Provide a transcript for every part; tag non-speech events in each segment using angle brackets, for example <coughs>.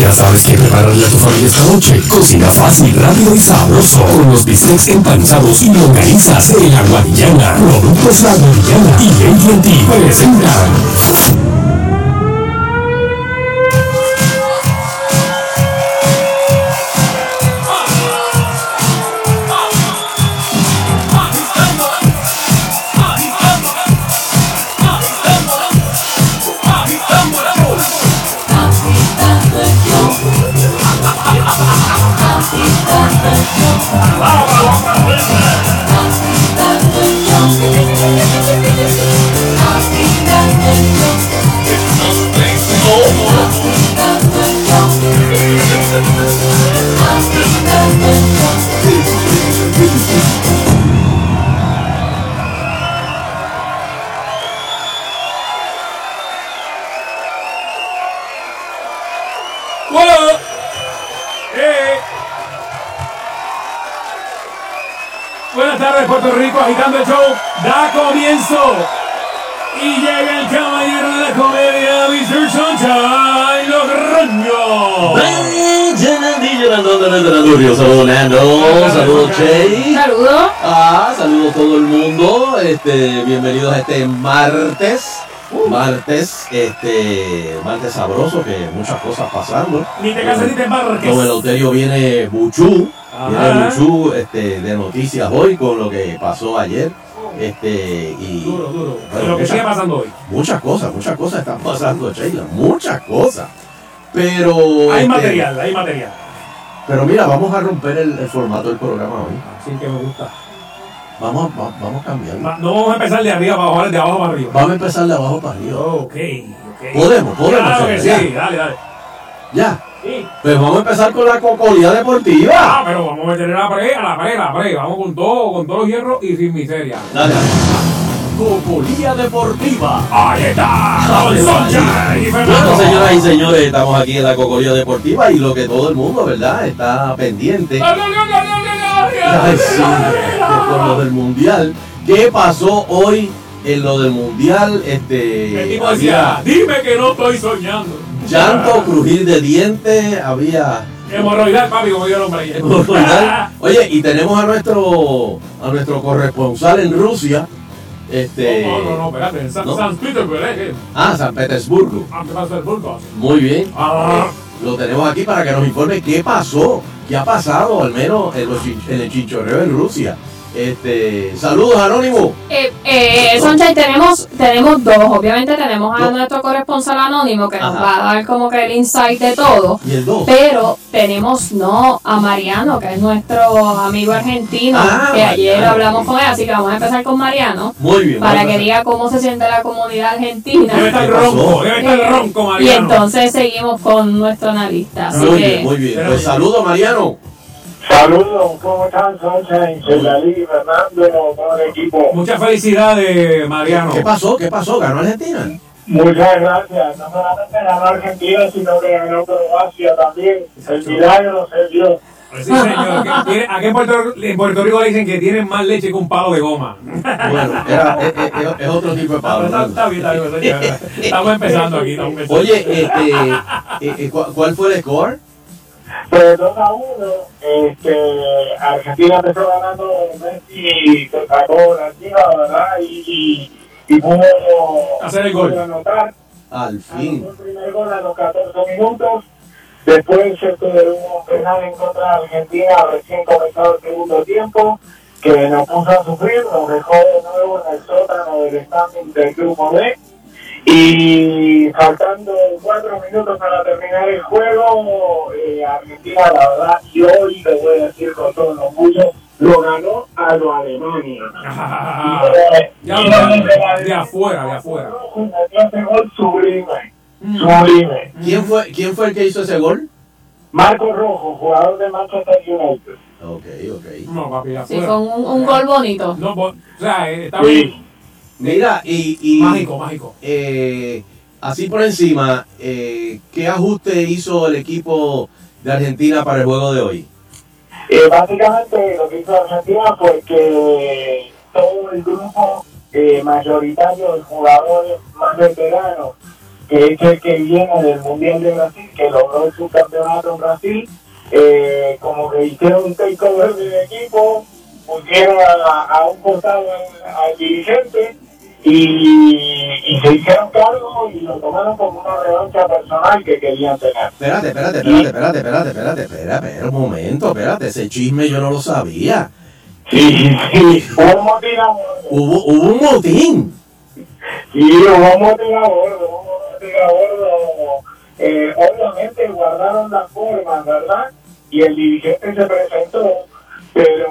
Ya sabes qué prepararle a tu familia esta noche. Cocina fácil, rápido y sabroso. Con los bistecs empanizados y longanizas de la Guadillana. Productos La Guadillana y AT&T presentan. Martes. Martes, este, martes sabroso, que muchas cosas pasando. Ni te cases ni te embarques. Con el Euterio viene Buchú, Ajá. viene Buchú este, de noticias hoy con lo que pasó ayer. Este, y Duro, duro. Bueno, lo que muchas- sigue pasando hoy. muchas cosas, muchas cosas están pasando, Sheila, muchas cosas. Pero. Hay este, material, hay material. Pero mira, vamos a romper el, el formato del programa hoy. Así que me gusta. Vamos, va- vamos a cambiarlo. Va- No vamos a empezar de arriba para abajo, de abajo para arriba. Vamos a empezar de abajo para arriba. Ok, ok. Podemos, podemos, Claro que sí, dale, dale. Ya. Sí. Pues vamos a empezar con la cocolía deportiva. Ah, pero vamos a meterle la pre, a la pre, a la pre. Vamos con todo, con todos los hierros y sin miseria. Dale. Cocolía deportiva. Ahí está, y Bueno, señoras y señores, estamos aquí en la cocolía deportiva y lo que todo el mundo, ¿verdad? Está pendiente. ¡Ay, ay, sí, por lo del mundial. ¿Qué pasó hoy en lo del mundial? Este. El tipo decía, dime que no estoy soñando. Llanto, crujir de dientes, había Hemorroidal, papi, como dijo el hombre ayer. <laughs> Oye, y tenemos a nuestro a nuestro corresponsal en Rusia. Este. No, no, no, espérate. En San, ¿No? San Petersburg, ¿eh? Ah, San Petersburgo. Ah. Muy bien. Ah, Lo tenemos aquí para que nos informe qué pasó, qué ha pasado, al menos en, el chinchorreo en Rusia. Este, saludos Anónimo. Eh, eh, Sunshine, tenemos, tenemos dos. Obviamente tenemos a Dos. nuestro corresponsal anónimo que nos va a dar como que el insight de todo. Y el 2. Pero tenemos no a Mariano, que es nuestro amigo argentino, Ah, que ayer Mariano. hablamos con él, así que vamos a empezar con Mariano Muy bien. para que diga cómo se siente la comunidad argentina. debe estar ronco, debe estar ronco, Y Mariano. entonces seguimos con nuestro analista. Así Muy que bien, muy bien. Pues saludos Mariano. Saludos, ¿cómo están, Sunshine? Soy Dalí, Fernando, todo el equipo. Muchas felicidades, Mariano. ¿Qué pasó? ¿Qué pasó? ¿Ganó Argentina? Muchas gracias. No solamente ganó Argentina, sino que ganó Croacia también. El milagro se dio. Sí, señor. Aquí en Puerto, en Puerto Rico dicen que tienen más leche que un palo de goma. Bueno, era, es, es- es otro tipo de palo. está- ¿no? está bien, está bien, está bien. Estamos empezando aquí. Estamos empezando. Oye, este, eh, eh, ¿cuál, cuál fue el score? Pero 2 a 1, este, Argentina empezó ganando Messi, la tira, ¿verdad? Y, y, y pudo Hacer el gol. anotar. Al fin. Anotó el primer gol a los 14 minutos. Después se tuvo un penal en contra de Argentina recién comenzado el segundo tiempo, que nos puso a sufrir, nos dejó de nuevo en el sótano del standing del grupo B. Y faltando cuatro minutos para terminar el juego, eh, Argentina, la verdad, y hoy lo voy a decir con todo el orgullo, lo ganó a lo Alemania. Ah, <laughs> Eh, ya la- de afuera, de afuera. Ese gol sublime, Mm. sublime. ¿Quién fue, ¿Quién fue el que hizo ese gol? Marco Rojo, jugador de Manchester United. Ok, ok. No, papi, de sí, fue un, un gol bonito. No, o sea, eh, está Sí. Mira, y, y Mágico, mágico. eh, así por encima, eh, ¿qué ajuste hizo el equipo de Argentina para el juego de hoy? Eh, básicamente lo que hizo Argentina fue que todo el grupo eh, mayoritario de jugadores más veteranos que es el que viene del Mundial de Brasil, que logró el subcampeonato en Brasil, eh, como que hicieron un takeover del equipo, pusieron a, a un costado al dirigente y, y se hicieron cargo y lo tomaron como una revancha personal que querían tener. Espérate, espérate, espérate, espérate, espérate, espérate, espera, espera un momento, espérate, ese chisme yo no lo sabía. Sí, sí, hubo un motín a bordo. Hubo, hubo un motín. Sí, hubo un motín a bordo, hubo un motín a bordo. Eh, obviamente guardaron las formas, ¿verdad? Y el dirigente se presentó, pero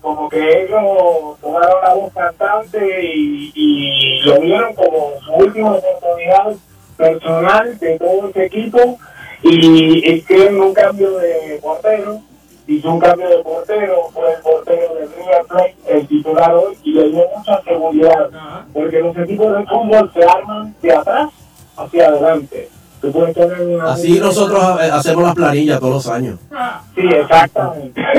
como que ellos tomaron la voz cantante y, y lo vieron como su última oportunidad personal de todo ese equipo y hicieron un cambio de portero hizo un cambio de portero, fue el portero de River Plate, el titular hoy, y le dio mucha seguridad, porque los equipos de fútbol se arman de atrás hacia adelante. Tú puedes tener una Así nosotros ha- hacemos las planillas todos los años. Sí, exactamente. <laughs>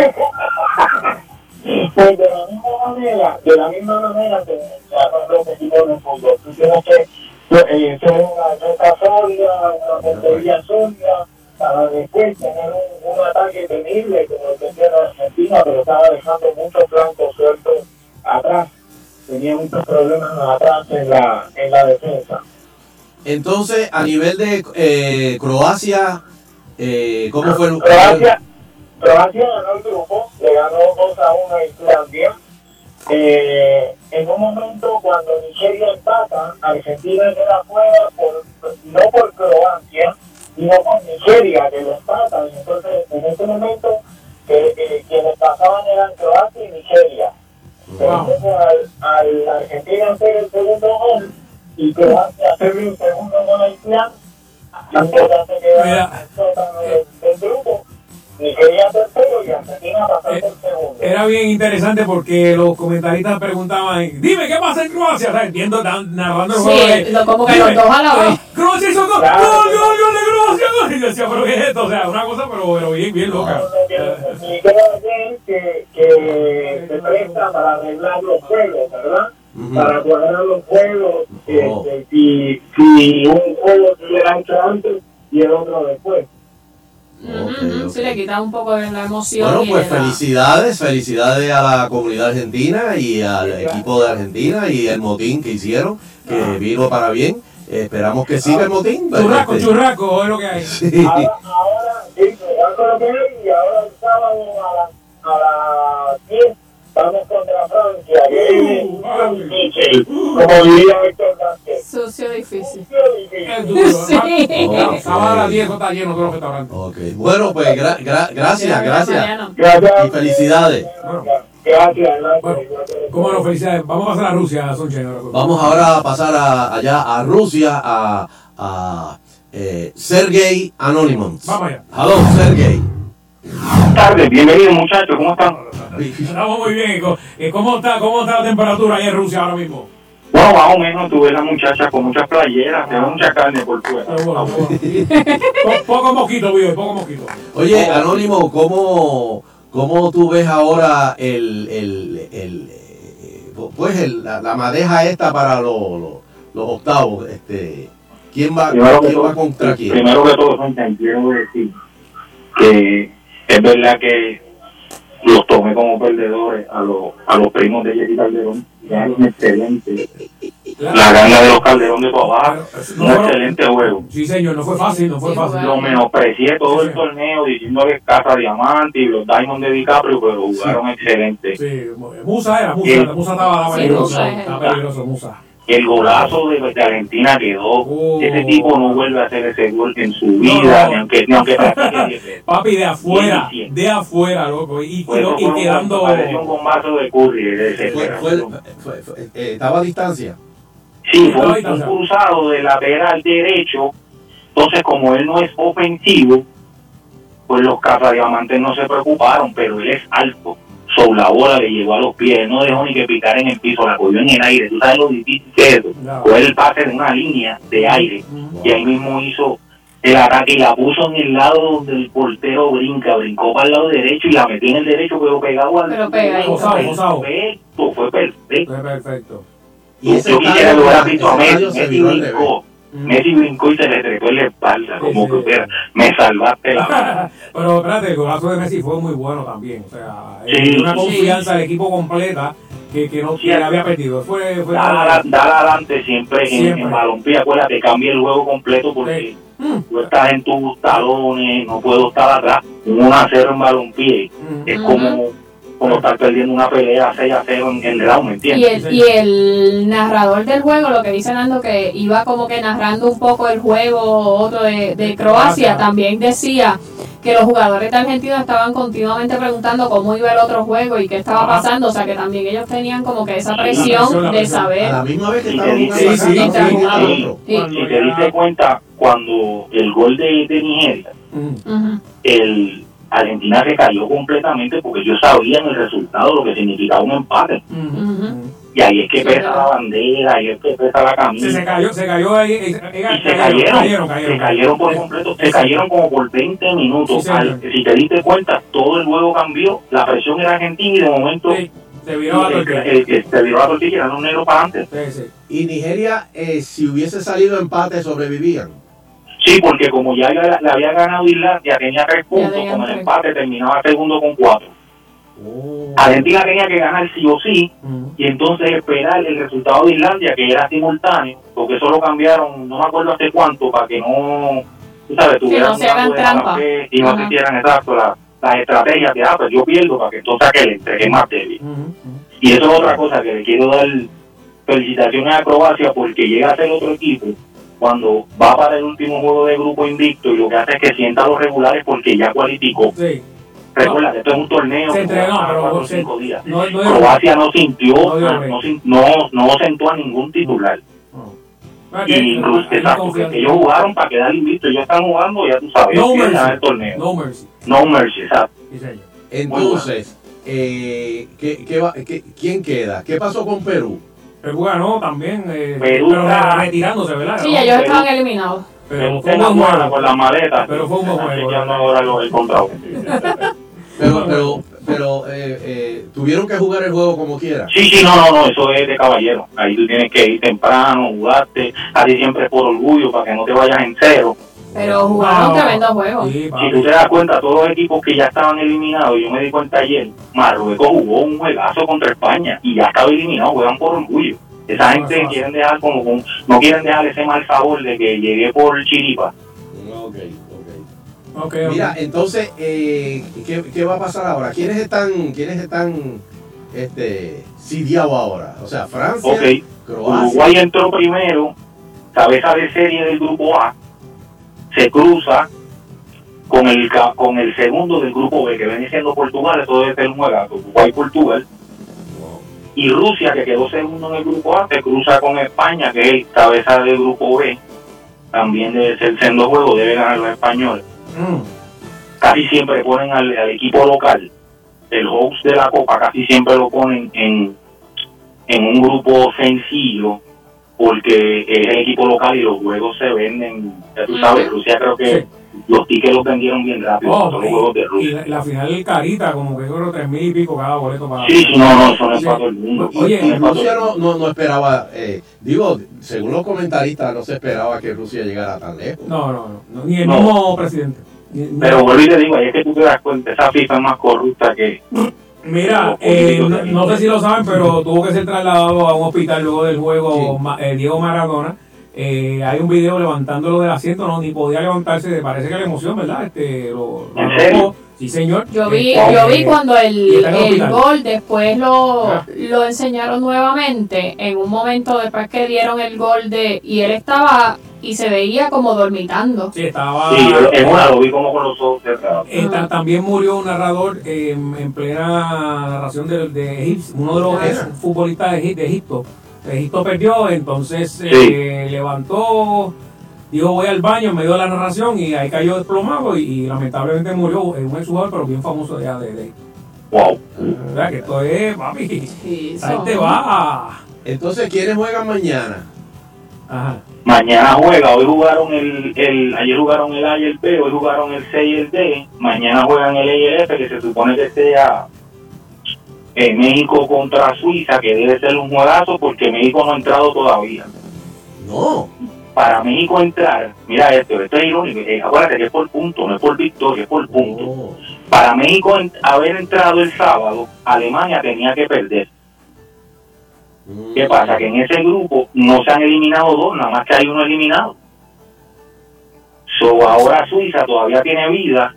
pues de la misma manera, de la misma manera que los equipos de fútbol. Tú tienes que eh, ser una defensa sólida, una portería sólida, para después tener un, un ataque temible como el que tiene Argentina, pero estaba dejando muchos blancos sueltos atrás. Tenía muchos problemas atrás en la, en la defensa. Entonces, a nivel de eh, Croacia, eh, ¿cómo fue el Croacia, Croacia ganó el grupo, le ganó 2 a 1 a Islandia. Eh, en un momento cuando Nigeria empata, Argentina queda fuera por, no por Croacia, sino por Nigeria que lo empata. Y entonces, en ese momento, eh, eh, quienes pasaban eran Croacia y Nigeria. Wow. entonces al, al Argentina hacer el segundo gol y Croacia hacer el segundo gol a Islandia, Nigeria se queda Mira. en el del, grupo. Tercero y Argentina el segundo. Era bien interesante porque los comentaristas preguntaban, dime qué pasa en Croacia, o sea, entiendo, dan- narrando el Sí, juego. de, lo- como que "Dime, los dos a la ah, vez". Croacia hizo gol, Claro. gol, gol, gol de Croacia, gol. Y yo decía, pero qué es esto, o sea, una cosa, pero, pero bien, bien loca. Y creo bien que, que se presta para arreglar los juegos, ¿verdad? Ujú. Para cuadrar los juegos, Oh. este, si, si un juego se hubiera hecho antes y el otro después. Sí, le quita un poco de la emoción. Bueno, pues de la- felicidades, felicidades a la comunidad argentina y al equipo de Argentina y el motín que hicieron, que vino para bien. Esperamos que siga el motín. Churraco, Este, churraco, es lo que hay. sí. Ahora, ahora, sí, lo que hay, y ahora el sábado a las a las 10 vamos contra Francia, que es muy difícil, como diría Héctor Vázquez. Sucio difícil. Es <laughs> duro. Sí. a las 10 está lleno todos los restaurantes. Ok, bueno, pues gra- gra- gracias, gracias. Gracias. Y felicidades. Bueno. Gracias, gracias. Bueno, cómo no, felicidades. Vamos a pasar a Rusia, Sonchen. ahora. Vamos ahora a pasar a- allá a Rusia a, a eh, Sergey Anonymous. Vamos allá. Hello, Sergey. Buenas tardes, bienvenidos muchachos, ¿cómo están? Estamos muy bien. ¿Cómo- eh, ¿Cómo está, ¿Cómo está la temperatura ahí en Rusia ahora mismo? Bueno, más o menos tuve la muchacha con muchas playeras, pero mucha carne por fuera. Bueno, pero bueno. Po- poco mosquito, vive, poco mosquito. Oye, Anónimo, ¿cómo, cómo tú ves ahora el, el, el, eh, pues el- la, la madeja esta para los, los, los octavos? Este, ¿Quién va, quién va todo, contra quién? primero que todo, Soncha, quiero decir que es verdad que los tomé como perdedores a los, a los primos de Jessy Calderón. Jugaron excelente. La gana de los Calderón de No un excelente juego. Sí, señor, no fue fácil, no fue Sí, fácil. Lo menosprecié todo el torneo diciéndole Casa Diamante y los Diamond de DiCaprio, pero jugaron excelente. Sí, Musa era, Musa, Sí. Musa estaba, estaba Sí, peligroso, estaba peligroso, Musa. El golazo de, de Argentina quedó. Oh. Ese tipo no vuelve a hacer ese gol en su No, vida, no. ni aunque, ni aunque. Papi, de afuera, de afuera, loco, y, y, Pues y un- quedando... pareció un bombazo de Curry. de Fue, fue- fue- fue- eh, ¿Estaba a distancia? Sí, fue un, un cruzado de lateral derecho. Entonces, como él no es ofensivo, pues los cazadiamantes no se preocuparon, pero él es alto. La bola le llegó a los pies, él no dejó ni que picar en el piso, la cogió en el aire. Tú sabes lo difícil que es eso. Ya. Coger el pase de una línea de aire y ahí mismo hizo el ataque y la puso en el lado donde el portero brinca, brincó para el lado derecho y la metió en el derecho, pero pegado al. Pero posado. Perfecto, fue perfecto. Fue perfecto. Y ese Yo quisiera que hubiera visto a ese Messi, Messi viró al revés. brincó. Messi brincó y se le trepó en la espalda, Sí, como sí. que me salvaste la vida. <laughs> Pero espérate, el golazo de Messi fue muy bueno también. O sea, Sí. eh, una Sí. confianza al equipo completa que, que no Sí. que había perdido. Fue, fue Dale, dale adelante siempre, en- Siempre. en, balompié, acuérdate, cambia el juego completo porque Mm, tú estás en tus talones, no puedo estar atrás. Un 1 a 0 en balompié mm. es como, como estar perdiendo una pelea 6 a 0 en, en round, ¿me Y entiendes? el, y el narrador del juego, lo que dice Nando, que iba como que narrando un poco el juego otro de, de Croacia, también decía que los jugadores de Argentina estaban continuamente preguntando cómo iba el otro juego y qué estaba pasando, o sea que también ellos tenían como que esa La presión, presión, de presión. saber. A la misma vez que sí, sí, sí. Sí. Cuando Si te diste cuenta, cuando el gol de, de Nigeria, Mm. Ujú. el Argentina se cayó completamente porque ellos sabían el resultado, lo que significaba un empate. Y ahí es que pesa la bandera, y es que pesa la camisa. Se cayó, se cayó ahí. eh, eh, y se cayeron, cayeron, cayeron. se cayeron por completo, se cayeron como por 20 minutos. Sí, señor. Al- si te diste cuenta, todo el juego cambió, la presión era argentina y de momento Sí, se viró la el- tortilla. se viró la tortilla un negro para sí. Y Nigeria, eh, si hubiese salido empate, sobrevivían. Sí, porque como ya le, había ganado Islandia, tenía tres puntos, con el empate terminaba segundo con cuatro. Oh. Argentina tenía que ganar sí o sí, Mm. y entonces esperar el resultado de Islandia, que era simultáneo, porque eso lo cambiaron, no me acuerdo hace cuánto, para que no, tú sabes, tuvieran no se una hagan buena trampa. fe y no Ajá. se hicieran exacto la- las estrategias de, ah, pues yo pierdo para que entonces aquel entregue más débil. Y eso es otra cosa que le quiero dar felicitaciones a Croacia porque llega a ser otro equipo cuando va para el último juego de grupo invicto y lo que hace es que sienta a los regulares porque ya cualificó. Sí. Recuerda esto es un torneo Se a pero cuatro o se- cinco días. No, no, Croacia no sintió, No no, sentó a ningún titular. Y incluso, exacto, que ellos jugaron para quedar invictos, ellos están jugando, ya tú sabes, No mercy. el torneo. No mercy. No mercy, exacto. Entonces, eh, ¿qué, qué va- qué- quién queda? ¿Qué pasó con Perú? Perú ganó también, eh, Perú pero está- retirándose, ¿verdad? Sí, ¿No? ellos Perú. estaban eliminados. Pero fue un buen con las maletas. Pero fue un buen juego, ahora lo- el. <laughs> Pero, pero, pero eh, eh, tuvieron que jugar el juego como quiera. Sí, sí, no, no, no, eso es de caballero. Ahí tú tienes que ir temprano, jugarte, casi siempre por orgullo, para que no te vayas en cero. Pero jugaron No. tremendo juego. Sí, Si tú te das cuenta, todos los equipos que ya estaban eliminados, yo me di cuenta ayer, Marruecos jugó un juegazo contra España y ya estaba eliminado, juegan por orgullo. Esa No, gente quieren dejar como, con- no quieren dejar ese mal sabor de que llegué por chiripa. Ok, ok. Ok, ok. Mira, entonces, eh, ¿qué, qué va a pasar ahora? ¿Quiénes están, quiénes están este, sitiados ahora? O sea, Francia, Croacia. Uruguay entró primero, cabeza de serie del grupo A, se cruza con el con el segundo del grupo B, que viene siendo Portugal, eso debe ser un juegazo, Uruguay-Portugal. Y Rusia, que quedó segundo en el grupo A, se cruza con España, que es el cabeza del grupo B. También debe ser sendo juego, debe ganar los españoles. Mm. Casi siempre ponen al, al equipo local, el host de la Copa, casi siempre lo ponen en, en un grupo sencillo, porque es el equipo local y los juegos se venden, ya tú sabes. Rusia creo que Sí. los tickets los vendieron bien rápido, Oh, son los juegos de y Rusia. la, la final carita, como que yo creo tres mil y pico cada boleto para. Sí, sí, no, no, eso no es para todo el mundo. Y, Oye, y Rusia no, no, no esperaba, eh, digo, según los comentaristas, no se esperaba que Rusia llegara tan lejos. No, no, no, no, ni el No. mismo presidente. Ni- ni- Pero vuelvo y te digo, ahí es que tú te das cuenta, esa FIFA es más corrupta que... <laughs> Mira, eh, no, sé si lo saben, pero tuvo que ser trasladado a un hospital luego del juego Sí. Ma- eh, Diego Maradona. Eh, hay un video levantándolo del asiento, no, ni podía levantarse, parece que la emoción, ¿verdad? Este, lo, lo. Sí, señor. Yo vi, Eh, yo vi cuando y el, el gol después lo, Ah. lo enseñaron nuevamente en un momento después que dieron el gol de y él estaba y se veía como dormitando. Sí, estaba. Sí, yo en una lo vi como con los ojos cerrados. Eh, ta- también murió un narrador eh, en plena narración de, de Egipto, uno de los Ah. ex futbolistas de, Egip- de Egipto. Egipto perdió, entonces eh, levantó, dijo voy al baño en medio de la narración y ahí cayó desplomado y, y lamentablemente murió eh, un exjugador pero bien famoso de de Wow. ¿verdad? que esto es, papi, Sí, la gente va. Entonces, ¿quiénes juegan mañana? Ajá. Mañana juega, hoy jugaron el, el, ayer jugaron el A y el B, hoy jugaron el C y el D, mañana juegan el E y el F, que se supone que sea eh, México contra Suiza, que debe ser un juegazo porque México no ha entrado todavía. No. Para México entrar, mira esto, esto es irónico, eh, acuérdate que es por punto, no es por victoria, es por punto. Oh, Para México en- haber entrado el sábado, Alemania tenía que perder. mm. ¿Qué pasa? Que en ese grupo no se han eliminado dos, nada más que hay uno eliminado. So, ahora Suiza todavía tiene vida.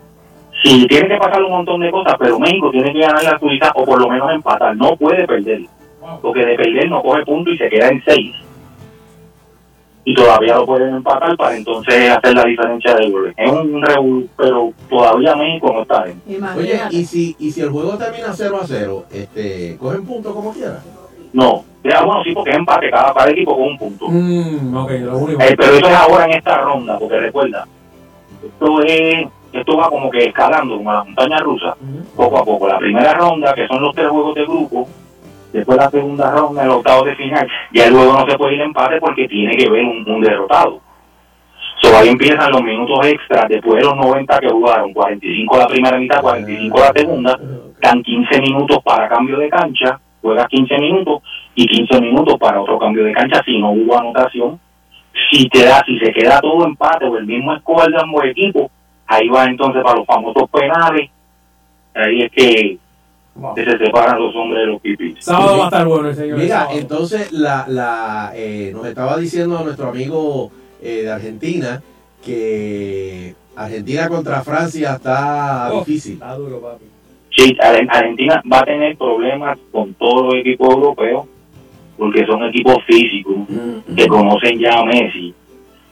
Sí, tiene que pasar un montón de cosas, pero México tiene que ganar la Suiza o por lo menos empatar. No puede perder. Porque de perder no coge punto y se queda en seis. Y todavía lo pueden empatar para entonces hacer la diferencia de goles. Es un revolú, pero todavía México no está dentro. Oye, y si, y si el juego termina 0 a 0, este, cogen puntos como quiera. No, ya, bueno, sí, porque es empate, cada, cada equipo con un punto. Mm, lo único. Eh, pero eso es ahora en esta ronda, porque recuerda, esto es, esto va como que escalando como la montaña rusa, poco a poco. La primera ronda, que son los tres juegos de grupo, después la segunda ronda, el octavo de final, ya luego no se puede ir empate porque tiene que ver un, un derrotado. So, ahí empiezan los minutos extras, después de los 90 que jugaron, 45 la primera mitad, 45 la segunda, dan 15 minutos para cambio de cancha, juegas 15 minutos y 15 minutos para otro cambio de cancha si no hubo anotación. Si te da, si se queda todo empate o el mismo score de ambos equipos, ahí va entonces para los famosos penales. Ahí es que, Wow. que se separan los hombres de los pipis. Sábado va a estar bueno el señor. Mira, entonces la, la, eh, nos estaba diciendo nuestro amigo eh, de Argentina que Argentina contra Francia está Oh. difícil. Está duro, papi. Sí, Ar- Argentina va a tener problemas con todos los equipos europeos porque son equipos físicos que conocen ya a Messi.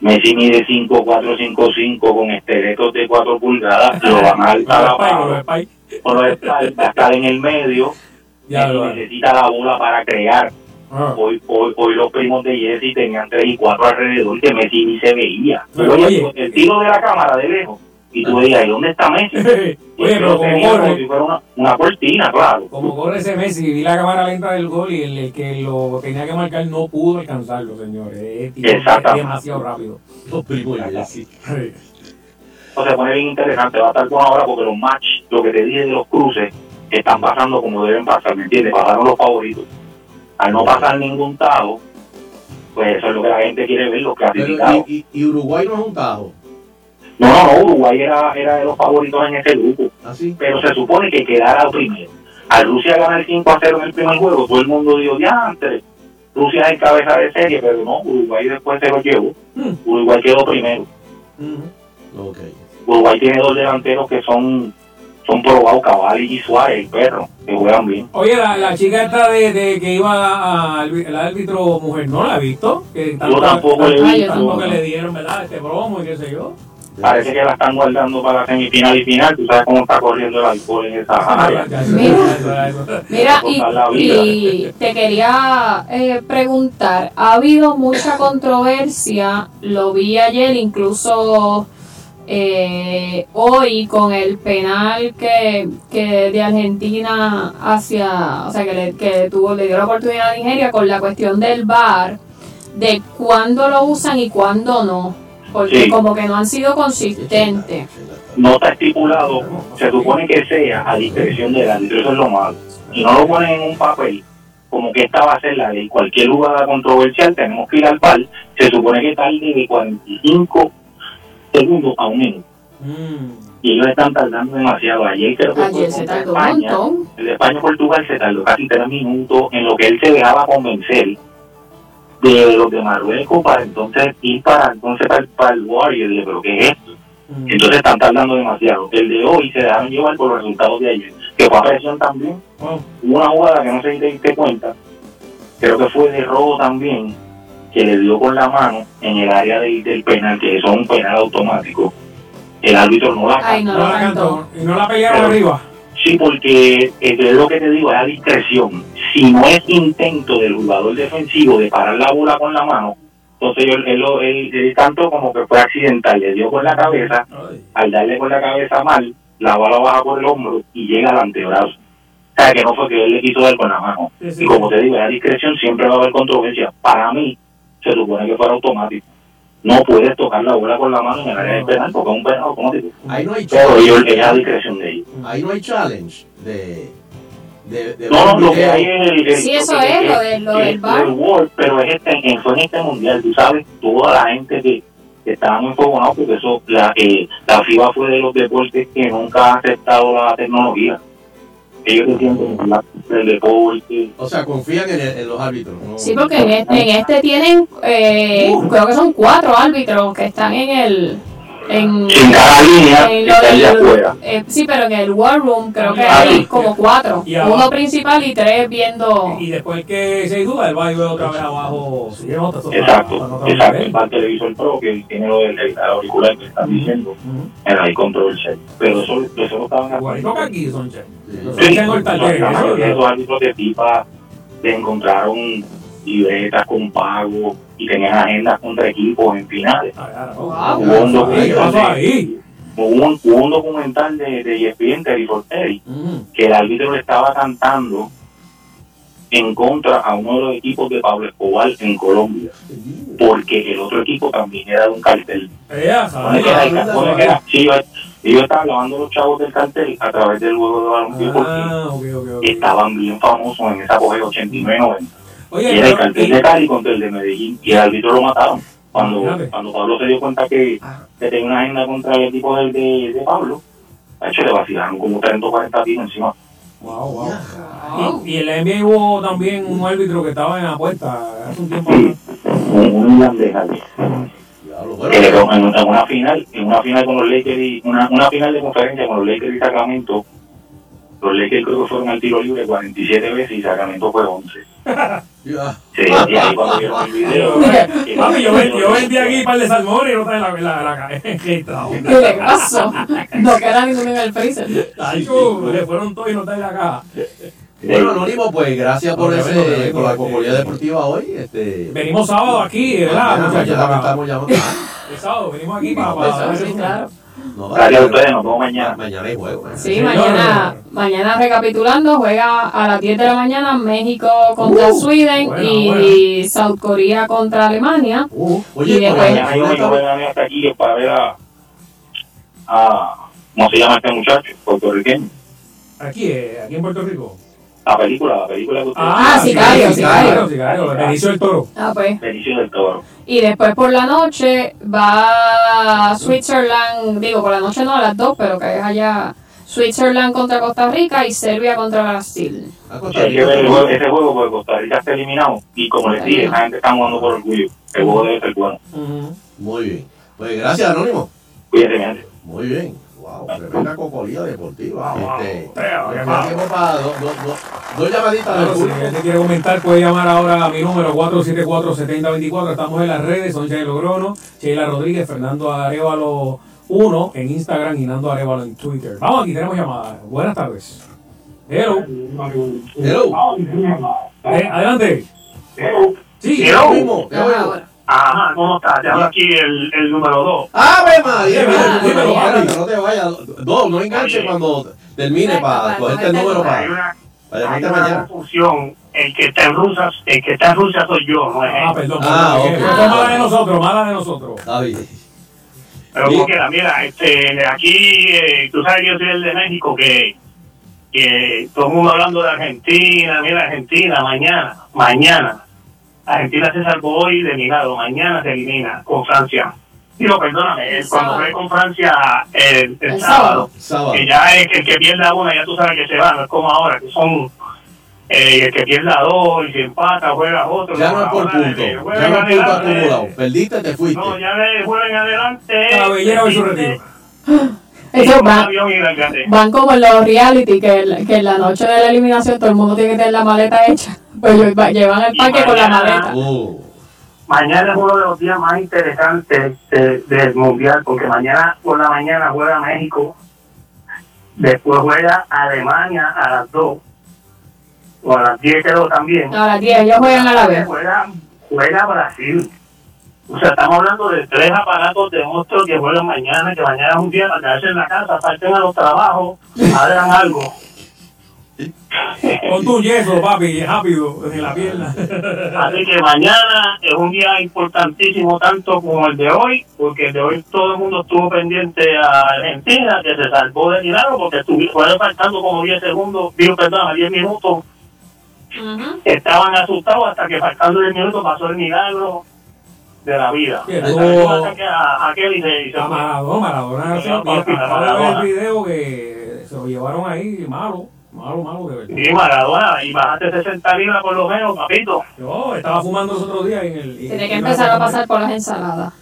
Messi mide 5, 4, 5, 5 con esqueletos de 4 pulgadas, <laughs> lo van a alzar a Con los Spike, con palo, los Spike. con los espaldas, va a estar en el medio Ya vale. necesita la bola para crear. Ah. Hoy, hoy, hoy los primos de Jesse tenían 3 y 4 alrededor que Messi ni se veía. Pero, Oye, oye. el tiro de la cámara de lejos y tú veías, ¿y dónde está Messi? <laughs> Oye, pero como tenía como si corre, fuera una, una cortina, claro. como corre ese Messi, vi la cámara lenta del gol y el, el que lo tenía que marcar no pudo alcanzarlo, señores. Es, es Exactamente. demasiado rápido. Los primos de Messi. <laughs> O se pone bien interesante, va a estar bueno ahora porque los match, lo que te dije de los cruces, están pasando como deben pasar, ¿me entiendes? Pasaron los favoritos. Al no pasar ningún tajo, pues eso es lo que la gente quiere ver, los clasificados. y, y- y Uruguay no es un tajo. No, no, no, Uruguay era, era de los favoritos en ese grupo, Así. pero se supone que quedara primero. Al Rusia ganar 5 a 0 en el primer juego, todo el mundo dijo, ya antes, Rusia es cabeza de serie, pero no, Uruguay después se lo llevó. Mm. Uruguay quedó primero. Ok. Uruguay tiene dos delanteros que son son probados, Cavalli y Suárez, el perro, que juegan bien. Oye, la, la chica esta de, de que iba al el árbitro mujer, ¿no la he visto? Que Yo tampoco le he visto. Tanto que le dieron, ¿verdad? Este bromo y qué sé yo. Parece que la están guardando para la semifinal y final. Tú sabes cómo está corriendo el alcohol en esa área. Mira. Mira, y, y te quería eh, preguntar, ha habido mucha controversia, lo vi ayer, incluso eh, hoy con el penal que, que de Argentina hacia, o sea, que, le, que tuvo, le dio la oportunidad a Nigeria con la cuestión del VAR, de cuándo lo usan y cuándo no, porque Sí. como que no han sido consistentes. No está estipulado, se supone que sea a discreción del árbitro, eso es lo malo. Si no lo ponen en un papel, como que esta va a ser la ley, cualquier jugada controversial tenemos que ir al par, se supone que tarde de 45 segundos a un minuto. Mm. Y ellos están tardando demasiado. Ayer creo que Ayer se tardó un España. montón. El de España-Portugal se tardó casi tres minutos en lo que él se dejaba convencer de los de Marruecos para entonces ir para entonces para, el- para el Warrior. Y pero ¿qué es esto? Mm. Entonces están tardando demasiado. El de hoy se dejaron llevar por los resultados de ayer, que fue a presión también. Wow. Una jugada que no sé si te diste cuenta, creo que fue de robo también, que le dio con la mano en el área del, del penal, que eso es un penal automático. El árbitro no la Ay, no la cantó. cantó. Y no la pelearon Pero- arriba. Sí, porque es lo que te digo, es a discreción. Si no es intento del jugador defensivo de parar la bola con la mano, entonces él, él, lo- él- él tanto como que fue accidental, le dio con la cabeza, Ay. al darle con la cabeza mal, la bola baja por el hombro y llega al antebrazo. O sea, que no fue que él le quiso dar con la mano. Sí, sí. Y como te digo, es a discreción, siempre va a haber controversia. Para mí, se supone que fuera automático. No puedes tocar la bola con la mano en el área del penal porque es un penal automático. Ahí no hay Pero ellos, es a discreción de ellos. Ahí no hay challenge de. de, de No, no, lo que hay es el, el- Sí, eso que- es, que- lo del- lo que del es bar. World, pero es este, en, fue en este mundial, tú sabes, toda la gente que, que estaba muy enfogonada porque eso, la, eh, la FIBA fue de los deportes que nunca ha aceptado la tecnología. Ellos defienden la- el deporte. O sea, confían en, el- en los árbitros. ¿no? Sí, porque en este, en este tienen, eh, creo que son cuatro árbitros que están en el... En, En cada línea en lo está el afuera. eh, sí, pero en el War Room creo que Ah, hay sí. como cuatro. Y abajo. Uno principal y tres viendo... Y después que se duda, él va a ir otra vez abajo. Si no, te- Exacto, exacto. nivel. Va al televisor pro que tiene lo del el auricular que están diciendo. Ujú. En ahí control check. Pero eso, eso lo estaban Igualito que aquí, Sonche. Sí. Los Sí, el esos árbitros de FIFA le encontraron libretas con pago y tenían agendas contra equipos en finales. Ah. Wow. Hubo un ¿Qué documental pasó de- ahí? hubo un, hubo un documental de, de ESPN, Terry Ujú. que el árbitro le estaba cantando en contra a uno de los equipos de Pablo Escobar en Colombia, porque el otro equipo también era de un cartel. Ellos- estaban lavando los chavos del cartel a través del juego de baloncesto porque Ah, estaban bien famosos en esa apogeo 89-90. Y era el cartel y- de Cali contra el de Medellín y el árbitro lo mataron. Cuando, cuando Pablo se dio cuenta que, que tenía una agenda contra el equipo del de, de Pablo, de hecho le vacilaron como 30 o 40 tiros encima. Wow, wow. Y, y en la NBA hubo también un árbitro que estaba en apuesta hace un tiempo. Sí, un, un irlandés en, en una final, en una final con los Lakers y una, una final de conferencia con los Lakers y Sacramento, los Lakers creo que fueron al tiro libre 47 veces y Sacramento fue 11. ya. <laughs> Sí, y ahí cuando vieron el video. <laughs> que- Papi, yo, ven- yo vendí aquí un par de salmones y no está en la, en la, en la caja. <laughs> ¿Qué le pasó? No queda ninguno en el freezer. Tacho, le fueron todos y no está en la caja. Bueno, Anónimo, pues gracias por ese, por la este, comunidad deportiva hoy. Este, Venimos sábado aquí, ¿verdad, Para- estamos llamando. El sábado venimos aquí para... para. No, Gracias a ustedes, nos vemos mañana. Mañana hay juego. ¿eh? Sí, Señor. mañana, mañana recapitulando, juega a las 10 de la mañana México contra Sweden bueno, y South Korea contra Alemania. Uh, Y oye, después- pues, Mañana yo me voy a venir hasta aquí para ver a, a ¿cómo se llama este muchacho? Puertorriqueño. Aquí, eh, aquí en Puerto Rico. La película, la película que usted Ah, Sicario, Sicario, Sicario. Benicio del Toro. Ah, pues. Benicio del Toro. Y después por la noche va Switzerland, digo por la noche no, a las 2, pero que es allá Switzerland contra Costa Rica y Serbia contra Brasil. a Costa Hay que Rica, ver el juego- ese juego porque Costa Rica está eliminado y como les dije, esa gente está jugando por orgullo. El juego debe ser bueno. Muy bien. Pues gracias, Anónimo. Cuídense, mi gente. Muy bien. Wow, tremenda cocolía deportiva. Wow, wow. Este, malo. tengo para dos, dos, dos, dos llamaditas del Claro, si alguien te quiere comentar, puede llamar ahora a mi número 474-7024. Estamos en las redes, son Sheila Logrono, Sheila Rodríguez, Fernando Arevalo 1 en Instagram y Nando Arevalo en Twitter. Vamos, aquí tenemos llamada. Buenas tardes. Hello. Hello. Eh, adelante. Sí, Hello. Te oigo. Ahora. Ajá, ¿cómo estás? Te hablo aquí el, el número 2. ¡Ave María! Espérate, no te vayas. Dos, no enganches Oye. cuando termine para para cogerte el cogerte el número número. Hay para, una, para hay una confusión. El que está en Rusia, el que está en Rusia soy yo, no es Ah, él. perdón. Ah, perdón, ok. que fue mala de nosotros, mala de nosotros. Está bien. Pero Sí. como quiera, mira, este, aquí, eh, tú sabes que yo soy el de México, que, que todo el mundo hablando de Argentina, mira, Argentina, mañana, mañana. Argentina se salvó hoy de milagro, mañana se elimina con Francia. Digo, perdóname, El cuando sábado. fue con Francia el, el El sábado, Sábado. que ya es que el que pierda una, ya tú sabes que se va, no es como ahora, que son eh, el que pierda dos y si empata, juega otro. Ya no es por punto. Ya no es punto acumulado. Perdiste, te fuiste. No, ya le juegan adelante. Cabellera hoy su retiro. <gasps> Un van, y van como en los reality, que, el- que en la noche de la eliminación todo el mundo tiene que tener la maleta hecha. Pues llevan el Y parque con la maleta. Uh, Mañana es uno de los días más interesantes de- del Mundial, porque mañana por la mañana juega México, después juega Alemania a las 2, o a las 10 creo también. A las 10, ellos juegan a la vez. Juega, juega Brasil. O sea, estamos hablando de tres aparatos de monstruos que juegan mañana, que mañana es un día para quedarse en la casa, falten a los trabajos, <laughs> hagan algo. Con tu yeso, papi, rápido, en la pierna. Así que mañana es un día importantísimo tanto como el de hoy, porque el de hoy todo el mundo estuvo pendiente a Argentina, que se salvó de milagro, porque estuvo fue faltando como 10 segundos, digo, perdón, a 10 minutos, estaban asustados hasta que faltando 10 minutos pasó el milagro de la vida. A, a Kelly y se-. Maradona, Maradona. el video que se lo llevaron ahí, malo, malo, malo de verdad. Sí, Maradona, y bajaste 60 libras por lo menos, papito. Yo estaba fumando los otros días en el... Tiene que empezar a pasar por las ensaladas.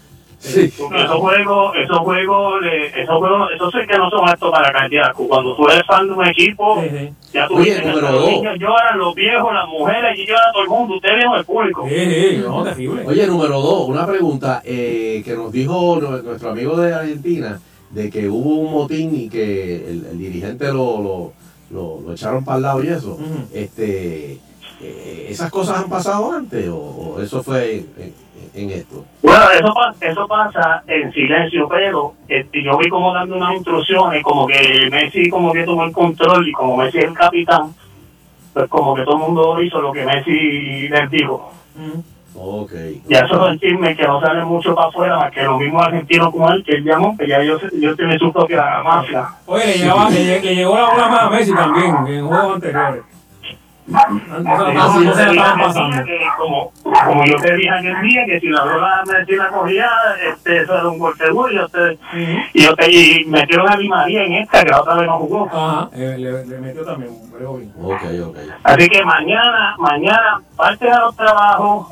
Sí. Porque esos juegos, esos juegos, le- esos juegos, esos sí que no son aptos para cardíaco. Cuando tú eres fan de un equipo, Sí, sí. ya tú Oye, dices los dos. niños lloran, los viejos, las mujeres, y llora todo el mundo. Ustedes vieron el público. Sí, sí, no, terrible. Oye, número dos, una pregunta eh, que nos dijo nue- nuestro amigo de Argentina de que hubo un motín y que el, el dirigente lo, lo, lo, lo echaron para el lado y eso. Este eh, ¿Esas cosas han pasado antes o, o eso fue en, en- en esto? Bueno, eso, eso pasa en silencio, pero este, yo vi como dando unas instrucciones, como que Messi como que tomó el control y como Messi es el capitán, pues como que todo el mundo hizo lo que Messi les dijo. Ok. Ya eso es el chisme que no sale mucho para afuera, más que los mismos argentinos como él, que él llamó, que ya ellos, ellos tienen su propia mafia. Oye, le llegó la bola más a Messi también, en juegos anteriores. No, no se la estaban pasando. Que como, como yo te dije aquel día, que si la Messi la cogía, este, eso era un gol seguro, y yo te, y yo te y metieron a Di María en esta, que la otra vez no jugó. Ajá, eh, le, le metió también, pero bien. Ok, ok. Así que mañana, mañana, parten a los trabajos,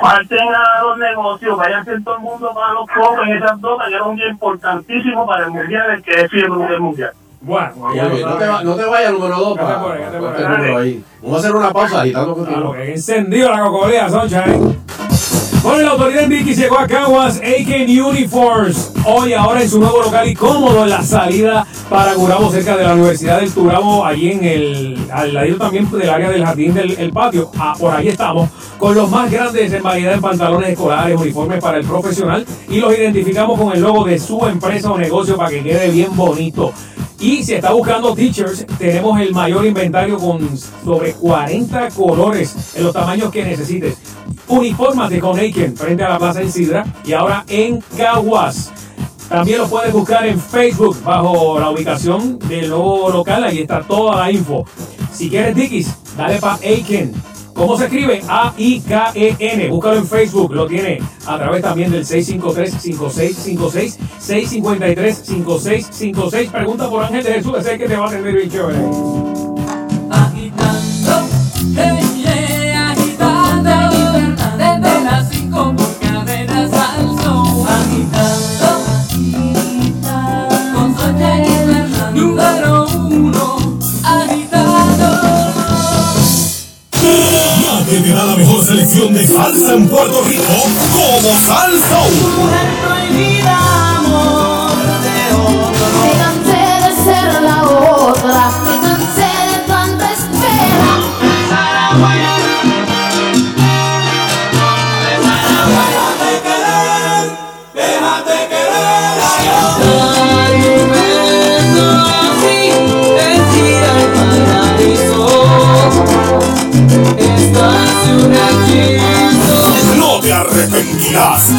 parten a los negocios, vayan todo el mundo para los en esas dos, que era un día importantísimo para el mundial, el que es fiebre del mundial. Bueno, Muy bien, no, te va- no te vayas número dos Quédate para, por ahí, quédate para por este ahí. número ahí. Vamos a hacer una pausa agitando Claro, contigo. que encendido la cocolea, Sunshine. Bueno, y la autoridad en Vicky llegó a Caguas, AK Uniforms. Hoy, ahora en su nuevo local y cómodo en la salida para Gurabo, cerca de la Universidad del Turabo, allí en el, al ladito también del área del jardín del el patio. Ah, por ahí estamos, con los más grandes en variedad de pantalones escolares, uniformes para el profesional y los identificamos con el logo de su empresa o negocio para que quede bien bonito. Y si está buscando teachers, tenemos el mayor inventario con sobre 40 colores en los tamaños que necesites. Uniformate con Aiken frente a la Plaza Isidra y ahora en Caguas. También lo puedes buscar en Facebook bajo la ubicación del nuevo local. Ahí está toda la info. Si quieres Dickies, dale para Aiken. ¿Cómo se escribe? A-I-K-E-N. Búscalo en Facebook. Lo tiene a través también del 653-5656, 653-5656. Pregunta por Ángel de Jesús, ese que te va a atender bien chévere. Agitando, hey, selección de salsa en Puerto Rico como Salsa. Arrepentirás.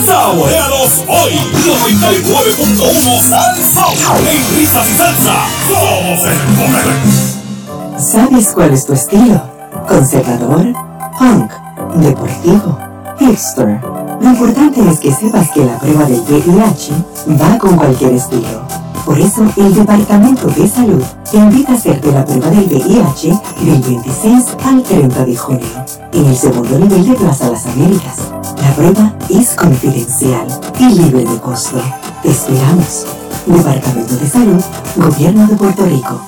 Hoy. 99.1 Salsa. En risas y salsa. Somos el poder. ¿Sabes cuál es tu estilo? Conservador, punk, deportivo, hipster. Lo importante es que sepas que la prueba del VIH va con cualquier estilo. Por eso, el Departamento de Salud te invita a hacerte la prueba del VIH del 26 al 30 de junio en el segundo nivel de Plaza Las Américas. La prueba es confidencial y libre de costo. Te esperamos. Departamento de Salud, Gobierno de Puerto Rico.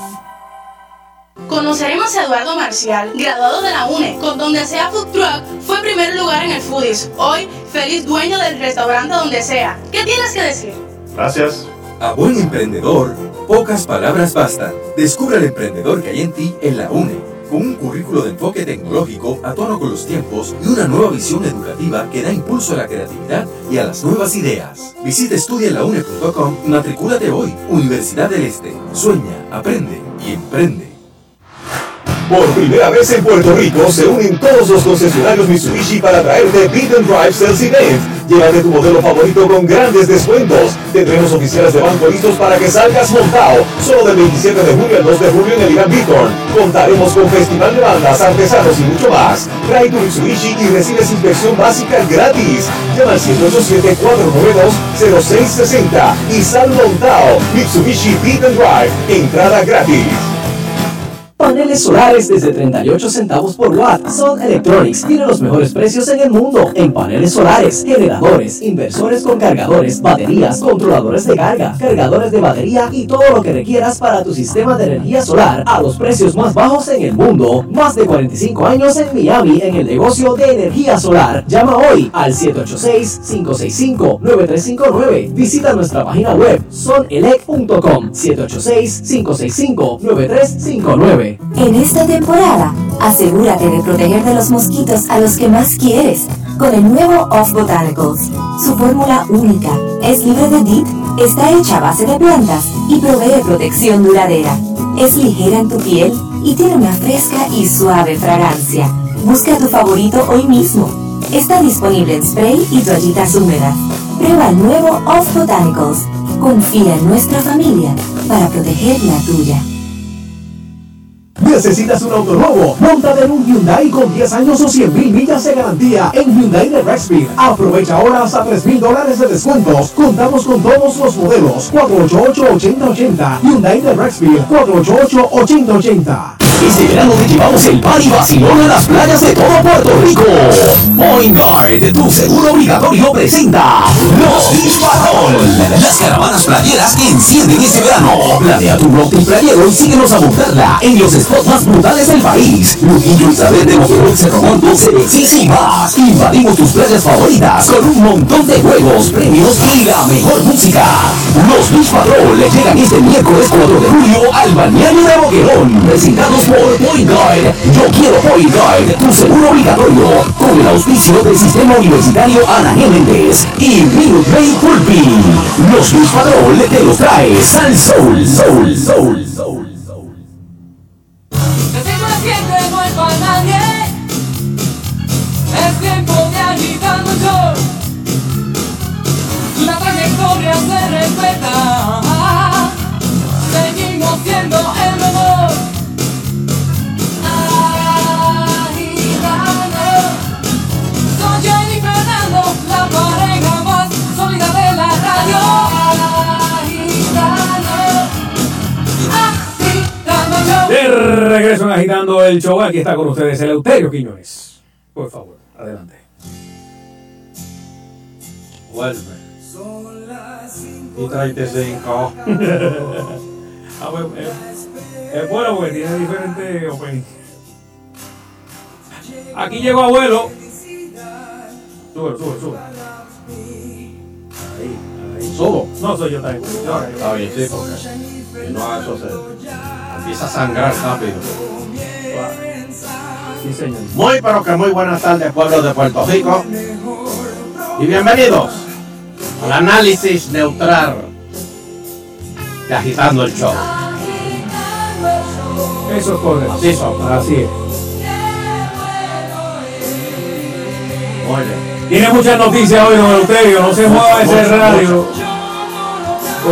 Conoceremos a Eduardo Marcial, graduado de la UNE, con donde sea Food Truck, fue primer lugar en el Foodies. Hoy, feliz dueño del restaurante donde sea. ¿Qué tienes que decir? Gracias. A buen emprendedor, pocas palabras bastan. Descubre al emprendedor que hay en ti en la UNE, con un currículo de enfoque tecnológico a tono con los tiempos y una nueva visión educativa que da impulso a la creatividad y a las nuevas ideas. Visita estudialaune.com y matricúlate hoy. Universidad del Este. Sueña, aprende y emprende. Por primera vez en Puerto Rico se unen todos los concesionarios Mitsubishi para traerte Beat and Drive Sales Event. Llévate tu modelo favorito con grandes descuentos. Tendremos oficiales de banco listos para que salgas montado. Solo del 27 de julio al 2 de julio en el Irán Beaton. Contaremos con festival de bandas, artesanos y mucho más. Trae tu Mitsubishi y recibes inspección básica gratis. Llama al 787-492-0660 y sal montado. Mitsubishi Beat Drive. Entrada gratis. Paneles solares desde 38 centavos por watt. Sun Electronics tiene los mejores precios en el mundo en paneles solares, generadores, inversores con cargadores, baterías, controladores de carga, cargadores de batería y todo lo que requieras para tu sistema de energía solar a los precios más bajos en el mundo. Más de 45 años en Miami en el negocio de energía solar. Llama hoy al 786-565-9359. Visita nuestra página web sonelec.com 786-565-9359. En esta temporada, asegúrate de proteger de los mosquitos a los que más quieres con el nuevo Off Botanicals. Su fórmula única es libre de DIT, está hecha a base de plantas y provee protección duradera. Es ligera en tu piel y tiene una fresca y suave fragancia. Busca tu favorito hoy mismo. Está disponible en spray y toallitas húmedas. Prueba el nuevo Off Botanicals. Confía en nuestra familia para proteger la tuya. ¿Necesitas un auto nuevo? Montate en un Hyundai con 10 años o 100 mil millas de garantía en Hyundai de Rexfield. Aprovecha ahora hasta 3 mil dólares de descuentos. Contamos con todos los modelos. 488-8080. Hyundai de Rexfield. 488-8080. Este verano te llevamos el party vacilón a las playas de todo Puerto Rico. Point Guard, tu seguro obligatorio presenta Los Beach Patrol. Las caravanas playeras que encienden este verano. Planea tu trip playero y síguenos a montarla en los spots más brutales del país. Lujillo Isabel de Motorol, Cerro CDX y más. Invadimos tus playas favoritas con un montón de juegos, premios y la mejor música. Los Beach Patrol llegan este miércoles 4 de julio al balneario de Boquerón. Presentados por Point Guard. Yo quiero Point Guard, tu seguro obligatorio. Con el auspicio del Sistema Universitario Ana. Méndez y Minute Maid Pulpi. Los Beach Patrol te los trae Sal Soul, Soul, Soul, Soul. Regreso en Agitando el Show, aquí está con ustedes Eleuterio Quiñones. Por favor, adelante. Vuelve. Y 35. <laughs> Ah, pues, es, es bueno porque tiene diferentes openings. Aquí llegó abuelo. Sube, sube, sube. Ahí, ahí. Subo. No soy yo también. Está bien, sí, porque si no eso se empieza a sangrar rápido. Sí, señor. Muy pero que muy buenas tardes pueblo de Puerto Rico y bienvenidos al análisis neutral de Agitando el Show. Eso es correcto. Así son. Así es. Bien. Tiene muchas noticias hoy, don Eleuterio. No se mueva ese radio.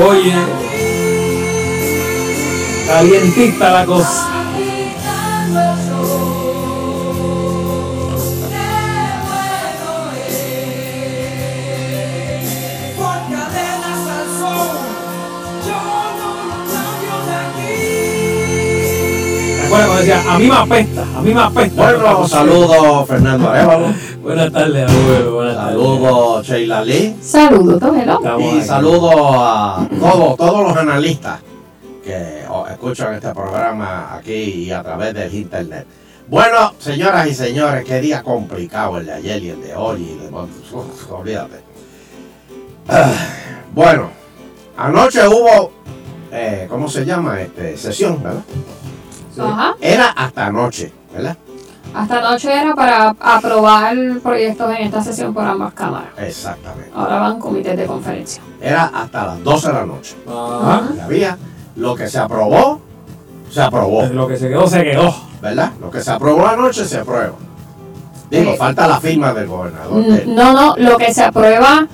Oye. Calientita la cosa. Bueno, como decía, a mí me apesta, a mí me apesta. Bueno, saludos Fernando Arevalo. Buenas tardes, abuelo. Buenas tardes. Saludos Sheila Lee. Saludos, Tomelo. Y saludos a todos, todos los analistas que escuchan este programa aquí y a través del internet. Bueno, señoras y señores, qué día complicado el de ayer y el de hoy. Y de- uf, olvídate. Ah, bueno, anoche hubo, eh, ¿cómo se llama? Este, sesión, ¿verdad? Ajá. Era hasta anoche, ¿verdad? Hasta anoche era para aprobar proyectos en esta sesión por ambas cámaras. Exactamente. Ahora van comités de conferencia. Era hasta las 12 de la noche. Ajá. Y había lo que se aprobó, se aprobó. Lo que se quedó, se quedó. ¿verdad? Lo que se aprobó anoche se aprueba. Digo, falta la firma del gobernador. Mm, del- No, no, lo que se aprueba,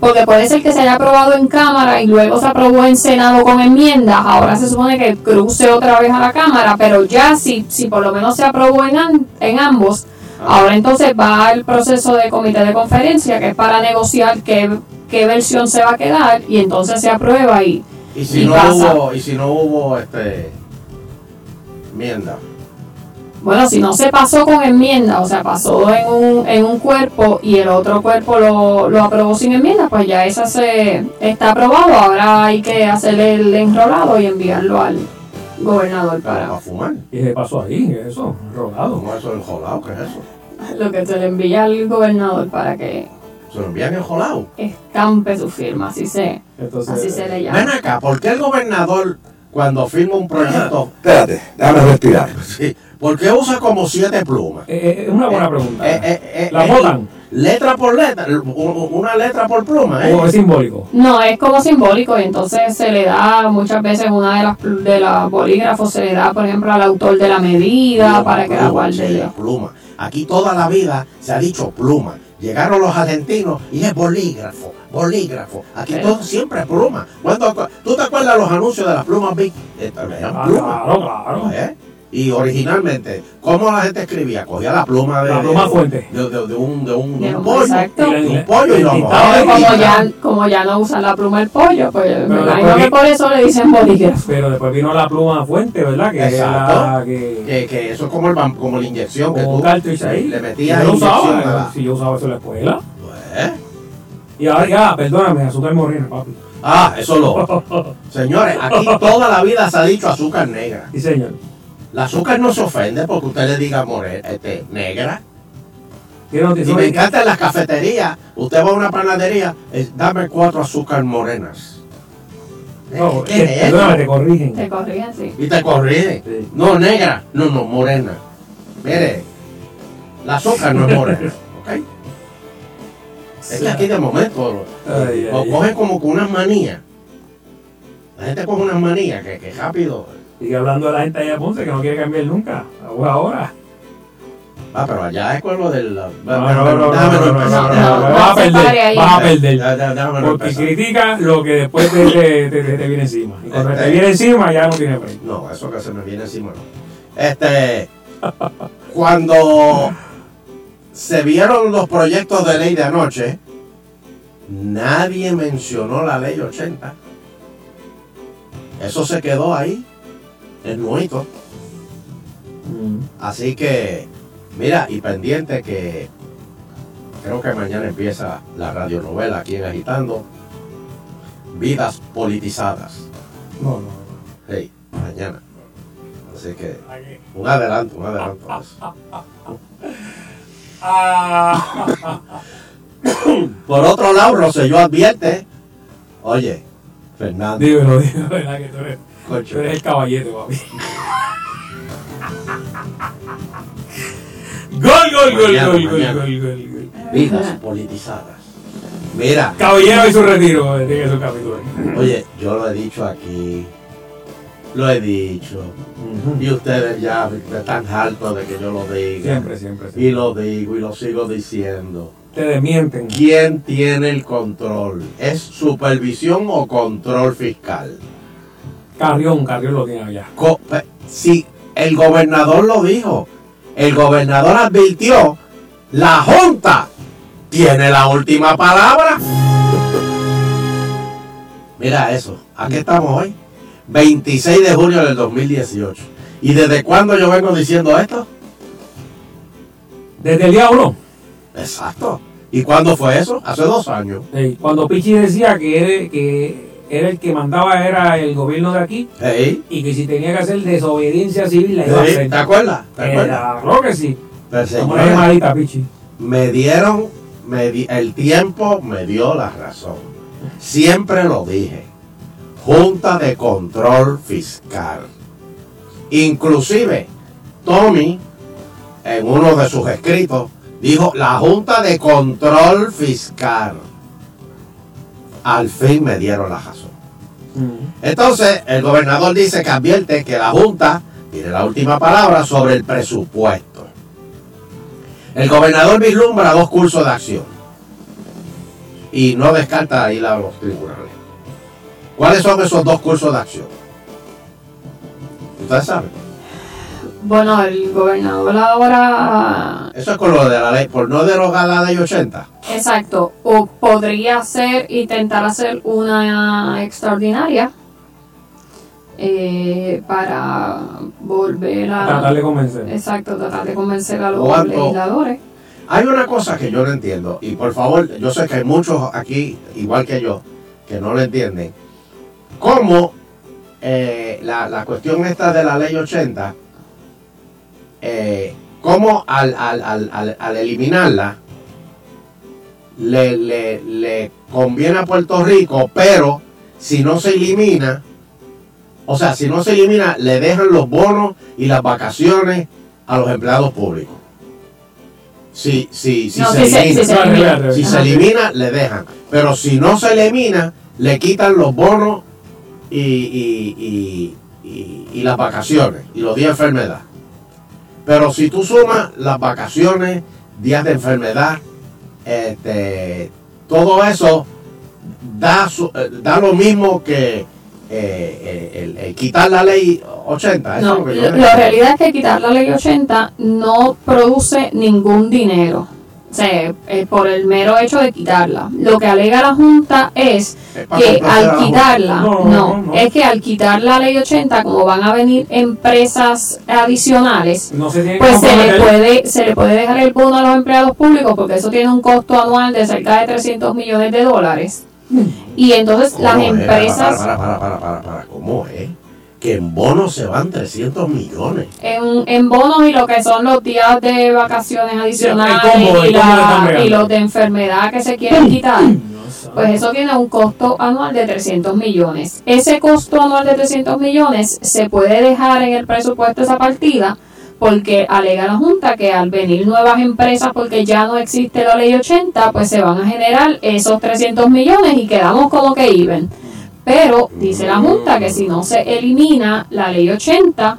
porque puede ser que se haya aprobado en Cámara y luego se aprobó en Senado con enmiendas, ahora se supone que cruce otra vez a la Cámara, pero ya si, si por lo menos se aprobó en, en ambos, Ah. ahora entonces va el proceso de comité de conferencia, que es para negociar qué, qué versión se va a quedar y entonces se aprueba y, Y si y no pasa. hubo, y si no hubo este enmienda. Bueno, si no se pasó con enmienda, o sea, pasó en un, en un cuerpo y el otro cuerpo lo, lo aprobó sin enmienda, pues ya esa se está aprobado. Ahora hay que hacer el enrolado y enviarlo al gobernador para fumar. ¿Y qué pasó ahí? ¿Eso? ¿Rolado? ¿Cómo eso enjolado? ¿Qué es eso? lo que se le envía al gobernador para que ¿Se lo envían enjolado? estampe su firma, así se, así se le llama. Ven acá, ¿por qué el gobernador cuando firma un proyecto... Espérate, déjame respirar. Sí, ¿por qué usa como siete plumas? Es una buena pregunta. Eh, ¿La votan? Letra por letra, una letra por pluma, ¿eh? ¿O es simbólico? No, es como simbólico y entonces se le da muchas veces una de las de los bolígrafos se le da, por ejemplo, al autor de la medida Pluma, para que la pluma, guarde. sí, la pluma. Aquí toda la vida se ha dicho pluma. Llegaron los argentinos y es bolígrafo, bolígrafo. Aquí todo siempre es pluma. Cuando, ¿Tú te acuerdas los anuncios de las plumas Big? Eh, Ah, plumas. claro, claro. ¿Eh? Y originalmente, ¿cómo la gente escribía? Cogía la pluma de, La pluma de- fuente. de, de- de un, de un, un pollo. exacto. De un pollo y lo mojaba como ya, como ya no usan la pluma del pollo, pues me Pero imagino después que por eso le dicen bolígrafo. Pero después vino la pluma fuente, ¿verdad? Que Exacto. la que... Que, que eso es como, el, como la inyección que tú cartridge ahí. le metías yo usaba, la- si yo usaba eso en la escuela. Pues, Y ahora ya, perdóname, azúcar morena, papi. Ah, eso lo. <laughs> Señores, aquí toda la vida se ha dicho azúcar negra. Sí, señor. La azúcar no se ofende porque usted le diga more- este, negra. Y me encanta en las cafeterías. Usted va a una panadería, es, dame cuatro azúcar morenas. No, ¿Qué eh, es te corrigen. Te corrigen, sí. Y te corrige. No, negra. No, no, morena. Mire, la azúcar no es morena. <laughs> ¿ok? Es que aquí de momento Ay, lo ay, cogen como con unas manías. La gente coge unas manías que, que rápido. Sigue hablando de la gente allá de Ponce que no quiere cambiar nunca. Ahora, ahora. Ah, pero allá es con lo del. No, vas a perder, vas a perder. Porque critica lo que después te, te, te- te viene encima. Y cuando Este- te viene encima ya no tiene break. No, eso que se me viene encima no. Este. Cuando se vieron los proyectos de ley de anoche, nadie mencionó la ley 80. Eso se quedó ahí, es nuito. Así que, mira, y pendiente que creo que mañana empieza la radionovela aquí en Agitando. Vidas politizadas. No, no. Hey, mañana. Así que, un adelanto, un adelanto. a eso. Por otro lado, Roselló advierte, oye, Fernando, Dímelo, dímelo, ¿verdad? Que tú eres, Tú eres el caballete, papi. Gol, gol, gol, Mañana, gol, mañana. gol, gol, gol. vidas politizadas. Mira, Caballero y su retiro, eh, tiene su capítulo. oye, yo lo he dicho aquí, lo he dicho, y ustedes ya están hartos de que yo lo diga. Siempre, siempre, siempre. Y lo digo y lo sigo diciendo. Te desmienten. ¿Quién tiene el control? ¿Es supervisión o control fiscal? Carrión, Carrión lo tiene allá. Co- pe- Si el gobernador lo dijo, el gobernador advirtió, la Junta tiene la última palabra. Mira eso, aquí estamos hoy, 26 de junio del 2018. ¿Y desde cuándo yo vengo diciendo esto? Desde el día uno. Exacto. ¿Y cuándo fue eso? Hace dos años. Cuando Pichi decía que que era el que mandaba era el gobierno de aquí y que si tenía que hacer desobediencia civil la iba a hacer. ¿Te acuerdas? ¿Te acuerdas? Era, claro que sí. Malita, Pichi. me dieron, me di- el tiempo me dio la razón. Siempre lo dije. Junta de Control Fiscal. Inclusive, Tommy, en uno de sus escritos, dijo la Junta de Control Fiscal. Al fin me dieron la razón. Entonces, el gobernador dice que advierte que la Junta tiene la última palabra sobre el presupuesto. El gobernador vislumbra dos cursos de acción y no descarta ir a los tribunales. ¿Cuáles son esos dos cursos de acción? Ustedes saben. Bueno, el gobernador ahora, Eso es con lo de la ley, por no derogar la ley 80. exacto, o podría hacer, intentar hacer una extraordinaria eh, para volver a... Tratar de convencer. Exacto, tratar de convencer a los O legisladores. Hay una cosa que yo no entiendo, y por favor, yo sé que hay muchos aquí, igual que yo, que no lo entienden. ¿Cómo eh, la, la cuestión esta de la ley 80, eh, cómo al, al- al- al- al eliminarla, le, le- le conviene a Puerto Rico, pero si no se elimina, o sea, si no se elimina, le dejan los bonos y las vacaciones a los empleados públicos. Si, si, si No, se si se- elimina, si se elimina. si se Ajá. elimina, le dejan. Pero si no se elimina, le quitan los bonos y, y- y- y- y las vacaciones y los días de enfermedad. Pero si tú sumas las vacaciones, días de enfermedad, este, todo eso da, eh, da lo mismo que eh, eh, el, el quitar la ley 80. eso es No, lo que yo la, realidad es que quitar la ley 80 no produce ningún dinero. O sea, eh, por el mero hecho de quitarla. Lo que alega la Junta es para que al quitarla, No, no, no, no. es que al quitar la ley 80, como van a venir empresas adicionales, se pues se le puede se le puede dejar el bono a los empleados públicos porque eso tiene un costo anual de cerca de 300 millones de dólares. Y entonces las empresas Para, para, para, para, para, para, ¿cómo es? Que en bonos se van 300 millones. en, en bonos y lo que son los días de vacaciones adicionales y, la- y los de enfermedad que se quieren quitar, pues eso tiene un costo anual de 300 millones. Ese costo anual de 300 millones se puede dejar en el presupuesto esa partida porque alega la Junta que al venir nuevas empresas porque ya no existe la ley 80, pues se van a generar esos 300 millones y quedamos como que even. Pero dice la Junta que si no se elimina la ley 80,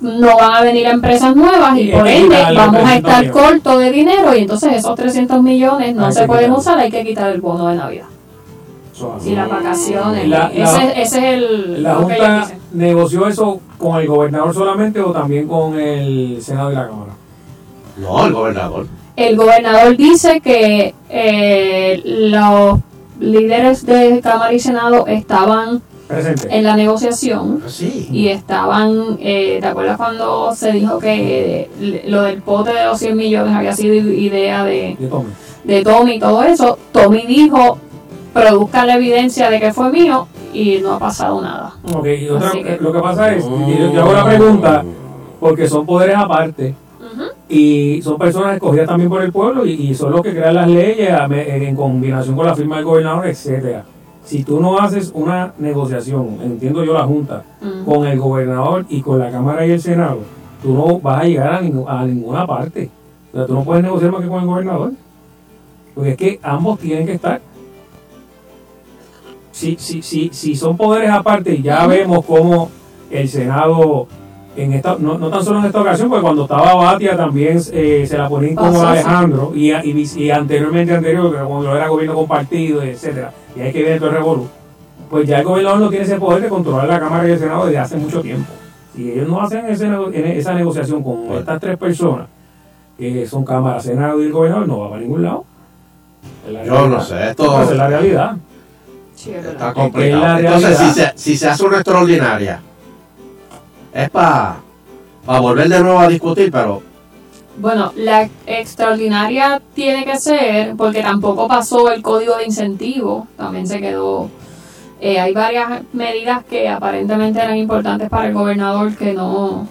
no van a venir empresas nuevas y Y por ende vamos a 300 estar cortos de dinero y entonces esos 300 millones no Hay se pueden usar, hay que quitar el bono de Navidad y las vacaciones. La- la- ese, ese es el ¿La Junta negoció eso con el gobernador solamente o también con el Senado y la Cámara? No, el gobernador. El gobernador dice que eh, los líderes de Cámara y Senado estaban Presente. en la negociación Sí. y estaban, eh, ¿te acuerdas cuando se dijo que eh, lo del pote de los 100 millones había sido idea de, De Tommy. de Tommy y todo eso? Tommy dijo, produzca la evidencia de que fue mío y no ha pasado nada. Ok, y otra- que- lo que pasa es, y yo, yo hago la pregunta porque son poderes aparte y son personas escogidas también por el pueblo y, y son los que crean las leyes en combinación con la firma del gobernador, etcétera. Si tú no haces una negociación, entiendo yo la Junta, Ujú. con el gobernador y con la Cámara y el Senado, tú no vas a llegar a ninguna parte. O sea, tú no puedes negociar más que con el gobernador. Porque es que ambos tienen que estar. Si, si, si, si son poderes aparte, ya vemos cómo el Senado, en esta, no, no tan solo en esta ocasión, porque cuando estaba Batia también eh, se la ponía incómoda Pasó, a sí. Alejandro, y, y, y anteriormente, anterior, cuando era gobierno compartido, etcétera, y hay que ver todo el revolú. Pues ya el gobernador no tiene ese poder de controlar la Cámara y el Senado desde hace mucho tiempo. Si ellos no hacen ese en esa negociación con estas tres personas, que son Cámara, Senado y el gobernador, no va para ningún lado. Yo no sé, esto- Esa es la realidad. Está complicado. Entonces, si se, si se hace una extraordinaria, es para volver de nuevo a discutir, pero Bueno, la extraordinaria tiene que ser, porque tampoco pasó el código de incentivo, también se quedó. eh, hay varias medidas que aparentemente eran importantes para el gobernador que no,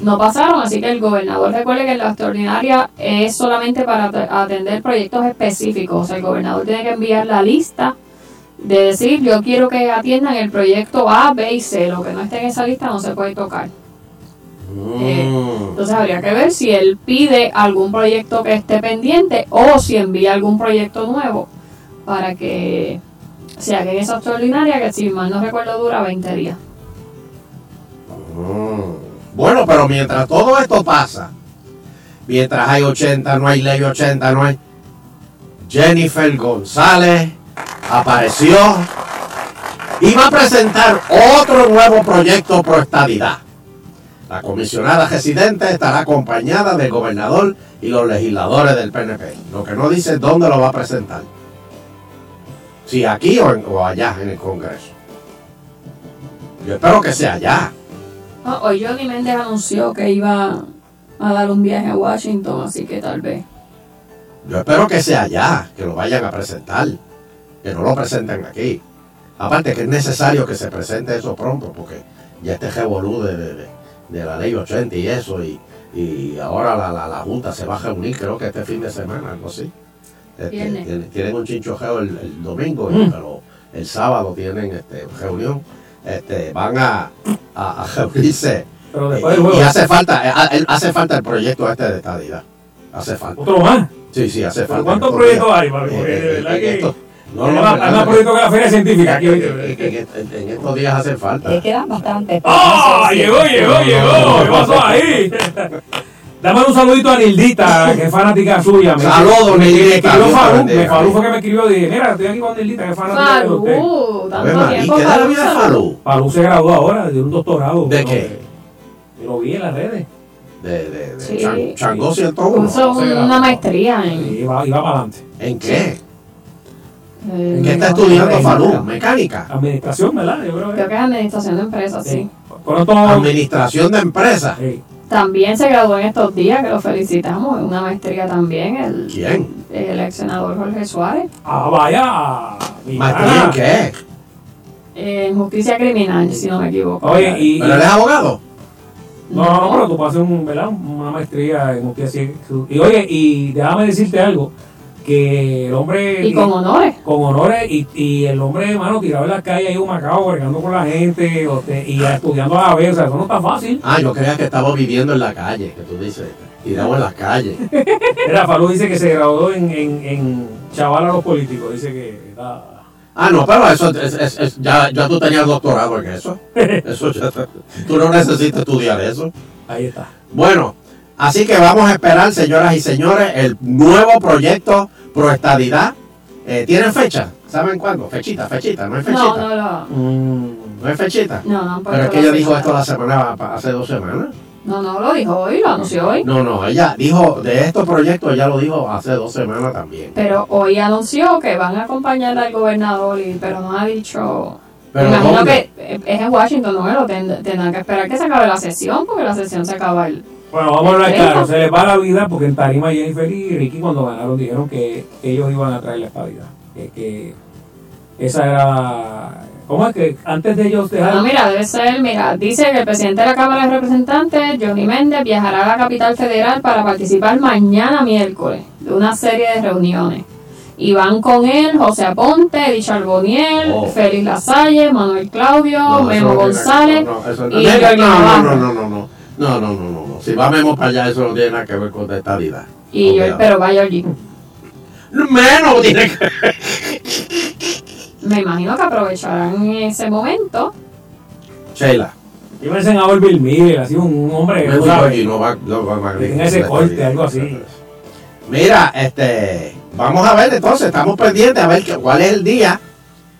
no pasaron, así que el gobernador recuerde que la extraordinaria es solamente para at- atender proyectos específicos, o sea, el gobernador tiene que enviar la lista de decir yo quiero que atiendan el proyecto A, B y C, lo que no esté en esa lista no se puede tocar. Eh, entonces habría que ver si él pide algún proyecto que esté pendiente o si envía algún proyecto nuevo para que se haga en esa extraordinaria que si mal no recuerdo dura 20 días. mm, pero mientras todo esto pasa, mientras hay 80, no hay ley 80, no hay... Jennifer González apareció y va a presentar otro nuevo proyecto pro estadidad. La comisionada residente estará acompañada del gobernador y los legisladores del PNP. Lo que no dice dónde lo va a presentar. Si aquí o, en- o allá en el Congreso. Yo espero que sea allá. No, hoy Johnny Méndez anunció que iba a dar un viaje a Washington, así que tal vez. Yo espero que sea allá, que lo vayan a presentar, que no lo presenten aquí. Aparte que es necesario que se presente eso pronto, porque ya este revolú de, de- de- de la ley 80 y eso, y, y ahora la, la- la Junta se va a reunir, creo que este fin de semana, algo así. Este, tienen, tienen un chinchojeo el, el domingo, Mm. pero el sábado tienen este, reunión. Este, van a, a, a reunirse. Pero después y, del juego. y hace falta, eh, hace falta el proyecto este de estadidad. Hace falta. ¿Otro más? Sí, sí, hace ¿Pero falta. cuántos proyectos hay, Eh, eh, que- esto- no, no, más- más proyectos que la feria científica aquí, en- oíste. en- estos días hace falta. Le quedan bastantes. ¡Ah! Llegó, llegó, llegó. ¿Qué pasó ahí? Dame un saludito a Nildita, que es fanática suya. Me- Saludos, me- me Nildita, Falú, me Falú fue que me escribió dije, mira, estoy aquí con Nildita, que es fanática de usted. Falú, ¿y tiempo qué de la Falú, vida de Falú. Falú? Falú se graduó ahora de un doctorado. ¿De No, qué? Yo lo vi en las redes. De, de, de Sí. Chan- Changó 101. Puso se grabó. una maestría en. Y iba, iba para adelante. ¿En qué? Eh, ¿Qué está estudiando Falú? ¿Mecánica? Administración, ¿verdad? Yo creo que. Creo que es administración de empresas, sí. Pronto. Administración de empresas. Sí. También se graduó en estos días, que lo felicitamos, una maestría también, el, ¿Quién? el ex senador Jorge Suárez, Ah, vaya. ¿Maestría en qué? en justicia criminal, si no me equivoco. Oye, y. ¿Pero él es abogado? No, no, no, pero tú pasas un, ¿verdad? una maestría en justicia. Y oye, y déjame decirte algo, que el hombre... Y con honores. Con honores, y, y el hombre, hermano, tirado en la calle ahí un macao, bregando con la gente, o te- y estudiando a la vez, o sea, eso no está fácil. Ah, yo creía que estaba viviendo en la calle, que tú dices, tirado en las calles. <laughs> Mira, Falú dice que se graduó en, en, en Chaval a los políticos, dice que está... Ah, no, pero eso es, es- es- ya, ya tú tenías doctorado en eso. <laughs> Eso ya, tú no necesitas estudiar eso. Ahí está. Bueno, así que vamos a esperar, señoras y señores, el nuevo proyecto Pro Estadidad. Eh, ¿Tienen fecha? ¿Saben cuándo? Fechita, fechita, no hay fechita. No, no, no. ¿No hay fechita? No, no Pero es que la ella dijo esto la semana, hace dos semanas. No, no, lo dijo hoy, lo anunció hoy. No, no, ella dijo de estos proyectos, ella lo dijo hace dos semanas también. Pero hoy anunció que van a acompañar al gobernador, y, pero no ha dicho... ¿Pero imagino dónde? que eh, es en Washington, no tend- tendrán que esperar que se acabe la sesión, porque la sesión se acaba el... Bueno, vamos a hablar claro, 30. se les va la vida porque en Tarima, Jennifer y Ricky cuando ganaron dijeron que ellos iban a traer la estabilidad. Que, que esa era... ¿Cómo es que antes de ellos dejar... No, mira, debe ser, mira, dice que el presidente de la Cámara de Representantes, Johnny Méndez, viajará a la capital federal para participar mañana miércoles de una serie de reuniones. Y van con él José Aponte, Eddie Charboniel, Oh. Félix Lasalle, Manuel Claudio, No, Memo González no, no, eso no- y no, no, no, no, no, no, no, no, no, no, no. Si va Memo para allá, eso no tiene nada que ver con estabilidad. Y yo, Olvídalo. pero vaya allí. Menos tiene que Me imagino que aprovecharán ese momento. Sheila. Yo me enseñaba el Bill Miller, así un, un hombre Giorgi no va, no va, que tenga ese corte, algo así. Mira, este, vamos a ver entonces, estamos pendientes a ver cuál es el día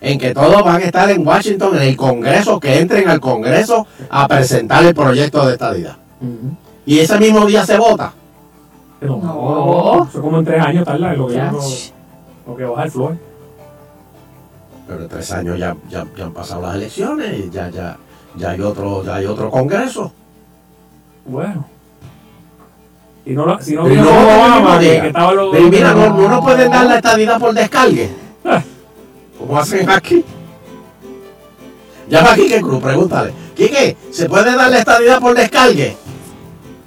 en que todos van a estar en Washington, en el Congreso, que entren al Congreso a presentar el proyecto de estadidad. Y ese mismo día se vota. No, no, no, eso como en tres años tarda lo que, Ya. lo, que baja el floor. Pero en tres años ya, ya, ya han pasado las elecciones y ya, ya, ya hay otro, ya hay otro Congreso. Bueno. Si no, lo- si no no el mira, no, no nos pueden dar la estadidad por descargue. <laughs> Como hacen aquí. Llama a Quique Cruz, pregúntale. Quique, ¿se puede dar la estadidad por descargue?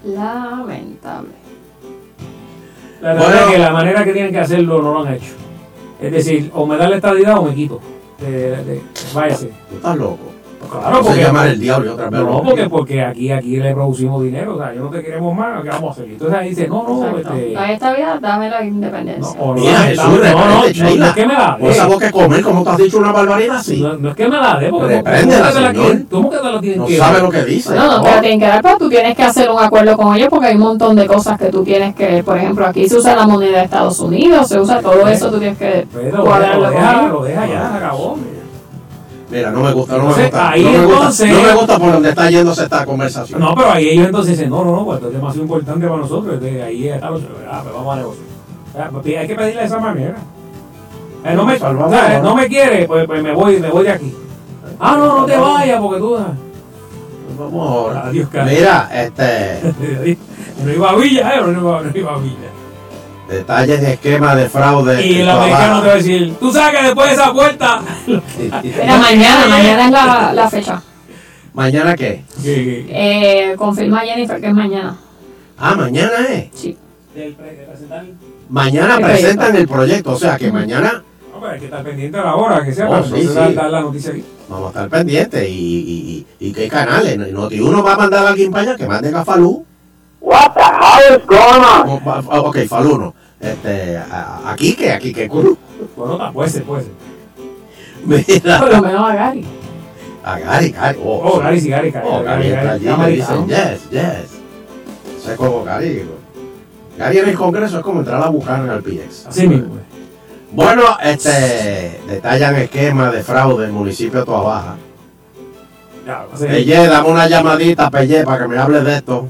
Lamentable. La verdad Bueno. es que la manera que tienen que hacerlo no lo han hecho. Es decir, o me da la estadidad o me quito. De, de- váyase. Tú estás loco. Claro, Se porque, llama el diablo y otra vez. no, porque, porque aquí, aquí le producimos dinero, o sea, yo no te queremos más, ¿qué vamos a hacer? Entonces ahí dice, no, no, Exacto. este, No hay estabilidad, dame la independencia. o no, Mira, no, Jesús, no, no, no, no es que me la No dé. sabes qué comer, como tú has dicho una barbaridad así. No, no es que me la dé, porque Repréndela, ¿cómo que te la señor. ¿Cómo que te la tienen No que sabe dar? lo que dice. No, no te la tienen que dar, pero tú tienes que hacer un acuerdo con ellos porque hay un montón de cosas que tú tienes que, por ejemplo, aquí se usa la moneda de Estados Unidos, se usa todo eso, tú tienes que Pero cuadrarlo lo deja, lo deja ya, acabó. Mira, no me gusta, no me Entonces, gusta. ahí no, me gusta no me gusta por donde está yéndose esta conversación. No, pero ahí ellos entonces dicen, no, no, no, pues esto es demasiado importante para nosotros, ahí está lo ah, pues vamos a negociar. Pues, hay que pedirle de esa manera. Eh, no, me, o sea, no me quiere, pues, pues me voy, me voy de aquí. Ah, no, no te vayas porque tú... Vamos ahora. Adiós, cara. Mira, <laughs> este. No iba a Villa, eh, no iba, no iba a Villa. Detalles de esquema de fraude. Y el americano te va a decir, tú sabes que después de esa puerta... <laughs> Mañana, mañana es la, la fecha. ¿Mañana qué? Eh, confirma Jennifer que es mañana. Ah, mañana es. Sí. Mañana El presentan el proyecto, o sea que mañana No, pero hay que estar pendiente a la hora, que sea, Oh, para sí, entonces sí. dar, dar la noticia aquí. vamos a estar pendientes. ¿Y, y, y, y qué canales? Noti uno va a mandar a alguien para allá que manden a Falú. What the hell is going on? Oh, Ok, Falú no. Este, a- aquí que, aquí que Curu. Bueno, puede ser, puede ser. Mira. Por lo menos a Gary. A Gary, Gary. Oh, Oh, Gary, sí, Gary, Gary, Oh, Gary Gary, está allí, está le dicen yes, yes. Sé como Gary. Gary en el Congreso es como entrar a buscar en el PX. Así mismo. Bueno, este, detallan esquema de fraude en el municipio de Toabaja. Ya, va a ser- Pelle, dame una llamadita, Pelle, para que me hables de esto.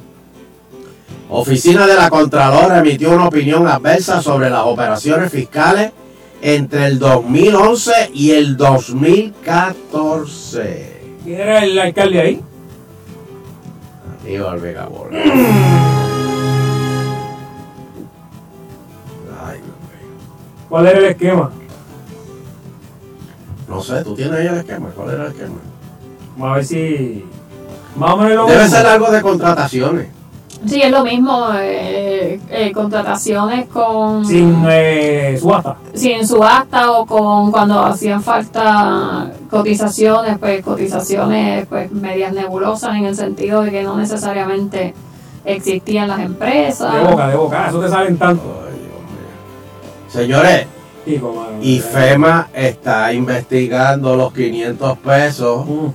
Oficina de la Contralora emitió una opinión adversa sobre las operaciones fiscales entre el 2011 y el 2014. ¿Quién era el alcalde ahí? Aníbal Vega Borda. Ay, ¿Cuál era el esquema? no sé, tú tienes ahí el esquema. ¿Cuál era el esquema? Vamos a ver si... Más o menos lo Debe mismo. ser algo de contrataciones. Sí, es lo mismo. eh, eh, contrataciones con. Sin eh, subasta. sin subasta o con cuando hacían falta cotizaciones, pues cotizaciones pues medias nebulosas en el sentido de que no necesariamente existían las empresas. De boca, de boca. Eso te salen tanto. Señores, y FEMA está investigando los 500 pesos. Mm.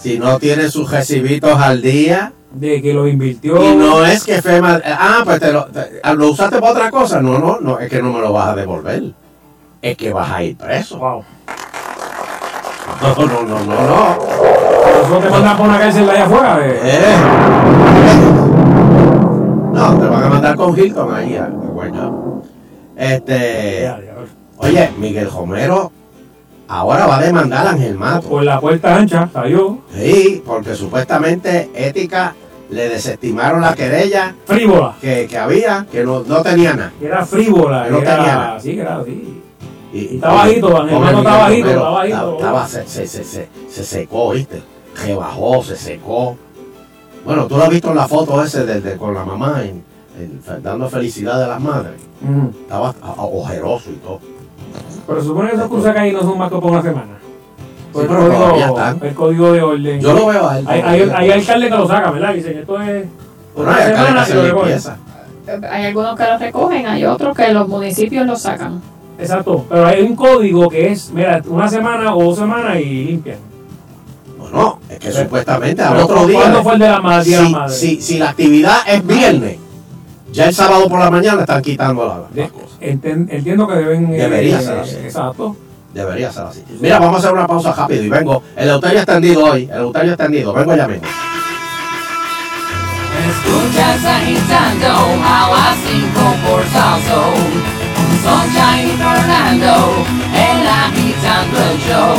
Si no tiene sus recibitos al día. De que lo invirtió. Y no es que FEMA. Ah, pues te lo, te- lo usaste para otra cosa. No, no, no, es que no me lo vas a devolver. Es que vas a ir preso. Wow. No, no, no, no, no. Eso te mandan por una cárcel allá afuera. eh. Eh. No, te van a mandar con Hilton ahí Guaynabo. Este. Oye, Miguel Romero ahora va a demandar a Ángel Mato. Por la puerta ancha, salió. Sí, porque supuestamente Ética le desestimaron la querella Frívola. que, que había, que no, no tenía nada. Que era frívola. Que no que tenía era, nada. sí, que era así. Y, Y está bajito, Ángel Mato está bajito, está bajito. estaba- se, se, se, se, se secó, ¿viste? Rebajó, se secó. Bueno, tú lo has visto en la foto ese de, de- con la mamá en, en- dando felicidad de las madres. Mm. Estaba a- a- ojeroso y todo. Pero supone que esos cruzacalles no son más que por una semana. Por Sí, el, código, están. el código de orden. Yo lo veo a él. Hay, hay, hay alcaldes que lo sacan, ¿verdad? Dicen, esto es por una que semana y lo recogen. limpieza. Hay algunos que los recogen, hay otros que los municipios los sacan. Exacto. Pero hay un código que es, mira, una semana o dos semanas y limpian. No, es que Pero- supuestamente al otro día. ¿cuándo fue el de la de madre? si, si la actividad es viernes, ya el sábado por la mañana están quitando la, De-. Enten- entiendo que deben. eh, Debería eh, ser así. Exacto. Debería ser así. Mira, vamos a hacer una pausa rápido y vengo. El Euterio extendido hoy. El Euterio extendido. Vengo ya mismo. Escuchas agitando a las cinco por salso. Sunshine y Fernando, el agitando el show.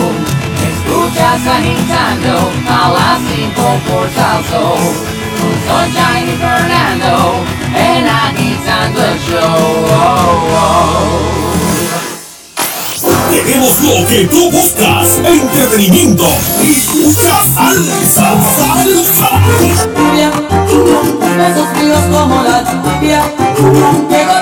Escuchas agitando a las cinco por salso. Sunshine y Fernando, el agitando el show. Tenemos lo que tú buscas, entretenimiento y mucha salsa, salsa. Lluvia, besos fríos como la lluvia, que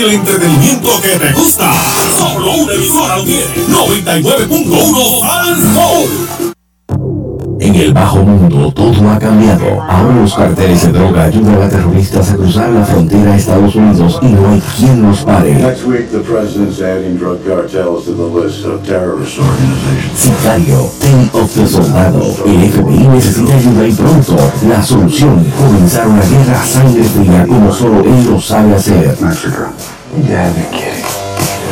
y el entretenimiento que te gusta. Solo una emisora tiene. 99.1 Sal Soul. En el bajo mundo todo ha cambiado. Ahora los carteles de droga ayudan a terroristas a cruzar la frontera a Estados Unidos y no hay quien los pare. Next week, the president's adding drug cartels to the list of terrorist organizations. Sicario, Ten of the Soldado. El FBI necesita ayuda y pronto. La solución, comenzar una guerra a sangre fría como solo él lo sabe hacer.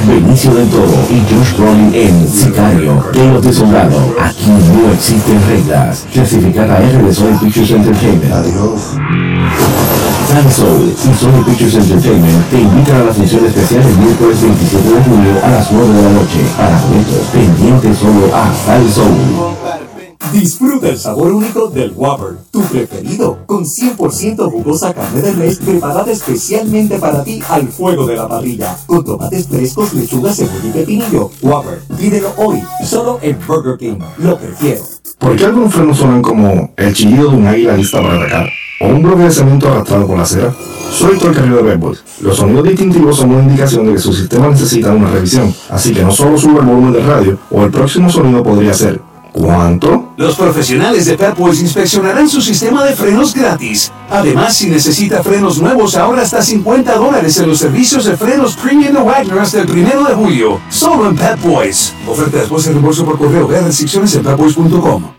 Benicio del Toro y Josh Brolin en Sicario, of the Soldado. Aquí no existen reglas. Clasificada R de Sony Pictures Entertainment. Sun Soul y Sony Pictures Entertainment te invitan a la función especial el miércoles 27 de julio a las 9 de la noche. Para boletos, pendiente solo a Sun Soul. Disfruta el sabor único del Whopper, tu preferido, con 100% jugosa carne de res preparada especialmente para ti al fuego de la parrilla, con tomates frescos, lechuga, cebolla y pepinillo. Whopper, pídelo hoy, solo en Burger King. Lo prefiero. ¿Por qué algunos frenos suenan como el chillido de un águila lista para atacar? ¿O un bloque de cemento arrastrado por la acera? Soy el de Bad Boys. Los sonidos distintivos son una indicación de que su sistema necesita una revisión, así que no solo sube el volumen del radio, o el próximo sonido podría ser ¿Cuánto? Los profesionales de Pep Boys inspeccionarán su sistema de frenos gratis. Además, si necesita frenos nuevos, ahora hasta 50 dólares en los servicios de frenos Premium de Wagner hasta el primero de julio. Solo en Pep Boys. Oferta después de reembolso por correo. Vea restricciones en pepboys.com.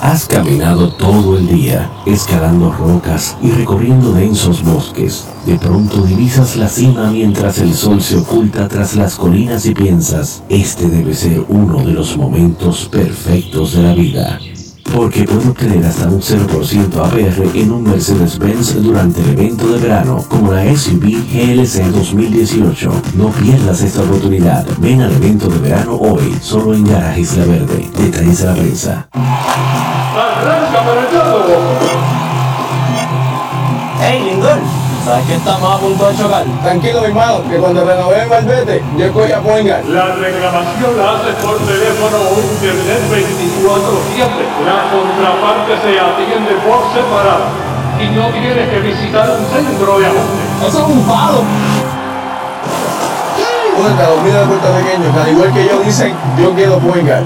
Has caminado todo el día, escalando rocas y recorriendo densos bosques. De pronto divisas la cima mientras el sol se oculta tras las colinas y piensas, este debe ser uno de los momentos perfectos de la vida. Porque puedo obtener hasta un 0% APR en un Mercedes-Benz durante el evento de verano, como la SUV GLC 2018. No pierdas esta oportunidad. Ven al evento de verano hoy, solo en Garajes La Verde. Detalles de la prensa. Arranca para el Hey, Lindor, ¿sabes que estamos a punto de chocar? Tranquilo, mi hermano, que cuando renové el malvete, yo cogí a Poingar. La reclamación la haces por teléfono o internet 24-7. La contraparte se atiende por separado. Y no tienes que visitar un centro de ajuste. Eso es un palo. Cuenta, los de puertorriqueños, que al igual que ellos dicen, yo quiero Poingar.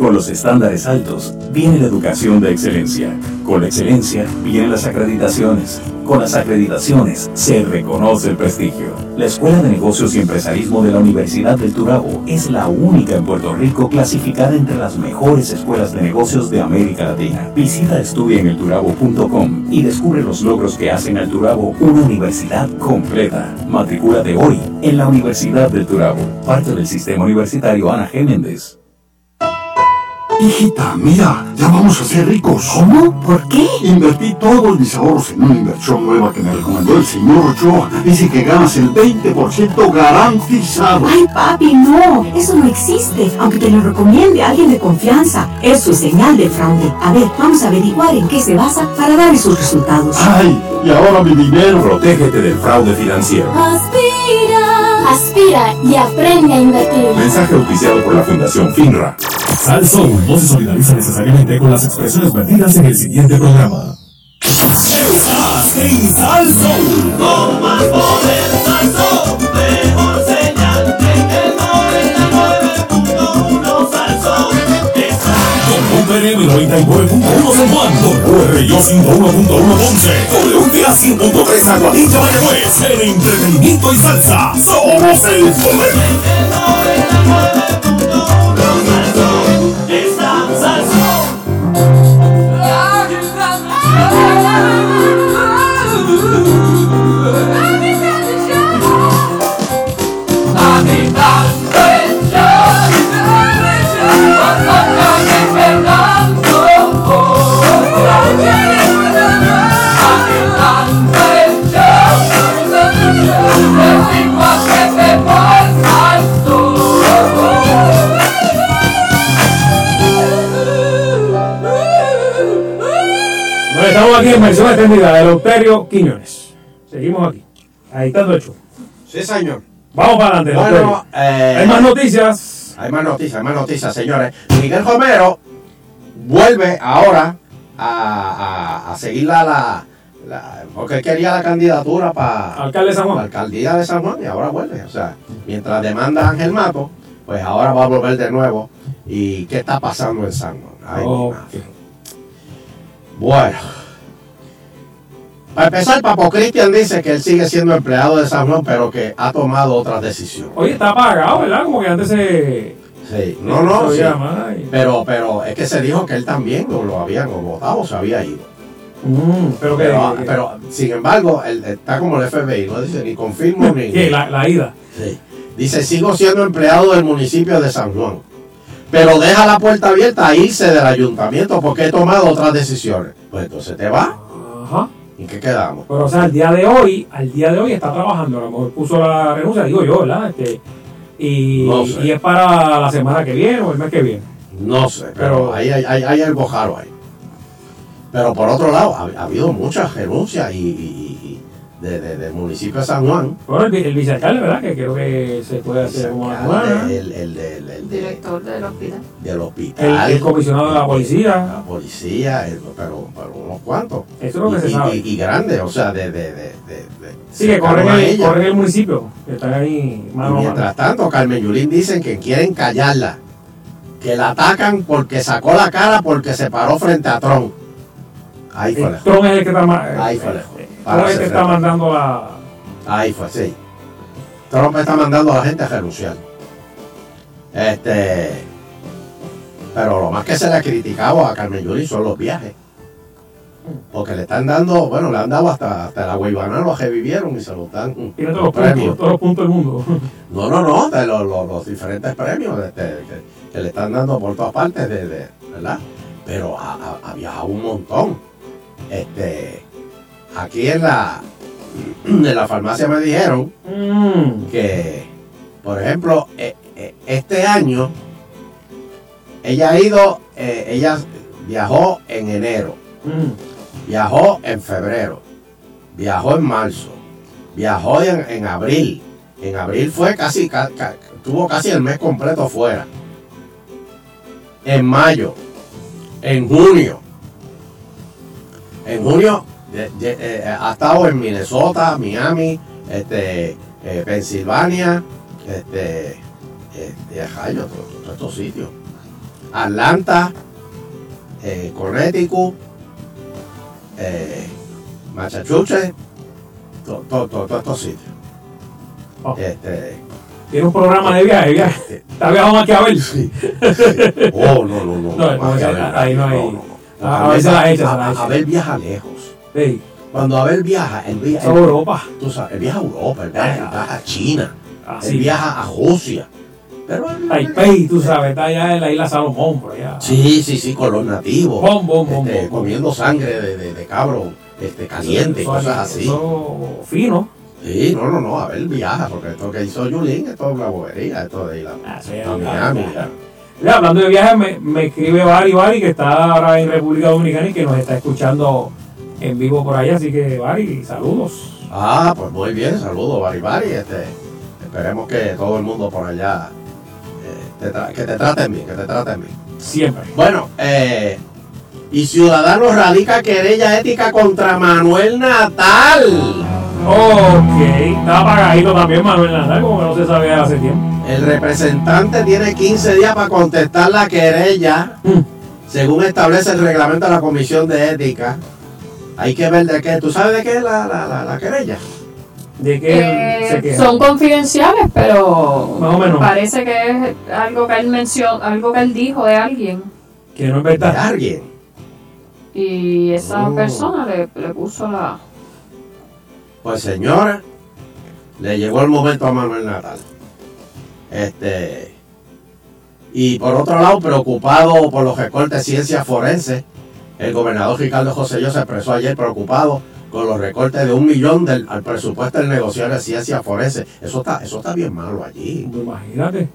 Con los estándares altos viene la educación de excelencia. Con la excelencia vienen las acreditaciones. Con las acreditaciones se reconoce el prestigio. La Escuela de Negocios y Empresarismo de la Universidad del Turabo es la única en Puerto Rico clasificada entre las mejores escuelas de negocios de América Latina. Visita estudiaenelturabo.com y descubre los logros que hacen al Turabo una universidad completa. Matricúlate hoy en la Universidad del Turabo, parte del sistema universitario Ana G. Hijita, mira, ya vamos a ser ricos. ¿Cómo? ¿Por qué? Invertí todos mis ahorros en una inversión nueva que me recomendó el señor Ochoa. Dice que ganas el 20% garantizado. Ay, papi, no, eso no existe. Aunque te lo recomiende alguien de confianza. Eso es señal de fraude. A ver, vamos a averiguar en qué se basa para dar esos resultados. Ay, y ahora mi dinero. Protégete del fraude financiero. Aspira, aspira y aprende a invertir. Mensaje auspiciado por la Fundación FINRA. Sal Soul no se solidariza necesariamente con las expresiones vertidas en el siguiente programa. Estás en Sal Soul. Con más poder, Salso, mejor señal en el 99.1 Salso. Con UPRM 99.1 San Juan, WRIO 101.1 Ponce, WTA 100.3 Aguadilla Mayagüez, el entretenimiento y salsa, somos el poder. Estamos aquí en versión extendida de Eleuterio Quiñones. Aquí. Agitando el show. Sí, señor. Vamos para adelante. Bueno, eh, Hay más noticias. Hay más noticias, hay más noticias, señores. Miguel Romero vuelve ahora a, a- a seguir la, la, la- porque quería la candidatura para Alcalde de San Juan. la alcaldía de San Juan y ahora vuelve. O sea, mientras demanda a Ángel Mato, pues ahora va a volver de nuevo. ¿Y qué está pasando en San Juan? Ay, mi Ok. madre. Bueno. Para empezar, Papo Cristian dice que él sigue siendo empleado de San Juan, pero que ha tomado otras decisiones. Oye, está apagado, ¿verdad? Como que antes se. Sí, no, no, sí. Pero, pero es que se dijo que él también lo, lo habían votado se había ido. Mm, pero que. Pero, que- pero, sin embargo, él está como el FBI, no dice ni confirmo ni. <laughs> que la, la ida. Sí. Dice, sigo siendo empleado del municipio de San Juan. Pero deja la puerta abierta a irse del ayuntamiento porque he tomado otras decisiones. Pues entonces te va. Ajá. ¿En qué quedamos? Pero, o sea, al día de hoy, al día de hoy está trabajando. A lo mejor puso la renuncia, digo yo, ¿verdad? Este, y, No sé. y es para la semana que viene o el mes que viene. No sé, pero, Pero- ahí hay, hay, hay algo raro ahí. Pero por otro lado, ha, ha habido muchas renuncias y de- de- del municipio de San Juan. Bueno, el, el vicealcalde, ¿verdad? Que creo que se puede hacer como. El, el, Director del hospital. del hospital. El- el comisionado de la policía. La policía, el- pero, pero unos cuantos. Eso es lo que y, se y- sabe. Y, y grandes, o sea, de... de, de, de- de- Sí, que corren el, ella. corren el municipio. Que están ahí Y mano mano. mientras tanto, Carmen Yulín dicen que quieren callarla. Que la atacan porque sacó la cara porque se paró frente a Trump. Ahí fue lejos. Trump es el que está, ma- Ahí fue eh, lejos. Trump está mandando la. Ahí fue, sí. Trump está mandando a la gente a renunciar. Este. Pero lo más que se le ha criticado a Carmen Yulín son los viajes. Porque le están dando, bueno, le han dado hasta, hasta la Guaybana, lo revivieron y se lo dan Tiene todos los premios. todos los puntos del mundo. <laughs> No, no, no, de los, los- los diferentes premios este, que, que le están dando por todas partes, de, de- ¿verdad? Pero ha, ha- ha viajado un montón. Este, aquí en la, <clears throat> en la farmacia me dijeron Mm. que, por ejemplo, e- e- este año ella ha ido, eh, ella viajó en enero, Mm. viajó en febrero, viajó en marzo, viajó en, en abril. En abril fue casi, ca- ca- tuvo casi el mes completo fuera. En mayo, en junio, en junio ha estado en Minnesota, Miami, este, eh, Pensilvania, este, este, rayo, todos todos estos sitios. Atlanta, eh, Connecticut, eh, Massachusetts, to- to- to- todos estos sitios. Este, Tiene un programa de viaje, viaje. Está viajado que a ver. oh, no, no, no. Ahí no hay. no, no, no. A, a ver, la A-. Abel viaja lejos. Sí. Cuando Abel viaja, él viaja. A Europa. Tú sabes, él viaja a Europa, él viaja, él viaja a China, Ah, él sí. viaja a Rusia. Pero Taipei, tú sabes, está allá en la isla Salomón, por allá. Sí, sí, sí, con los nativos. Bom, bom, bom, este, comiendo sangre de, de, de cabro este, caliente, Eso- cosas así. Eso fino. Sí, no, no, no, Abel viaja, porque esto que hizo Yulín, esto es una bobería, esto de ir a, Ah, a Miami. Mira, hablando de viajes, me, me escribe Bari Bari, que está ahora en República Dominicana y que nos está escuchando en vivo por allá. Así que, Bari, saludos. Ah, pues muy bien, saludos, Bari Bari. Este, esperemos que todo el mundo por allá eh, te que te traten bien, que te traten bien. Siempre. Bueno, eh, y Ciudadanos radica querella ética contra Manuel Natal. Ok, está apagadito también Manuel Natal, como que no se sabía hace tiempo. El representante tiene 15 días para contestar la querella, según establece el reglamento de la Comisión de Ética. Hay que ver de qué. ¿Tú sabes de qué es la, la, la, la querella? De que Eh, se queja. son confidenciales, pero Más o menos. parece que es algo que él mencionó, algo que él dijo de alguien. Que no es De verdad. alguien. Y esa Oh. persona le, le puso la... Pues señora, le llegó el momento a Manuel Natal. Este. Y por otro lado, preocupado por los recortes de ciencias forenses, el gobernador Ricardo José se expresó ayer preocupado con los recortes de un millón del, al presupuesto del negociado de ciencias forenses. Eso está, eso está bien malo allí. Imagínate.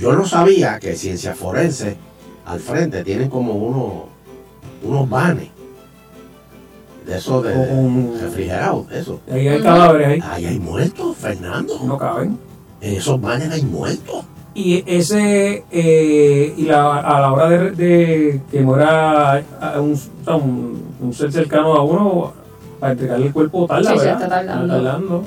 Yo no sabía que ciencias forenses al frente tienen como unos, unos vanes. De esos de, refrigerados, eso. Ahí hay cadáveres ahí. Ahí hay muertos, Fernando. No caben. En esos vanes hay muertos. Y ese, eh, y la, a la hora de, de que muera un, un- un ser cercano a uno, para entregarle el cuerpo tarda, Sí, se ¿verdad? está tardando.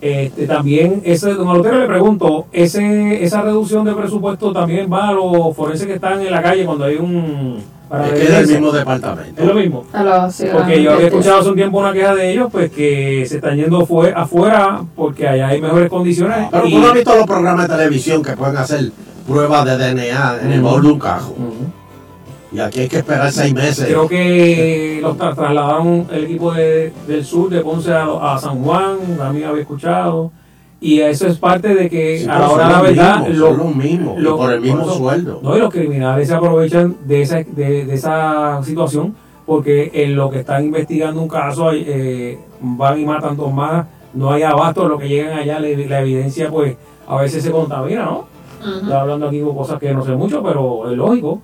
Este, también, ese, don Alotero le pregunto, ese, esa reducción de presupuesto también va a los forenses que están en la calle cuando hay un... para Es que es del mismo departamento. Es lo mismo. A los Porque yo había escuchado hace un tiempo una queja de ellos, pues que se están yendo fue, afuera porque allá hay mejores condiciones. Pero y- tú no has visto los programas de televisión que pueden hacer pruebas de DNA en el baúl de un cajo. Y aquí hay que esperar seis meses. Creo que los tra- trasladaron el equipo de- del sur de Ponce a, a San Juan, también había escuchado. Y eso es parte de que Sí, a la hora de la verdad. mismos, lo- son los mismos, y lo- por el mismo eso- sueldo. No, y los criminales se aprovechan de esa, de, de esa situación porque en lo que están investigando un caso eh, van y matan dos más, no hay abasto, lo que llegan allá, la, la evidencia pues a veces se contamina, ¿no? Ujú. Estoy hablando aquí con cosas que no sé mucho, pero es lógico.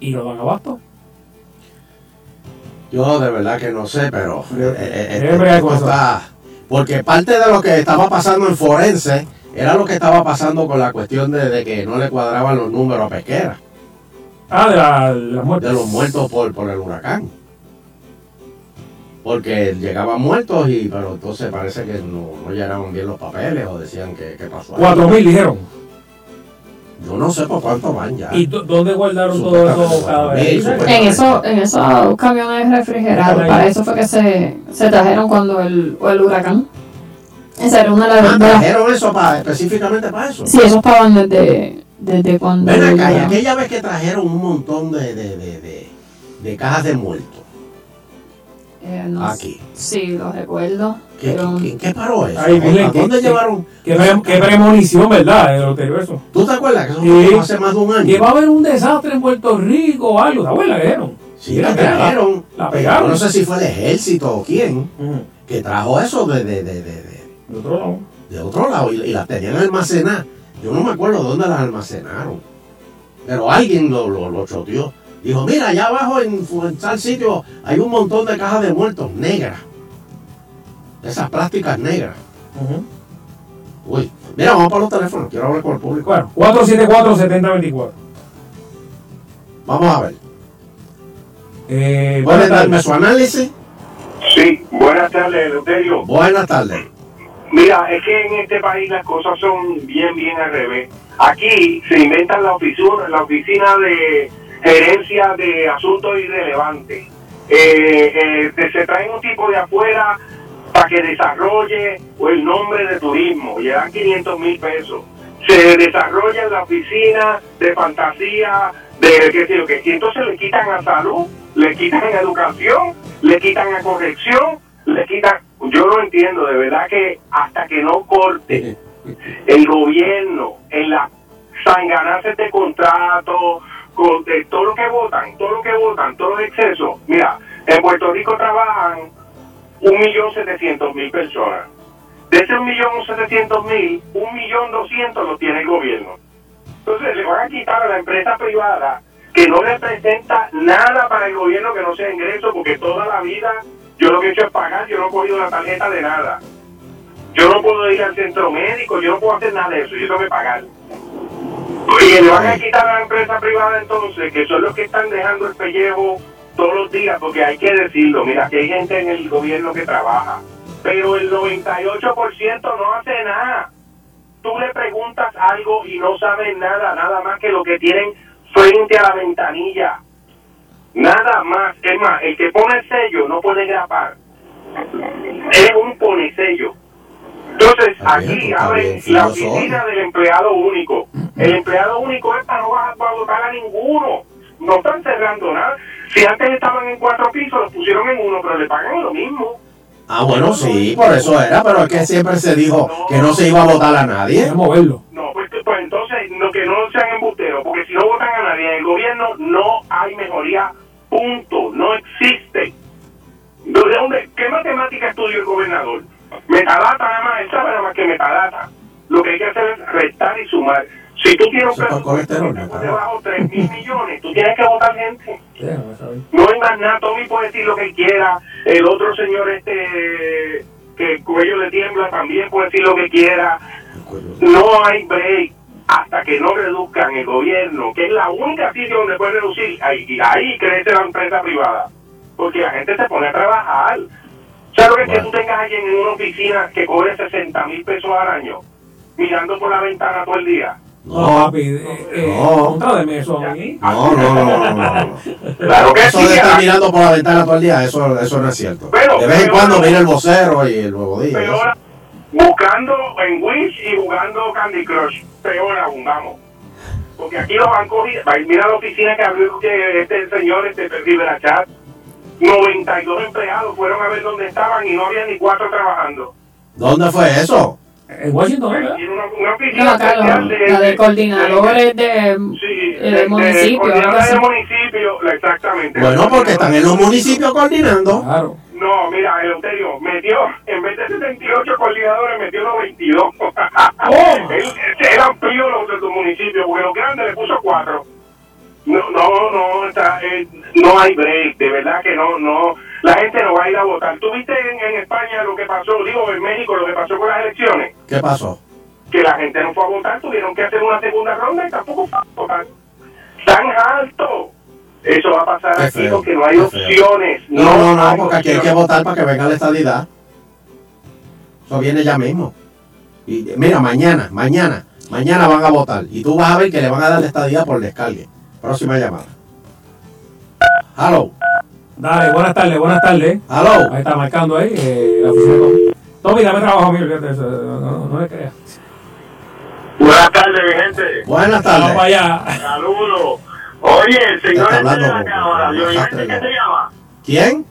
Y no dan abasto. Yo de verdad que no sé, pero eh, eh, eh, esto está- porque parte de lo que estaba pasando en forense era lo que estaba pasando con la cuestión de, de que no le cuadraban los números a Pesquera, Ah, de la, las muertes. de los muertos por, por el huracán. Porque llegaban muertos y pero entonces parece que no, no llenaban bien los papeles o decían que, que pasó. Cuatro mil dijeron. Yo no sé por cuánto van ya. ¿Y dó- dónde guardaron todo eso cadáveres? En, eso, en esos camiones refrigerados, para eso fue que se, se trajeron cuando el, o el huracán. Esa era una de las... Ah, trajeron eso para, específicamente para eso. sí, esos estaban desde, desde cuando... Ven acá, y el- aquella vez que trajeron un montón de, de, de, de, de cajas de muertos. eh, no sé. Aquí. Sí, lo recuerdo. ¿Qué, qué- qué paró eso? Ay, ¿A dónde llevaron? Qué, pre- qué premonición, ¿verdad? En el eso. ¿Tú te acuerdas que eso Sí. hace más de un año? Que va a haber un desastre en Puerto Rico o algo. ¿Te acuerdas que dijeron? Sí. La, la pegaron. Yo no sé si fue el ejército o quién que trajo eso de, de, de, de, de- De otro lado. de otro lado y, y las tenían almacenadas. Yo no me acuerdo dónde las almacenaron. Pero alguien lo, lo, lo choteó. Dijo, mira, allá abajo en, en tal sitio hay un montón de cajas de muertos negras. De esas plásticas negras. Uy, mira, vamos para los teléfonos. Quiero hablar con el público. Bueno, 474-7024. Vamos a ver. Eh, ¿Puede buenas darme tardes. su análisis? Sí, buenas tardes, Eleuterio. Buenas tardes. Mira, es que en este país las cosas son bien, bien al revés. Aquí se inventan la oficina, la oficina de gerencia de asuntos irrelevantes. Eh, eh, se traen un tipo de afuera para que desarrolle el nombre de turismo, y le dan 500 mil pesos. Se desarrolla en la oficina de fantasía, de qué sé yo qué, y entonces le quitan a salud, le quitan a educación, le quitan a corrección, le quitan, yo no entiendo, de verdad que hasta que no corte <laughs> el gobierno en las sanganazas de contrato, con de todo lo que votan, todo lo que votan, todos los excesos. Mira, en Puerto Rico trabajan un millón setecientos mil personas. De ese un millón setecientos mil, un millón doscientos lo tiene el gobierno. Entonces le van a quitar a la empresa privada que no representa nada para el gobierno que no sea ingreso, porque toda la vida yo lo que he hecho es pagar, yo no he cogido la tarjeta de nada. Yo no puedo ir al centro médico, yo no puedo hacer nada de eso, yo tengo que pagar. Y le van a quitar a la empresa privada entonces, que son los que están dejando el pellejo todos los días, porque hay que decirlo, mira, que hay gente en el gobierno que trabaja, pero el 98% no hace nada. Tú le preguntas algo y no saben nada, nada más que lo que tienen frente a la ventanilla. Nada más. Es más, el que pone el sello no puede grapar. Es un pone sello. Entonces, aquí abre la oficina del empleado único. El empleado único es para no votar a ninguno. No están cerrando nada. Si antes estaban en cuatro pisos, los pusieron en uno, pero le pagan lo mismo. Ah, bueno, sí, por eso era, pero es que siempre se dijo que no se iba a votar a nadie. Vamos a moverlo. No, pues, pues entonces no, que no sean embusteros, porque si no votan a nadie en el gobierno, no hay mejoría, punto, no existe. ¿De dónde? ¿Qué matemática estudia el gobernador? Metadata nada más, él sabe nada más que metadata. Lo que hay que hacer es restar y sumar. Si tú tienes un por debajo de 3 mil millones, tú tienes que votar gente. No hay más nada, Tommy puede decir lo que quiera, el otro señor este que el cuello le tiembla también puede decir lo que quiera. No hay break hasta que no reduzcan el gobierno, que es la única sitio donde puede reducir, ahí, y ahí crece la empresa privada. Porque la gente se pone a trabajar. ¿Sabes lo que es que tú tengas alguien en una oficina que cobre 60 mil pesos al año mirando por la ventana todo el día? No, papi, eh, eh, contróleme eso a mí. No, no, no, no, no. Claro que Eso sí, de estar ah. mirando por la ventana todo el día, eso, eso no es cierto. Pero- de vez en cuando mira el vocero y el nuevo día. Peor eso. buscando en Wish y jugando Candy Crush. Peor aún, vamos. Porque aquí los han cogido. Mira la oficina que abrió que este señor, este Rivera Chat. 92 empleados fueron a ver dónde estaban y no había ni cuatro trabajando. ¿Dónde fue eso? En Washington, ¿verdad? Una, una oficina No, lo- la de coordinadores de, sí, eh, de municipio. algo coordinadores de municipio, exactamente. Bueno, porque están en los municipios coordinando. Claro. No, mira, Eleuterio metió, en vez de 78 coordinadores, metió 92. <laughs> él, él amplió los de tu municipio, porque los grandes le puso cuatro. No, no, no, está, eh, no hay break, de verdad que no, no, la gente no va a ir a votar. ¿Tú viste en, en España lo que pasó, digo, en México lo que pasó con las elecciones? ¿Qué pasó? Que la gente no fue a votar, tuvieron que hacer una segunda ronda y tampoco fue a votar. Tan alto. Eso va a pasar Qué aquí feo, porque no hay opciones. No, no, no, porque aquí hay que votar para que venga la estadidad. Eso viene ya mismo. Y mira, mañana, mañana, mañana van a votar. Y tú vas a ver que le van a dar la estadidad por descargue. Próxima llamada. Hello. Dale, buenas tardes, buenas tardes. Hello. Ahí está marcando ahí eh, la oficina de Tommy. Tommy, dame trabajo a mí, olvídate de eso, no, no, no le creas. Buenas tardes, mi gente. Buenas Vamos para tardes. allá. Saludos. Oye, el señor Está este de hablando la con- cámara, Johnny Méndez, ¿qué ¿no? se llama? ¿Quién?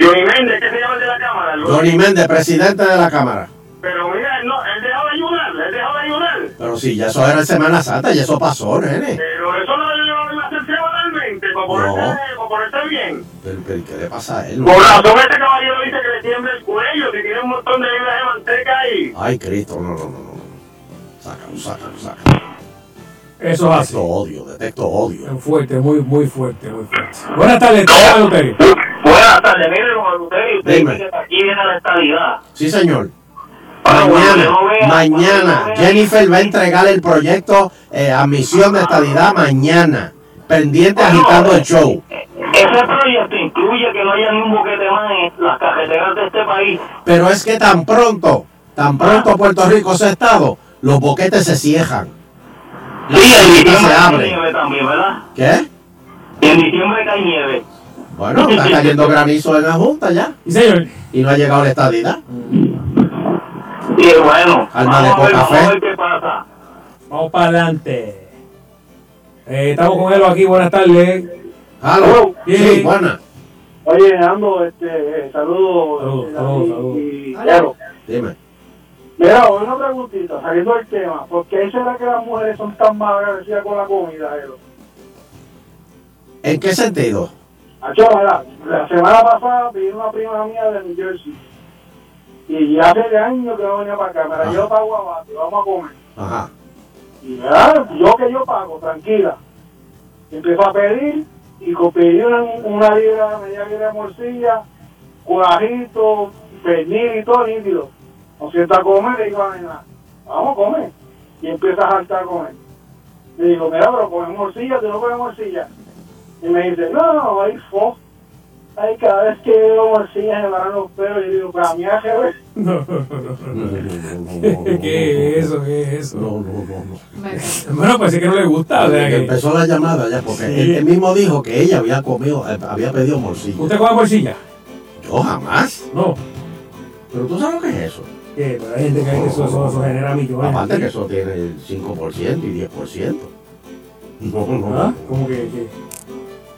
Johnny Méndez, ¿qué se llama el de la cámara? Johnny Méndez, presidente de la Cámara. Pero mira, él, no, él dejó de ayudar, él dejó de ayudar. Pero sí, ya eso era en Semana Santa y eso pasó, nene. Pero eso ponerse, para ponerse bien. Pero, pero, ¿qué le pasa a él? Por razón este caballero dice que le tiembla el cuello, si tiene un montón de libras de manteca ahí. Ay, Cristo, no, no, no, no. Sácalo, sácalo, sácalo. Eso es así. Detecto odio, detecto odio. Es fuerte, muy, muy fuerte, muy fuerte. Buenas tardes, ¿cómo está, Eleuterio? Buenas tardes, mire, don Eleuterio, usted Dime. dice que aquí viene la estabilidad. Sí, señor. Mañana, que mañana, que. Jennifer va a entregar el proyecto eh, Admisión de Estadidad mañana. Pendiente agitando el show. Ese proyecto incluye que no haya ni un boquete más en las carreteras de este país. Pero es que tan pronto, tan pronto Puerto Rico sea estado, los boquetes se cierran. Las Sí, en diciembre se cae abren. nieve también, ¿verdad? ¿Qué? Y en diciembre cae nieve. Bueno, está cayendo <laughs> granizo en la Junta ya. Sí, señor. Y no ha llegado la estadidad. Y bueno, Alma de vamos, a ver, poca vamos a ver qué pasa. Vamos para adelante. Eh, estamos con él aquí, buenas tardes. Halo. Bien. Sí, buena. Oye, Ando, este, eh, saludos. Saludos, eh, saludos, y- claro. Dime. Mira, una preguntita, saliendo del tema. ¿Por qué será que las mujeres son tan mal agradecidas con la comida, Elo? ¿En qué sentido? Acho, mira, la semana pasada vino una prima mía de New Jersey. Y ya hace años que no venía para acá. Me la llevo para Guabate, vamos a comer. Ajá. Y mira, yo que yo pago, tranquila. Empiezo a pedir y pedí una, una libra, media libra de morcilla, curajito, pernil y todo nítido. Nos siento a comer y digo a la nena, vamos a comer. Y empieza a saltar a comer. Le digo, mira, pero comes morcilla, tú no comes morcilla. Y me dice, no, no, hay fo. Ay, cada vez que veo morcillas paran los pelos y digo, para mí hace. No, no, no, no. ¿Qué es eso? ¿Qué es eso? No, no, no, no. Bueno, pues es que no le gusta. O sea, Desde que que- empezó la llamada ya, porque Sí. él, mismo dijo que ella había comido, eh, había pedido morcilla. ¿Usted come bolsilla? Yo jamás. No. Pero tú sabes lo que es eso. ¿Qué? Pero hay gente que eso, eso, eso genera millones. Aparte que eso tiene el 5% y 10%. No, no. ¿Ah? ¿Cómo que, que?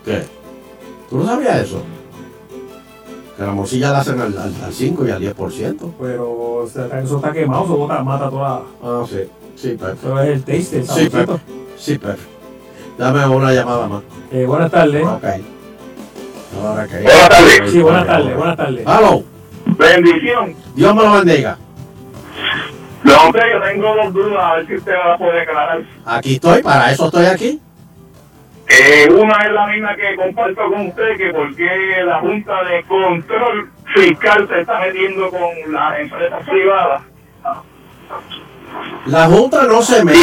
¿Qué? ¿Tú no sabías eso? La morcilla la hacen al, al, al 5 y al 10%. Pero o sea, eso está quemado, eso bota, mata toda. Ah, sí. Sí, Pep. Eso es el taste, el Sí. Pep. Sí, Pep. Dame una llamada más. Eh, buenas tardes. Ok. Ahora que. Buenas tardes. Sí, buenas tardes, buenas tardes. Hello. Bendición. Dios me lo bendiga. No, hombre, yo tengo dos dudas, a ver si usted me las puede aclarar. Aquí estoy, para eso estoy aquí. Eh, una es la misma que comparto con usted, que porque la Junta de Control Fiscal se está metiendo con las empresas privadas. La Junta no se mete.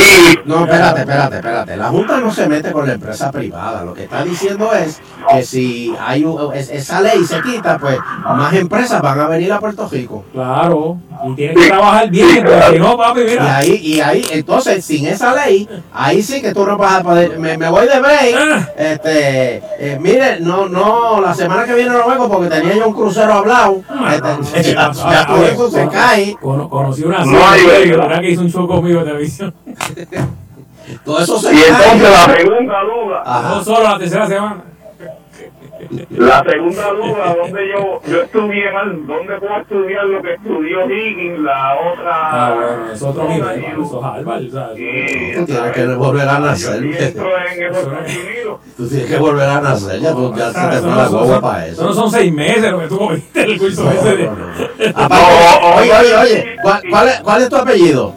No, espérate, espérate, espérate. La Junta no se mete con la empresa privada. Lo que está diciendo es que si hay un- es- esa ley se quita, pues más empresas van a venir a Puerto Rico. Claro. Y tienen que trabajar bien, porque si no, papi, Y mira. ahí, y ahí, entonces, sin esa ley, ahí sí que tú no vas a poder. Me, me voy de break. Este, eh, mire, no, no, la semana que viene no vengo porque tenía yo un crucero hablado. Este, ya, ya todo eso se cae. Cono- conocí una No hay serie break. Hizo un show conmigo de televisión. <laughs> Todo eso se Y entonces la segunda duda, Ajá. No solo la tercera semana. la segunda duda, donde yo, yo estudié mal, ¿dónde puedo estudiar lo que estudió Higgins, la otra? Ah, bueno, es otro nivel, eso es Harvard, ¿sabes? Tú tienes que volver a nacer. Tú tienes que volver a nacer. Ya, tú- ya se te fue la son- guagua para eso. No son seis meses lo que tú cogiste el curso ese de... Aparte, oye, oye, oye, ¿cuál, cuál es, cuál es tu apellido?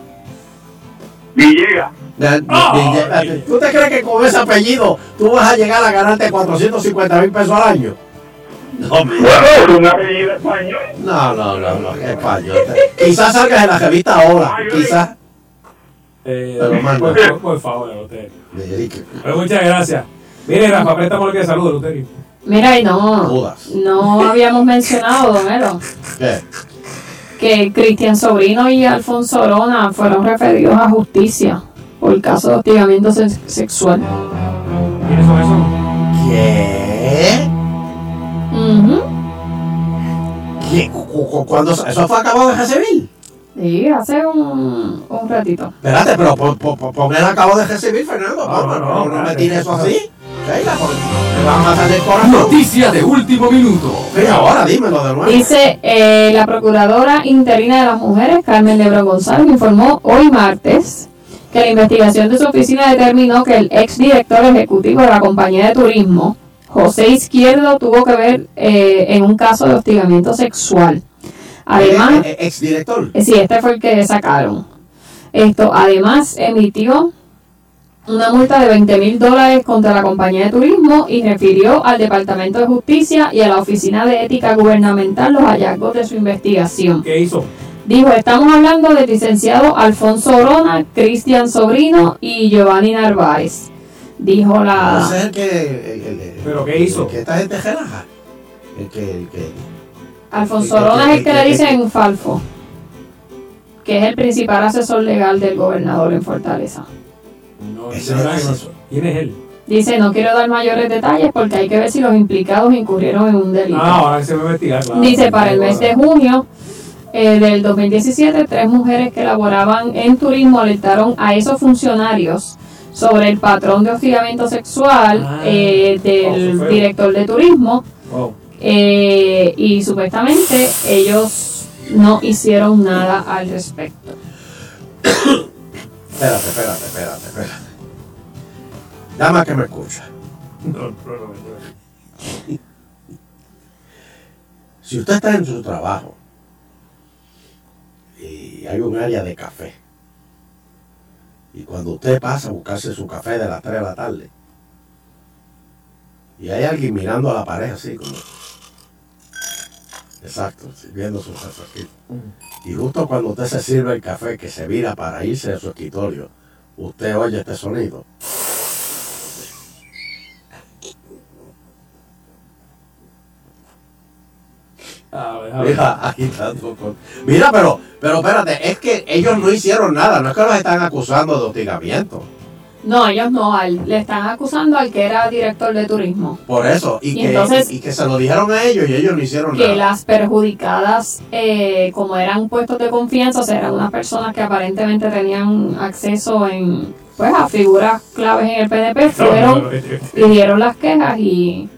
Villegas. De- de- ¿Tú te crees que con ese apellido tú vas a llegar a ganarte 450 mil pesos al año? No, Bueno, un apellido español. no, no, no, no, español. Quizás salgas en la revista ahora, quizás. Eh, por, por favor, Eleuterio. Pues muchas gracias. Mire, Rafa, préstame lo que saluda, Eleuterio. Mira, y no, no habíamos mencionado, don Elo, ¿Qué? Que Cristian Sobrino y Alfonso Orona fueron referidos a justicia por caso de hostigamiento se- sexual. ¿Quiénes son esos? ¿Qué? Ujú. ¿Qué? Cu- cu- ¿Cuándo? ¿Eso fue acabado de recibir? Sí, hace un, un ratito. Espérate, pero pon, pon, pon- pon el acabo de recibir, Fernando. No, no, no, no me tires eso así. Me van a corazón. Noticia de último minuto. Pero ahora dímelo de nuevo. Dice, eh, la Procuradora Interina de las Mujeres, Carmen Lebrón González, informó hoy martes que la investigación de su oficina determinó que el exdirector ejecutivo de la compañía de turismo, José Izquierdo, tuvo que ver eh, en un caso de hostigamiento sexual. Además, Eh, exdirector. sí, este fue el que sacaron. Esto, además, emitió una multa de 20 mil dólares contra la compañía de turismo y refirió al Departamento de Justicia y a la Oficina de Ética Gubernamental los hallazgos de su investigación. ¿Qué hizo? Dijo, estamos hablando del licenciado Alfonso Orona, Cristian Sobrino y Giovanni Narváez. Dijo la... Ese es el que. el- el- el- ¿Pero qué hizo? que esta gente relaja. El que. El que Alfonso Orona es el que le dicen Falfo, que es el principal asesor legal del gobernador en Fortaleza. No, Ese no, no no, es no. eso. ¿Quién es él? Dice, no quiero dar mayores detalles porque hay que ver si los implicados incurrieron en un delito. Ah, ahora que se me va a investigar, claro. Dice, para el mes de junio eh, del 2017, tres mujeres que laboraban en turismo alertaron a esos funcionarios sobre el patrón de hostigamiento sexual Ah. eh, Oh, del fue. director de turismo Wow. eh, y supuestamente ellos no hicieron nada al respecto. <coughs> Espérate, espérate, espérate, espérate. Dama que me escucha. No, no, no, no. Si usted está en su trabajo y hay un área de café, y cuando usted pasa a buscarse su café de las 3 de la tarde, y hay alguien mirando a la pared así, como. Exacto, sirviendo su café. Y justo cuando usted se sirve el café que se vira para irse de su escritorio, usted oye este sonido. Ah, déjame. Mira, aquí está tu con- Mira, pero, pero espérate, es que ellos no hicieron nada, no es que los están acusando de hostigamiento. No, ellos no, al- le están acusando al que era director de turismo. Por eso, y, Y que, entonces- y, y que se lo dijeron a ellos y ellos no hicieron que nada. las perjudicadas, eh, como eran puestos de confianza, o sea, eran unas personas que aparentemente tenían acceso en, pues, a figuras claves en el PNP, fueron y dieron las quejas y,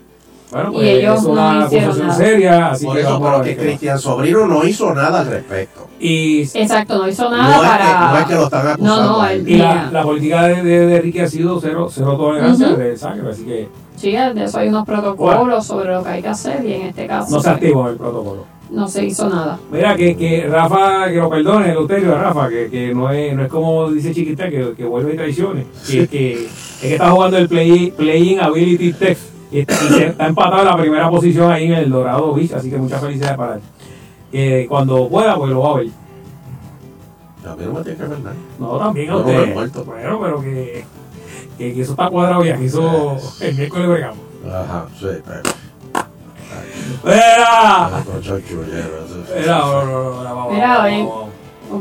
Bueno, y pues ellos es no hicieron nada. seria, así Por que eso, pero que Cristian Sobrino no hizo nada al respecto. Y, Exacto, no hizo nada No es que- para... no es que lo están acusando No, no, él y la, la política de, de, de Ricky ha sido cero, cero tolerancia Ujú. de sangre, así que sí, de eso hay unos protocolos sobre lo que hay que hacer y en este caso no se activó el protocolo. no se hizo nada. Mira, que, que Rafa, que lo perdone, el uterio de Rafa, que, que no, es, no es como dice Chiquita, que, que vuelve y traicione. Que, que, es que está jugando el play, Playing Ability Test y está, y se- está empatado en la primera posición ahí en el Dorado Beach, así que muchas felicidades para él. Que cuando pueda, pues lo va a ver. A mí no me tiene que ver nada. No, también a Yo no usted. muerto. Bueno, pero que, que, que eso está cuadrado ya, que eso el miércoles bregamos. Ajá, sí, pero. Eso- Mira, no,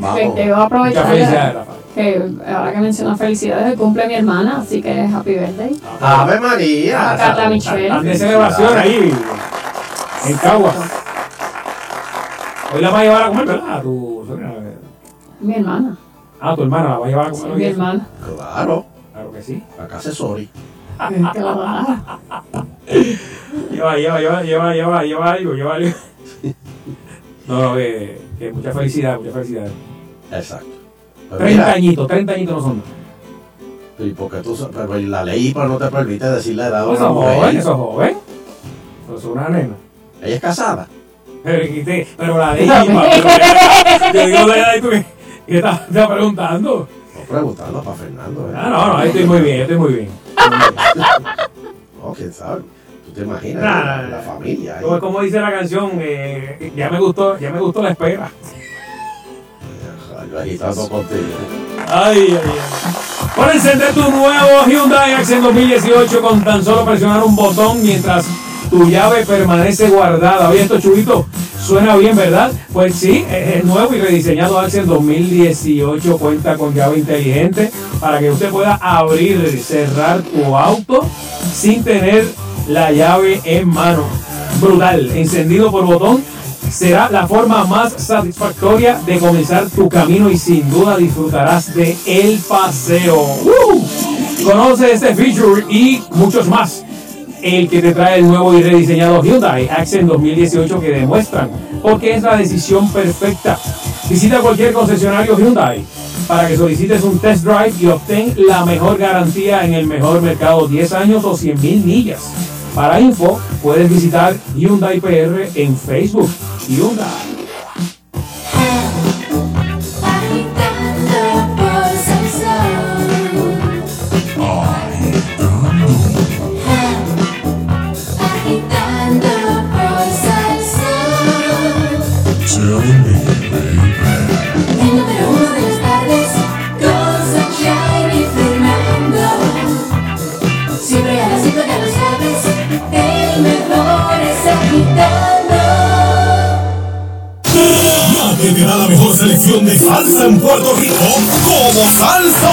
Mira, te voy a aprovechar que ahora que mencionas felicidades, el cumple mi hermana, así que happy birthday. ¡Ave María! Cata Michelle. Están de celebración ahí, en Caguas. Hoy la vas a llevar a comer, ¿verdad? A tu sobrina. Mi hermana, Ah, tu hermana la va a llevar a comer hoy. mi hermana. Claro, Claro que sí. acá se sorry. Lleva, lleva, lleva, lleva, lleva, lleva algo, lleva algo. <laughs> No, no, que, que mucha felicidad, mucha felicidad. Exacto. Pues 30 mira, añitos, 30 añitos no son. ¿Y por qué tú, pero la ley no te permite decir la edad de Eso una es mujer? joven, eso es joven. Eso es una nena. Ella es casada. Pero, la de IPA, pero- yo digo y tú me- ¿qué estás preguntando? No preguntando para Fernando. ¿eh? Ah, no, no, estoy muy bien, estoy muy bien. <laughs> No, quién sabe. Tú te imaginas Nah, la, familia. ahí. Como, como dice la canción, eh, ya me gustó, ya me gustó la espera. Yo agitando contigo. Ay, ay, ay. Para encender tu nuevo Hyundai Accent 2018 con tan solo presionar un botón mientras tu llave permanece guardada. Oye, esto chulito suena bien, ¿verdad? Pues sí, es nuevo y rediseñado Accent 2018 cuenta con llave inteligente para que usted pueda abrir y cerrar tu auto sin tener la llave en mano. Brutal, encendido por botón será la forma más satisfactoria de comenzar tu camino y sin duda disfrutarás de el paseo. ¡Woo! Conoce este feature y muchos más. El que te trae el nuevo y rediseñado Hyundai Accent 2018 que demuestran porque es la decisión perfecta. Visita cualquier concesionario Hyundai para que solicites un test drive y obtén la mejor garantía en el mejor mercado 10 años o 100 mil millas. Para info, puedes visitar Hyundai PR en Facebook. Hyundai. Ya tendrá la mejor selección de salsa en Puerto Rico como Salsa.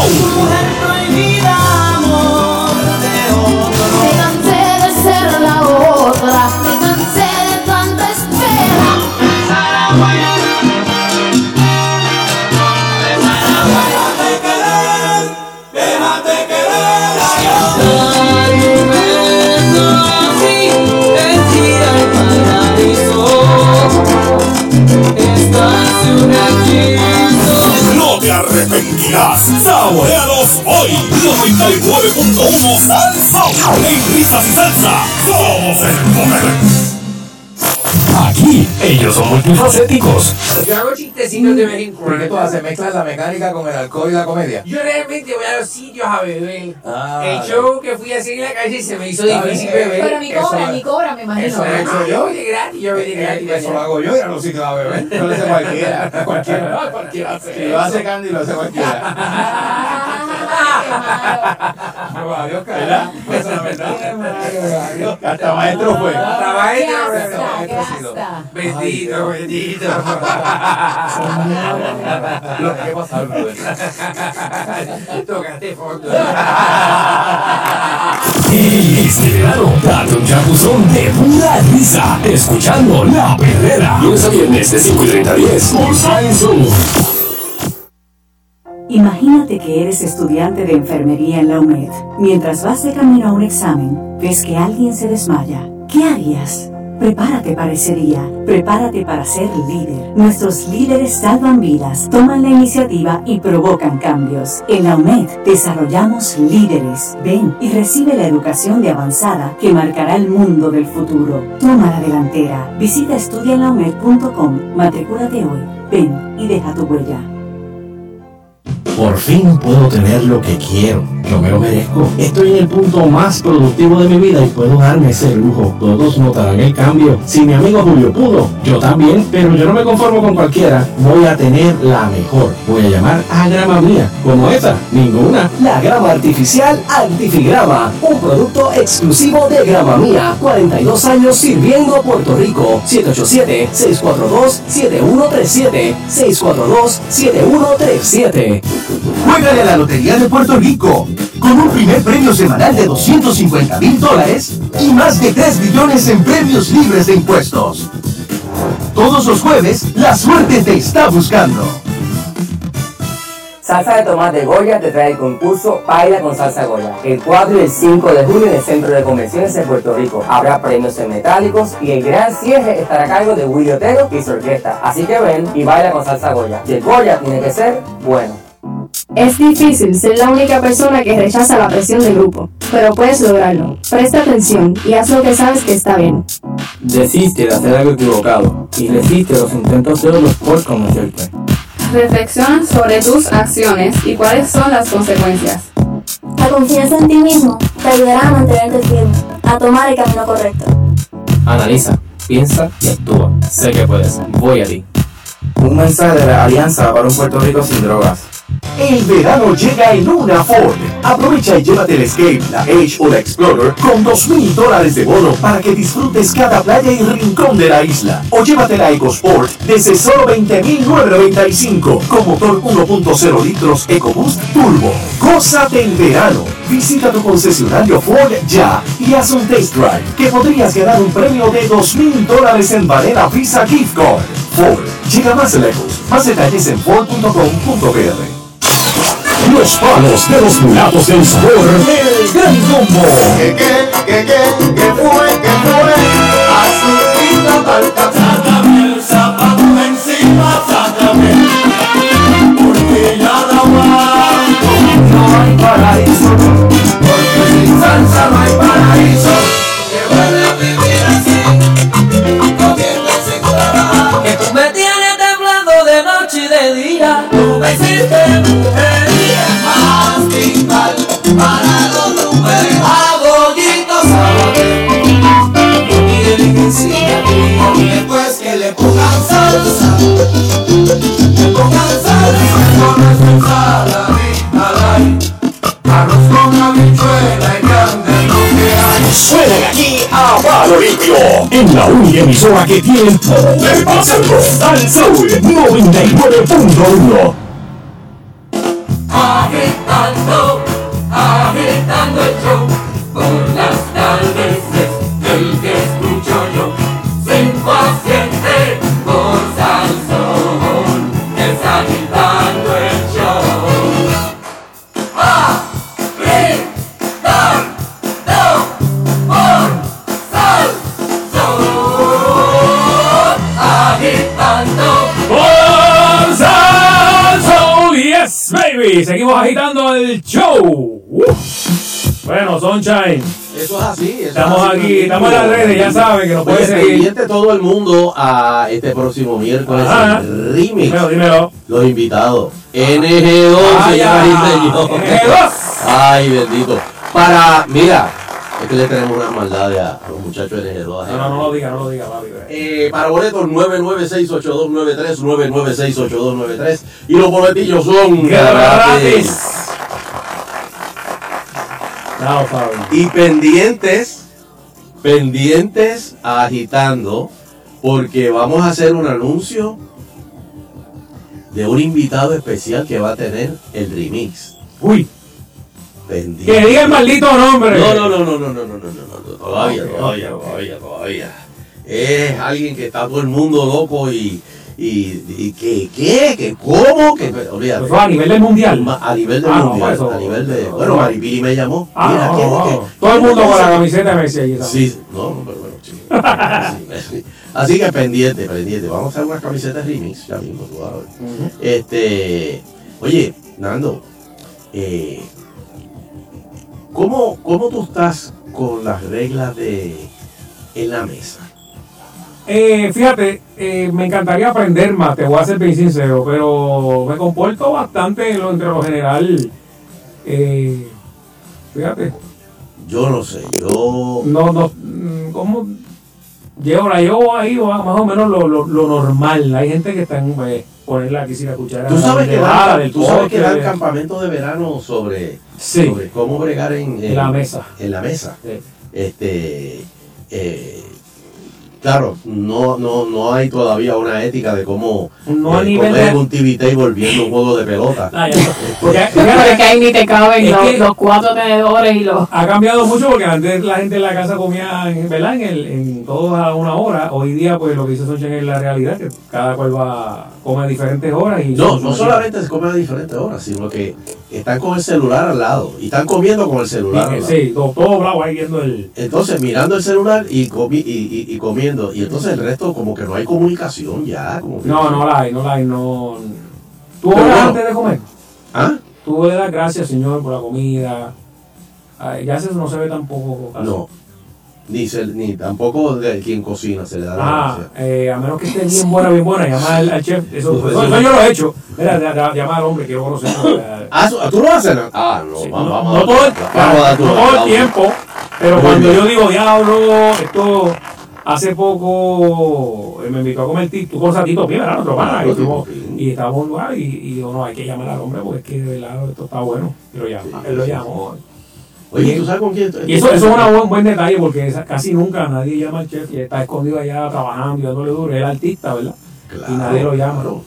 Arrepentirás. Saborealos hoy. 99.1 Salsa. En risas y salsa. Somos el poder. Aquí, ellos son multifacéticos. Yo hago chistecitos de vez en cuando. ¿Qué tú haces? ¿Mezclas la mecánica con el alcohol y la comedia? Yo realmente voy a los sitios a beber. Ah, el show que fui a hacer en la calle se me hizo difícil beber. Pero ni cobra, Eso- ni cobra, me imagino. Eso lo he hecho yo de gratis. Yo bebí de gratis. Eso lo hago yo ir a los sitios a beber. No lo hace cualquiera. <laughs> Cualquiera, cualquiera hace Si lo hace Candy, lo hace cualquiera. <laughs> Adiós, ¿verdad? Esa <laughs> es la verdad. Hasta maestro fue. Hasta maestro fue. Hasta maestro ha sido. Bendito, bendito. <laughs> Lo que. <laughs> Tocaste fondo. Este verano, date un chapuzón de pura risa, escuchando La Perrera. Lunes a viernes de 5 y 30 a 10 por Salsa. Imagínate que eres estudiante de enfermería en la UMED. Mientras vas de camino a un examen, ves que alguien se desmaya. ¿Qué harías? Prepárate para ese día. Prepárate para ser líder. Nuestros líderes salvan vidas, toman la iniciativa y provocan cambios. En la UMED desarrollamos líderes. Ven y recibe la educación de avanzada que marcará el mundo del futuro. Toma la delantera. Visita estudianlaumed.com. Matricúlate hoy. Ven y deja tu huella. Por fin puedo tener lo que quiero. Yo me lo merezco. Estoy en el punto más productivo de mi vida y puedo darme ese lujo. Todos notarán el cambio. Si mi amigo Julio pudo, yo también, pero yo no me conformo con cualquiera. Voy a tener la mejor. Voy a llamar a grama mía. Como esa, ninguna. La grama artificial Antifigrama, un producto exclusivo de Grama Mía. 42 años sirviendo a Puerto Rico. 787-642-7137. 642-7137. Juégale a la Lotería de Puerto Rico con un primer premio semanal de 250 mil dólares y más de 3 millones en premios libres de impuestos. Todos los jueves, la suerte te está buscando. Salsa de tomate Goya te trae el concurso Baila con Salsa Goya. El 4 y el 5 de julio en el Centro de Convenciones de Puerto Rico. Habrá premios en metálicos y el gran cierre estará a cargo de Willy Otero y su orquesta. Así que ven y baila con Salsa Goya. Y el Goya tiene que ser bueno. Es difícil ser la única persona que rechaza la presión del grupo, pero puedes lograrlo. Presta atención y haz lo que sabes que está bien. Desiste de hacer algo equivocado y resiste los intentos de otros por conocerte. Reflexiona sobre tus acciones y cuáles son las consecuencias. La confianza en ti mismo te ayudará a mantenerte firme, a tomar el camino correcto. Analiza, piensa y actúa. Sé que puedes. Voy a ti. Un mensaje de la Alianza para un Puerto Rico sin drogas. El verano llega en una Ford. Aprovecha y llévate el Escape, la Edge o la Explorer con 2.000 dólares de bono para que disfrutes cada playa y rincón de la isla. O llévate la EcoSport desde solo 20.995 con motor 1.0 litros EcoBoost Turbo. Gózate el verano. Visita tu concesionario Ford ya y haz un test drive que podrías ganar un premio de 2.000 dólares en Varela Visa Gift Card. Ford llega más lejos. Más detalles en Ford.com.br. Los palos de los mulatos del sabor del Gran Combo. ¿Qué, qué, qué, qué, qué fue, qué fue? Azulita talca, sácame el zapato encima, sácame. Porque ya no aguanto, no hay paraíso. Porque sin salsa no hay paraíso. Que vuelve a vivir así, comiendo sin trabajar. Que tú me tienes temblando de noche y de día. Tú me hiciste mujer papá lo limpio. En la única emisora que tiene todo el Salsoul 99.1. Seguimos agitando el show. Bueno, Sunshine. Eso es así. eso es Estamos así, aquí, estamos en las redes, ya saben que nos pueden seguir. todo el mundo a este próximo miércoles Ajá. el remix. Dímelo, dímelo. Los invitados. NG2, Ah, señoras y señores. NG2. Ay, bendito. Para, mira, es que le tenemos una maldad a, a los muchachos de NG2. No, no, no lo diga, no lo diga, papi. Eh, para boletos 9968293, 9968293 y los boletillos son Gratis. No. Y pendientes, pendientes agitando, porque vamos a hacer un anuncio de un invitado especial que va a tener el remix. Uy. Pendiente. Que diga el maldito nombre. No, no, no, no, no, no, no, no, no, no, todavía, todavía, todavía, todavía. Es alguien que está todo el mundo loco y, y, y que, ¿qué? ¿Que cómo? Que, olvídate. Eso a nivel del mundial. A nivel del Ah, no, mundial, eso- a nivel de... Bueno, Maripili me llamó. Ah, Mira, no, ¿qué- no, no. Todo el mundo con la camiseta de Messi. ¿sabes? Sí, no, no, pero bueno, <laughs> sí. Sí, sí. Así que pendiente, pendiente. Vamos a hacer unas camisetas remix ya mismo, tú vas a ver. Este, oye, Nando, eh, ¿cómo, ¿cómo tú estás con las reglas de en la mesa? Eh, fíjate, eh, me encantaría aprender más, te voy a ser bien sincero, pero me comporto bastante en lo, entre lo general. Eh, fíjate, Yo no sé, yo. no, no, mm, ¿cómo? Llevo, la llevo ahí más o menos lo, lo, lo normal. Hay gente que está en eh, ponerla aquí sin la cuchara. Tú sabes que dan, del tú sabes que dan campamentos de verano sobre, Sí. sobre cómo bregar en, En la mesa. En la mesa. Este, eh, claro, no, no, no hay todavía una ética de cómo No a eh, nivel comer de- un TV table viendo un juego de pelota. Ah, ya <laughs> que ahí ni te caben los, que- los cuatro tenedores y los... Ha cambiado mucho porque antes la gente en la casa comía en, ¿verdad? en, el, en todos a una hora. Hoy día, pues lo que dice Sonchen es la realidad, que cada cual va come a diferentes horas. y No, no solamente se come a diferentes horas, sino que están con el celular al lado y están comiendo con el celular al lado. Sí, todo, todo bravo ahí viendo el. Entonces mirando el celular y, comi- y, y- y comiendo. Y entonces el resto como que no hay comunicación ya. Como que- No, no la hay, no la hay, no. ¿Tú oras bueno. antes de comer? ¿Ah? Tú le das gracias, Señor, por la comida. Ay, ya eso no se ve tampoco. casi. No. Ni, se- ni tampoco de quien cocina se le da la Ah, gracia. eh, a menos que esté bien buena, bien buena, llama al, al chef. Eso, Pues eso- eso- yo lo he hecho. Mira, ya- ya- llama al hombre, quiero conocerlo. Ah, ¿tú- ¿tú lo haces? Ah, no, Sí, vamos, no, vamos, no todo el, vamos a dar tu no todo el tiempo, pero cuando yo digo diablo, esto hace poco eh, me invitó a comer tito, tú con Satito Pie, ¿verdad? Nuestro pana, y, y estábamos en un lugar y, y digo, no, hay que llamar al hombre porque es que de verdad esto está bueno. Y lo llama, él lo llamó. Oye, Y- ¿tú sabes con quién? Y eso, eso es una buen, detalle porque casi nunca nadie llama al chef y está escondido allá trabajando y dándole duro. Es el artista, ¿verdad? Claro, y nadie lo llama. claro.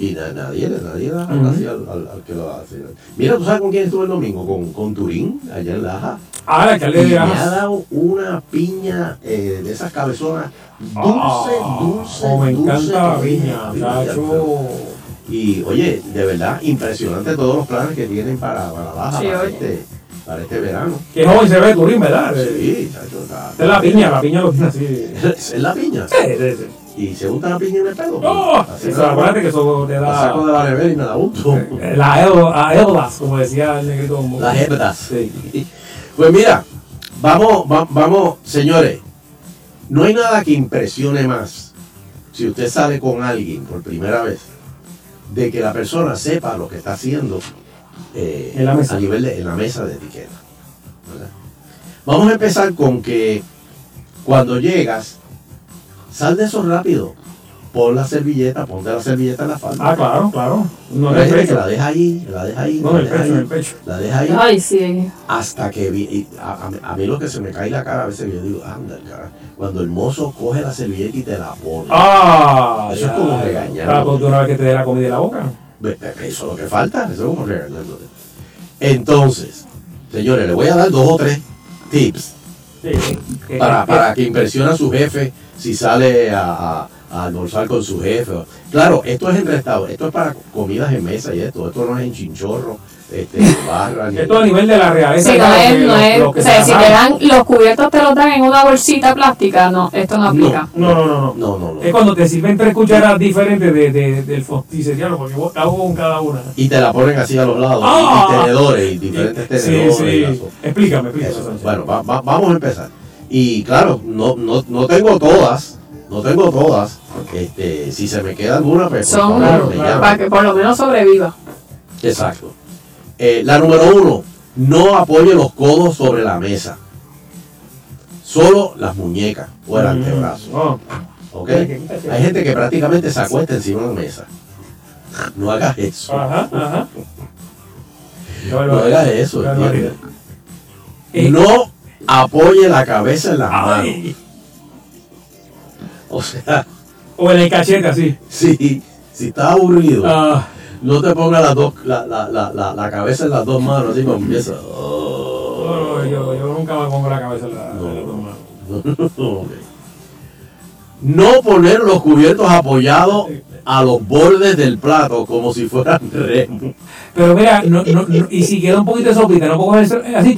Y na- nadie, nadie da al, al- al que lo hace. Mira, ¿tú sabes con quién estuve el domingo? Con, con Turín, allá en Laja. Ah, el alcalde y de me ha dado una piña eh, de esas cabezonas dulce, Ah, dulce, oh, me dulce encanta la piña, muchacho. Y oye, de verdad, impresionante todos los planes que tienen para, para Laja, Sí, para, este, para este verano. Qué joven se ve Turín, ¿verdad? Sí, chacho, está- Esta es la piña, la piña lo tiene así. <laughs> ¿Es la piña? Sí, sí, sí. Y se unta la piña en el pelo. ¡Oh! Así Eso, acuérdate que eso te da- La saco de la nevera y me la unto. La Edo- a Eodas, como decía el negrito. Las hebras. Pues mira, vamos, va- vamos, señores. No hay nada que impresione más si usted sale con alguien por primera vez de que la persona sepa lo que está haciendo eh, En la mesa. a nivel de en la mesa de etiqueta. ¿verdad? Vamos a empezar con que cuando llegas, sal de eso rápido. Pon la servilleta, ponte la servilleta en la falda. Ah, claro, claro. No pecho. que la deja ahí, la deja ahí, No, la en el deja pecho, en ahí, el pecho. la deja ahí Ay, sí. hasta que vi, y a, a- a mí lo que se me cae la cara a veces yo digo, anda, cara, cuando el mozo coge la servilleta y te la pone. Ah, eso ya, es como regañar. Claro, tú una vez que te dé la comida en la boca. Eso es lo que falta, eso es como regañándote. Entonces, señores, le voy a dar dos o tres tips Sí. para, para que impresione a su jefe si sale a, a- a almorzar con su jefe. Claro, esto es en restaurante, esto es para comidas en mesa y esto, esto no es en chinchorro, este, <laughs> barra, ni Esto a nivel de la realeza. Sí, no es, no o sea, se si te dan los cubiertos te los dan en una bolsita plástica, no, esto no aplica. No, no, no, no. No, no, no. Es cuando te sirven tres cucharas diferentes de, de, del fosticeriano, porque vos hago con cada una. Y te la ponen así a los lados, Ah. y tenedores, y diferentes Sí, tenedores. sí. las- Explícame, explícame. Eso. Bueno, va- va- vamos a empezar. Y claro, no, no, no tengo todas, no tengo todas. Este, si se me queda alguna, pues por Son favor, me llaman. para que por lo menos sobreviva. Exacto. Eh, la número uno, no apoye los codos sobre la mesa. Solo las muñecas o el Mm. antebrazo. Oh. ¿ok? Hay gente que prácticamente se acuesta encima de la mesa. No hagas eso. Ajá, ajá. No hagas eso, ¿entiendes? barbaridad. No apoye la cabeza en las manos. Ay. O sea, O en el cachete, así. si, si estás aburrido, Ah. no te pongas las dos, la, la, la, la, la cabeza en las dos manos, así como empieza. No, yo, yo nunca me pongo la cabeza en la, en las dos manos. <laughs> No poner los cubiertos apoyados a los bordes del plato como si fueran <laughs> remos. Pero mira, no, no, no- y si queda un poquito de sopita, no puedo eso- eh, así,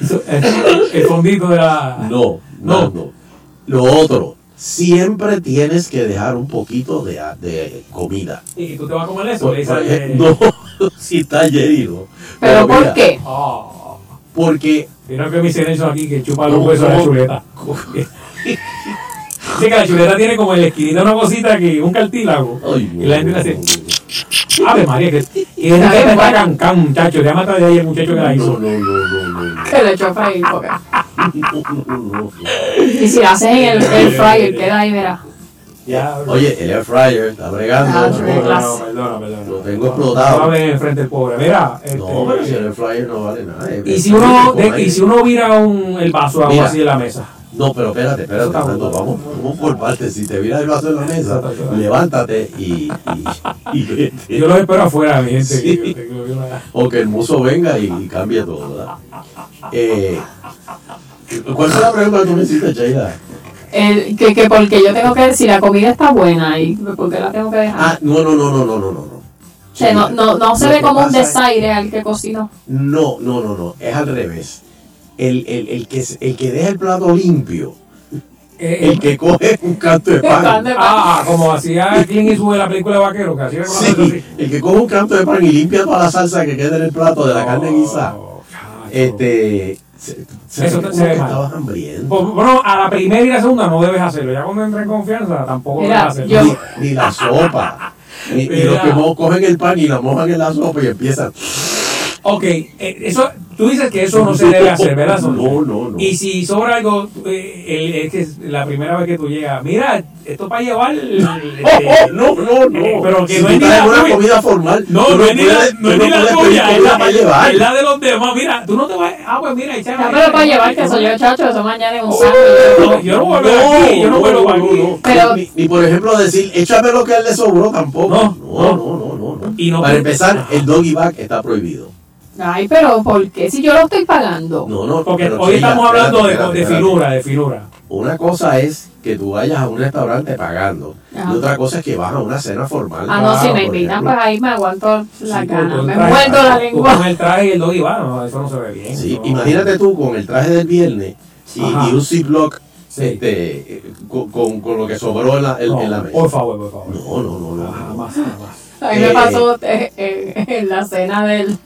eso, <laughs> el fondito de la... No, no, no. Lo otro, siempre tienes que dejar un poquito de, de comida. ¿Y tú te vas a comer eso? Por- por <laughs> no, si está lleno. ¿Pero por mira, qué? Porque Mira que mi silencio aquí que chupa los huesos de la chuleta. Dice que la chuleta tiene como el esquinito una cosita que un cartílago. y la gente le hace. Ave María, que, que es Está bien que está cancán, muchacho. Déjame atrás de ahí el muchacho que la hizo. Que le echó a freír porque. <laughs> Y si la haces en el, el fryer, queda ahí, verá. Oye, el air fryer está bregando. Ah, no, clase. Perdona, perdona. Lo tengo No explotado. va a ver enfrente el pobre. Mira, este, No, pero si el air fryer no vale nada. es- y si uno, de- y si uno vira un, el vaso de agua Mira. así de la mesa. No, pero espérate, espérate, Fernando, vamos, vamos por partes. Si te viras el vaso en la mesa, levántate y, y, <laughs> y vete. Yo los espero afuera, mi gente. Sí. que yo O que el muso venga y, y cambie todo, ¿verdad? Eh, ¿Cuál fue la pregunta que tú me hiciste, Sheila? El, que, que porque yo tengo que, si la comida está buena, y ¿por qué la tengo que dejar? Ah, no, no, no, no, no, no, no. O sea, no, no, no se ve como un desaire al que cocinó. No, no, no, no, es al revés. El, el, el, que, el que deja el plato limpio, el que coge un canto de pan. Ah, como hacía Clint Eastwood en la película de Vaquero, que hacía. Sí, el que coge un canto de pan y limpia toda la salsa que queda en el plato de la carne guisada. Este. Se, se Eso ve te- como se ve que mal. estabas hambriento. Pues, Bueno, a la primera y la segunda no debes hacerlo. Ya cuando entra en confianza, tampoco Mira, debes hacerlo. yo- Ni la sopa. Ni, y los que cogen el pan y la mojan en la sopa y empiezan. Ok, eh, eso, tú dices que eso no se debe hacer, ¿verdad? <laughs> No, no, no. Y si sobra algo, eh, el- es que es la primera vez que tú llegas, mira, esto para llevar. eh, <laughs> no, no, no. eh, pero que Si no es ni la comida formal, No, no, es ni la, no es ni la tuya, es la, para llevar. es la de los demás. Mira, tú no te vas. Ah, pues mira, échame. Ya, pero para llevar que soy yo, <laughs> chacho, eso mañana es un No, sándwich. yo no voy a aquí, yo no vuelvo aquí. Pero- ni, ni por ejemplo decir, échame lo que a él le sobró tampoco. No, no, no, no. no, Y no Para empezar, el doggy bag está prohibido. Ay, pero ¿por qué? Si yo lo estoy pagando. No, no, Porque pero, hoy estamos hablando espérate, de, espérate, de finura, de finura. Una cosa es que tú vayas a un restaurante pagando. Ajá. Y otra cosa es que vas a una cena formal. Ah, no, si me invitan, pues ahí me aguanto la gana, con me el traje- muerdo la lengua. Con el traje y el doggy va, no, eso no se ve bien. Sí, no. imagínate tú con el traje del viernes y, un ziploc este, eh, con, con, con lo que sobró en la, en, No, en la mesa. Por favor, por favor. No, no, no, no. Jamás, jamás. A mí me Eh, pasó eh, eh, en la cena del...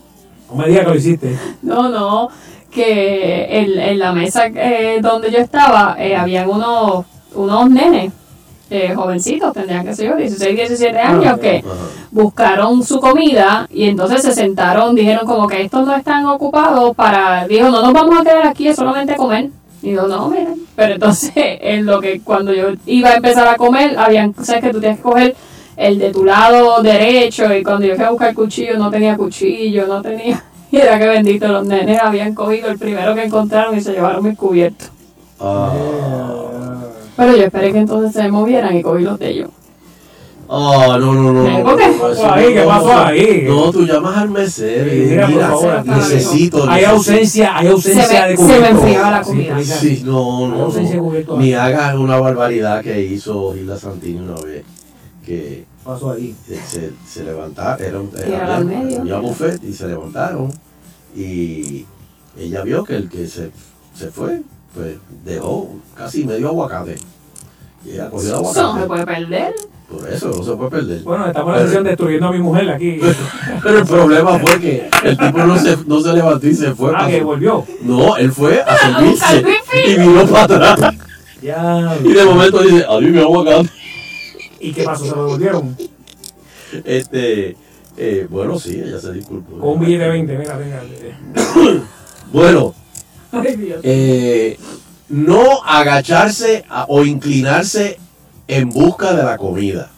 No me digas que lo hiciste. No, no, que en, en la mesa eh, donde yo estaba eh, habían unos, unos nenes, eh, jovencitos, tendrían que ser yo, 16, 17 años, que buscaron su comida y entonces se sentaron, dijeron como que estos no están ocupados para, dijo, no nos vamos a quedar aquí, es solamente comer. Y yo, no, miren. Pero entonces, <laughs> en lo que cuando yo iba a empezar a comer, habían, sabes que tú tienes que coger el de tu lado derecho y cuando yo fui a buscar cuchillo no tenía cuchillo, no tenía... <laughs> Y era que bendito, los nenes habían cogido el primero que encontraron y se llevaron mis cubiertos. Ah, Pero yo esperé que entonces se movieran y cogí los de ellos. Ah, no, no, no. ¿Qué? no, no, ahí? ¿Qué pasó ahí? No, tú llamas al mesero y Mira, mira, por favor, necesito, Hay necesito. ausencia, hay ausencia Se me- de se me cubierto. enfriaba la Sí, comida. Teresa. Sí, no, no, no. cubierto. Ni hagas una barbaridad que hizo Hilda Santini una vez. Que pasó ahí? se, se levantaron, era un, había buffet y se levantaron. Y ella vio que el que se, se fue, pues dejó casi medio aguacate. Y ella cogió el Eso no se aguacate. puede perder. Por eso no se puede perder. Bueno, estamos en la sesión destruyendo a mi mujer aquí. <laughs> Pero el problema fue que el tipo no se, no se levantó y se fue. Ah, que volvió. No, él fue a <laughs> servirse y vino para atrás. Ya. Y de momento dice, adiós mi aguacate. ¿Y qué pasó? ¿Se lo devolvieron? Este, eh, bueno, sí, ella se disculpó. Con un billete de 20, mira, venga. <coughs> Bueno, Ay, Dios. eh, no agacharse a- o inclinarse en busca de la comida.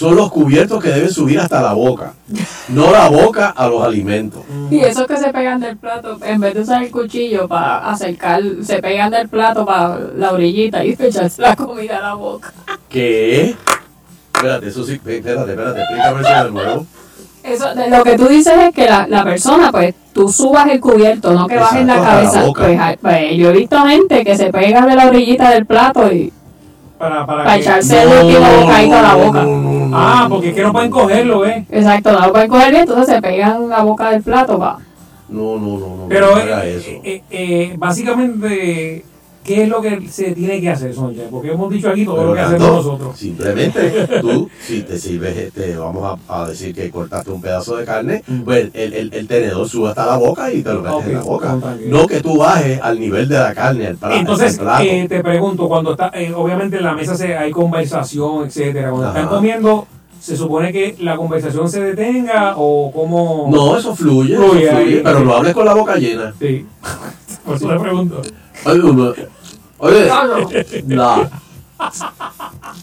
Son los cubiertos que deben subir hasta la boca, no la boca a los alimentos. Y esos que se pegan del plato, en vez de usar el cuchillo para acercar, se pegan del plato para la orillita y <laughs> echarse la comida a la boca. ¿Qué? Espérate, eso sí, espérate, espérate, explícame eso de nuevo. Eso, de- lo que tú dices es que la, la persona, pues, tú subas el cubierto, no que bajes la Exacto, a la cabeza. pues, ay, pues, yo he visto gente que se pega de la orillita del plato y Para, para, para que- echarse el último bocadito a la boca. Ah, porque es que no pueden cogerlo, ¿eh? Exacto, no lo pueden coger bien, entonces se pegan la boca del plato. Pa. No, no, no, no, Pero no eh, eso. eh, eh, básicamente ¿Qué es lo que se tiene que hacer, Soncha? Porque hemos dicho aquí todo Pero, lo que hacemos nosotros. Simplemente tú, si te sirves, este, vamos a, a decir que cortaste un pedazo de carne, pues el, el- el tenedor sube hasta la boca y te lo metes en la boca. No que tú bajes al nivel de la carne, al pla- Entonces, plato. eh, te pregunto, cuando está, eh, obviamente en la mesa se, hay conversación, etcétera. Cuando están comiendo, ¿se supone que la conversación se detenga o cómo? no, eso fluye, eso Fluye fluye, ahí. pero no hables con la boca llena. Sí. <laughs> Por eso le pregunto. Oye, uno- oye, no.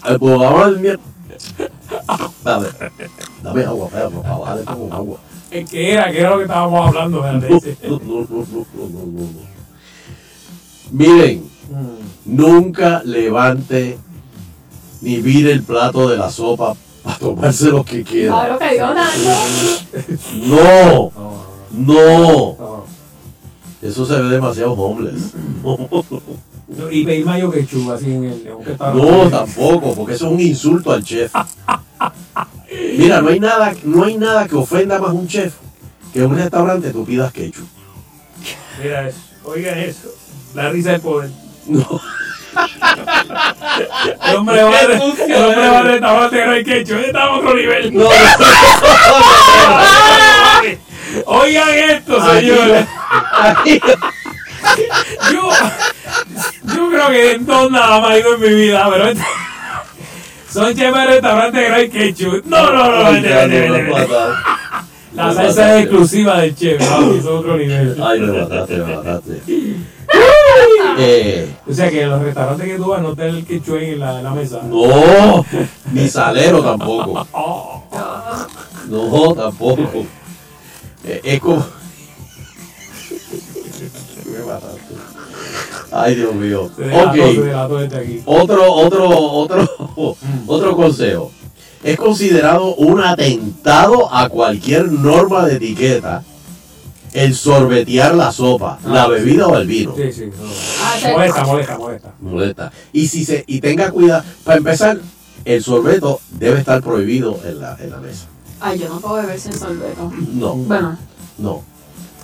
El programa del miércoles. Dame, dame agua, espera, por favor, dale como agua. Eh, ¿Qué era? ¿Qué era lo que estábamos hablando? Espérate. No, no, no, no, no, no, no, no. Miren, nunca levante ni vire el plato de la sopa para tomarse lo que quiera. Claro que Dios, No, no. Eso se ve demasiado homeless. Y pedir mayo que chuva así en el está- No, tampoco, porque eso es un insulto al chef. Mira, no hay nada, no hay nada que ofenda más a un chef que en un restaurante tú pidas ketchup. Mira eso. Oigan eso. La risa del poder. No. El hombre va al- el hombre va al restaurante que no hay quecho. Está a otro nivel. <laughs> Oigan esto, señores. Yo, yo creo que en dos nada más he ido en mi vida, pero este- son chefs de restaurante que no ketchup. No, no, no, vete, vete. La salsa es exclusiva del chef, es otro nivel. Ay, me mataste, me mataste. Eh, O sea que en los restaurantes que tú vas no está el ketchup en la, la mesa. no, ni salero tampoco. <laughs> No, tampoco. Eh, es como. Me mataste. Ay, Dios mío. Ok. este. Otro, otro, otro, <laughs> otro consejo. Es considerado un atentado a cualquier norma de etiqueta el sorbetear la sopa, la Ah, bebida o el vino. Sí, sí. no. Molesta, molesta, molesta. Molesta. Y si se, y tenga cuidado, para empezar, el sorbeto debe estar prohibido en la, en la mesa. Ay, yo no puedo beber sin sorbeto. No. Bueno, No.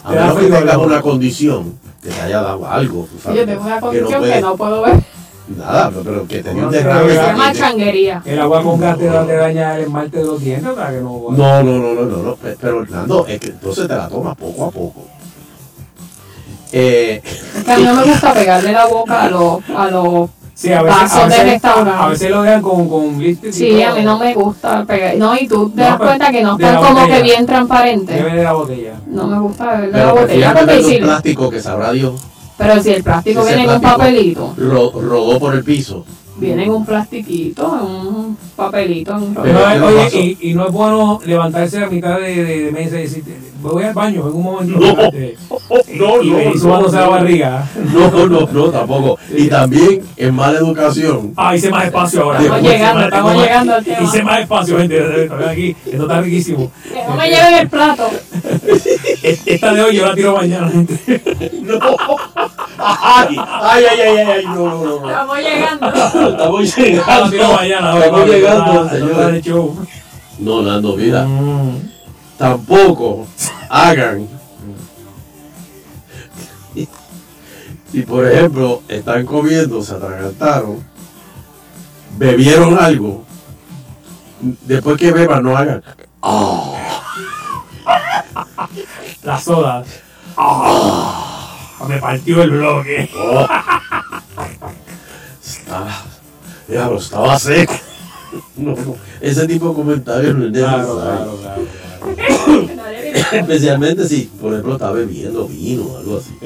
A menos que tengas una condición que te haya dado algo. tú sabes, yo tengo una que condición que puedes- no puedo beber. Nada, pero- pero que tenía un derrame. se llama changuería. El agua con gas te, da- te daña el esmalte de los dientes, ¿verdad? Que no, No, no, no, no, no, no. pe- Pero Hernando, es que entonces te la tomas poco a poco. Eh, Es que a mí no me <laughs> gusta pegarle la boca a los, a los Sí, a veces, vasos a de veces, restaurante. a veces lo dejan con, con blister y Sí, todo. a mí no me gusta pegar. No, y tú te No, das cuenta que no de están como botella. que bien transparentes. Debe de la botella. No me gusta beber de la botella porque de un plástico que sabrá Dios. pero si el plástico viene en un papelito, ro- rodó por el piso. Viene en un plastiquito, en un papelito, en un Pero No, oye, no y, y no es bueno levantarse a mitad de, de, de mesa y decir, voy al baño en un momento. No, espérate". <laughs> no, y no, venir no, subándose la no. barriga. No, no, no, tampoco. Y también en mala educación. Ah, hice más espacio ahora. Estamos llegando, más- estamos llegando al tema. Hice más espacio, gente. Aquí, esto está riquísimo. que no me lleven el plato. <laughs> E- Esta de hoy yo la tiro mañana, gente. <laughs> No. Ay, ay, ay, ay, ay, no, no, no. Estamos llegando. Estamos llegando. mañana. Estamos llegando, señor. No, Nando, mira. Tampoco hagan. Si por ejemplo están comiendo, se atragantaron, bebieron algo, después que beban no hagan. "Ah". La soda. Ah, <laughs> me partió el bloque. Oh. Estaba, diablo, estaba seco. No, no, ese tipo de comentarios no es Claro, necesario. claro, claro. <coughs> Especialmente si, por ejemplo, está bebiendo vino o algo así.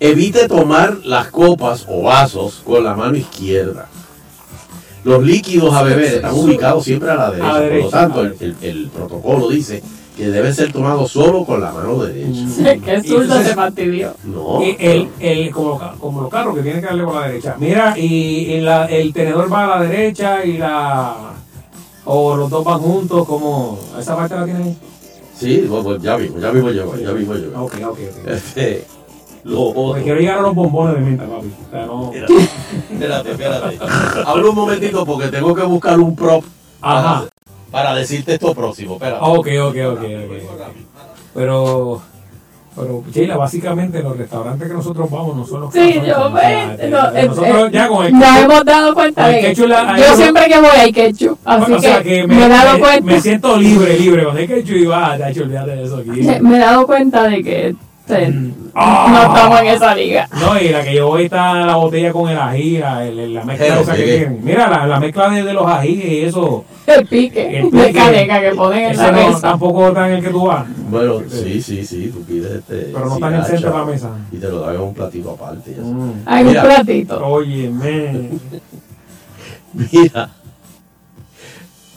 Evite tomar las copas o vasos con la mano izquierda. Los líquidos a beber están ubicados siempre a la derecha. Por derecha, lo tanto, el, el- el protocolo dice que deben ser tomados solo con la mano derecha. Qué zurdo se fastidió. No. Y el, el, como, como los carros que tienen que darle por la derecha. Mira, y, y la, el tenedor va a la derecha y la. O los dos van juntos, como. ¿Esa parte la tienen ahí? Sí, pues, pues, ya mismo, ya mismo llego, ya mismo llego. Ok, ok, ok. Este, lo. Porque quiero llegar a los bombones de menta, papi. O sea, no. Espérate, espérate. Habla un momentito porque tengo que buscar un prop Ajá. Para decirte esto próximo. Espérate. Ah, Ok, ok, ok, ok. Pero. Pero, Sheila, básicamente los restaurantes que nosotros vamos no son los que Sí, nosotros yo me, no, eh, nosotros eh, ya con el ketchup- hemos dado cuenta con el de que yo siempre que voy hay ketchup, así o sea, que, que me, he dado me, cuenta, me siento libre, libre. Cuando hay ketchup y va, tacho, olvídate de eso aquí. me he dado cuenta de que este, Ah. no estamos en esa liga. No, y la que yo voy está la botella con el ají, la, el- la mezcla esa que tienen. Mira, la, la mezcla de, de los ají y eso. El pique, El de pique. caneca que ponen en la no, mesa. tampoco está en el que tú vas. Bueno, sí, sí, sí, tú pides este. Pero no está en el centro de la mesa. Y te lo dan en un platito aparte. y eso. Hay un platito. Oye, men. <laughs> Mira,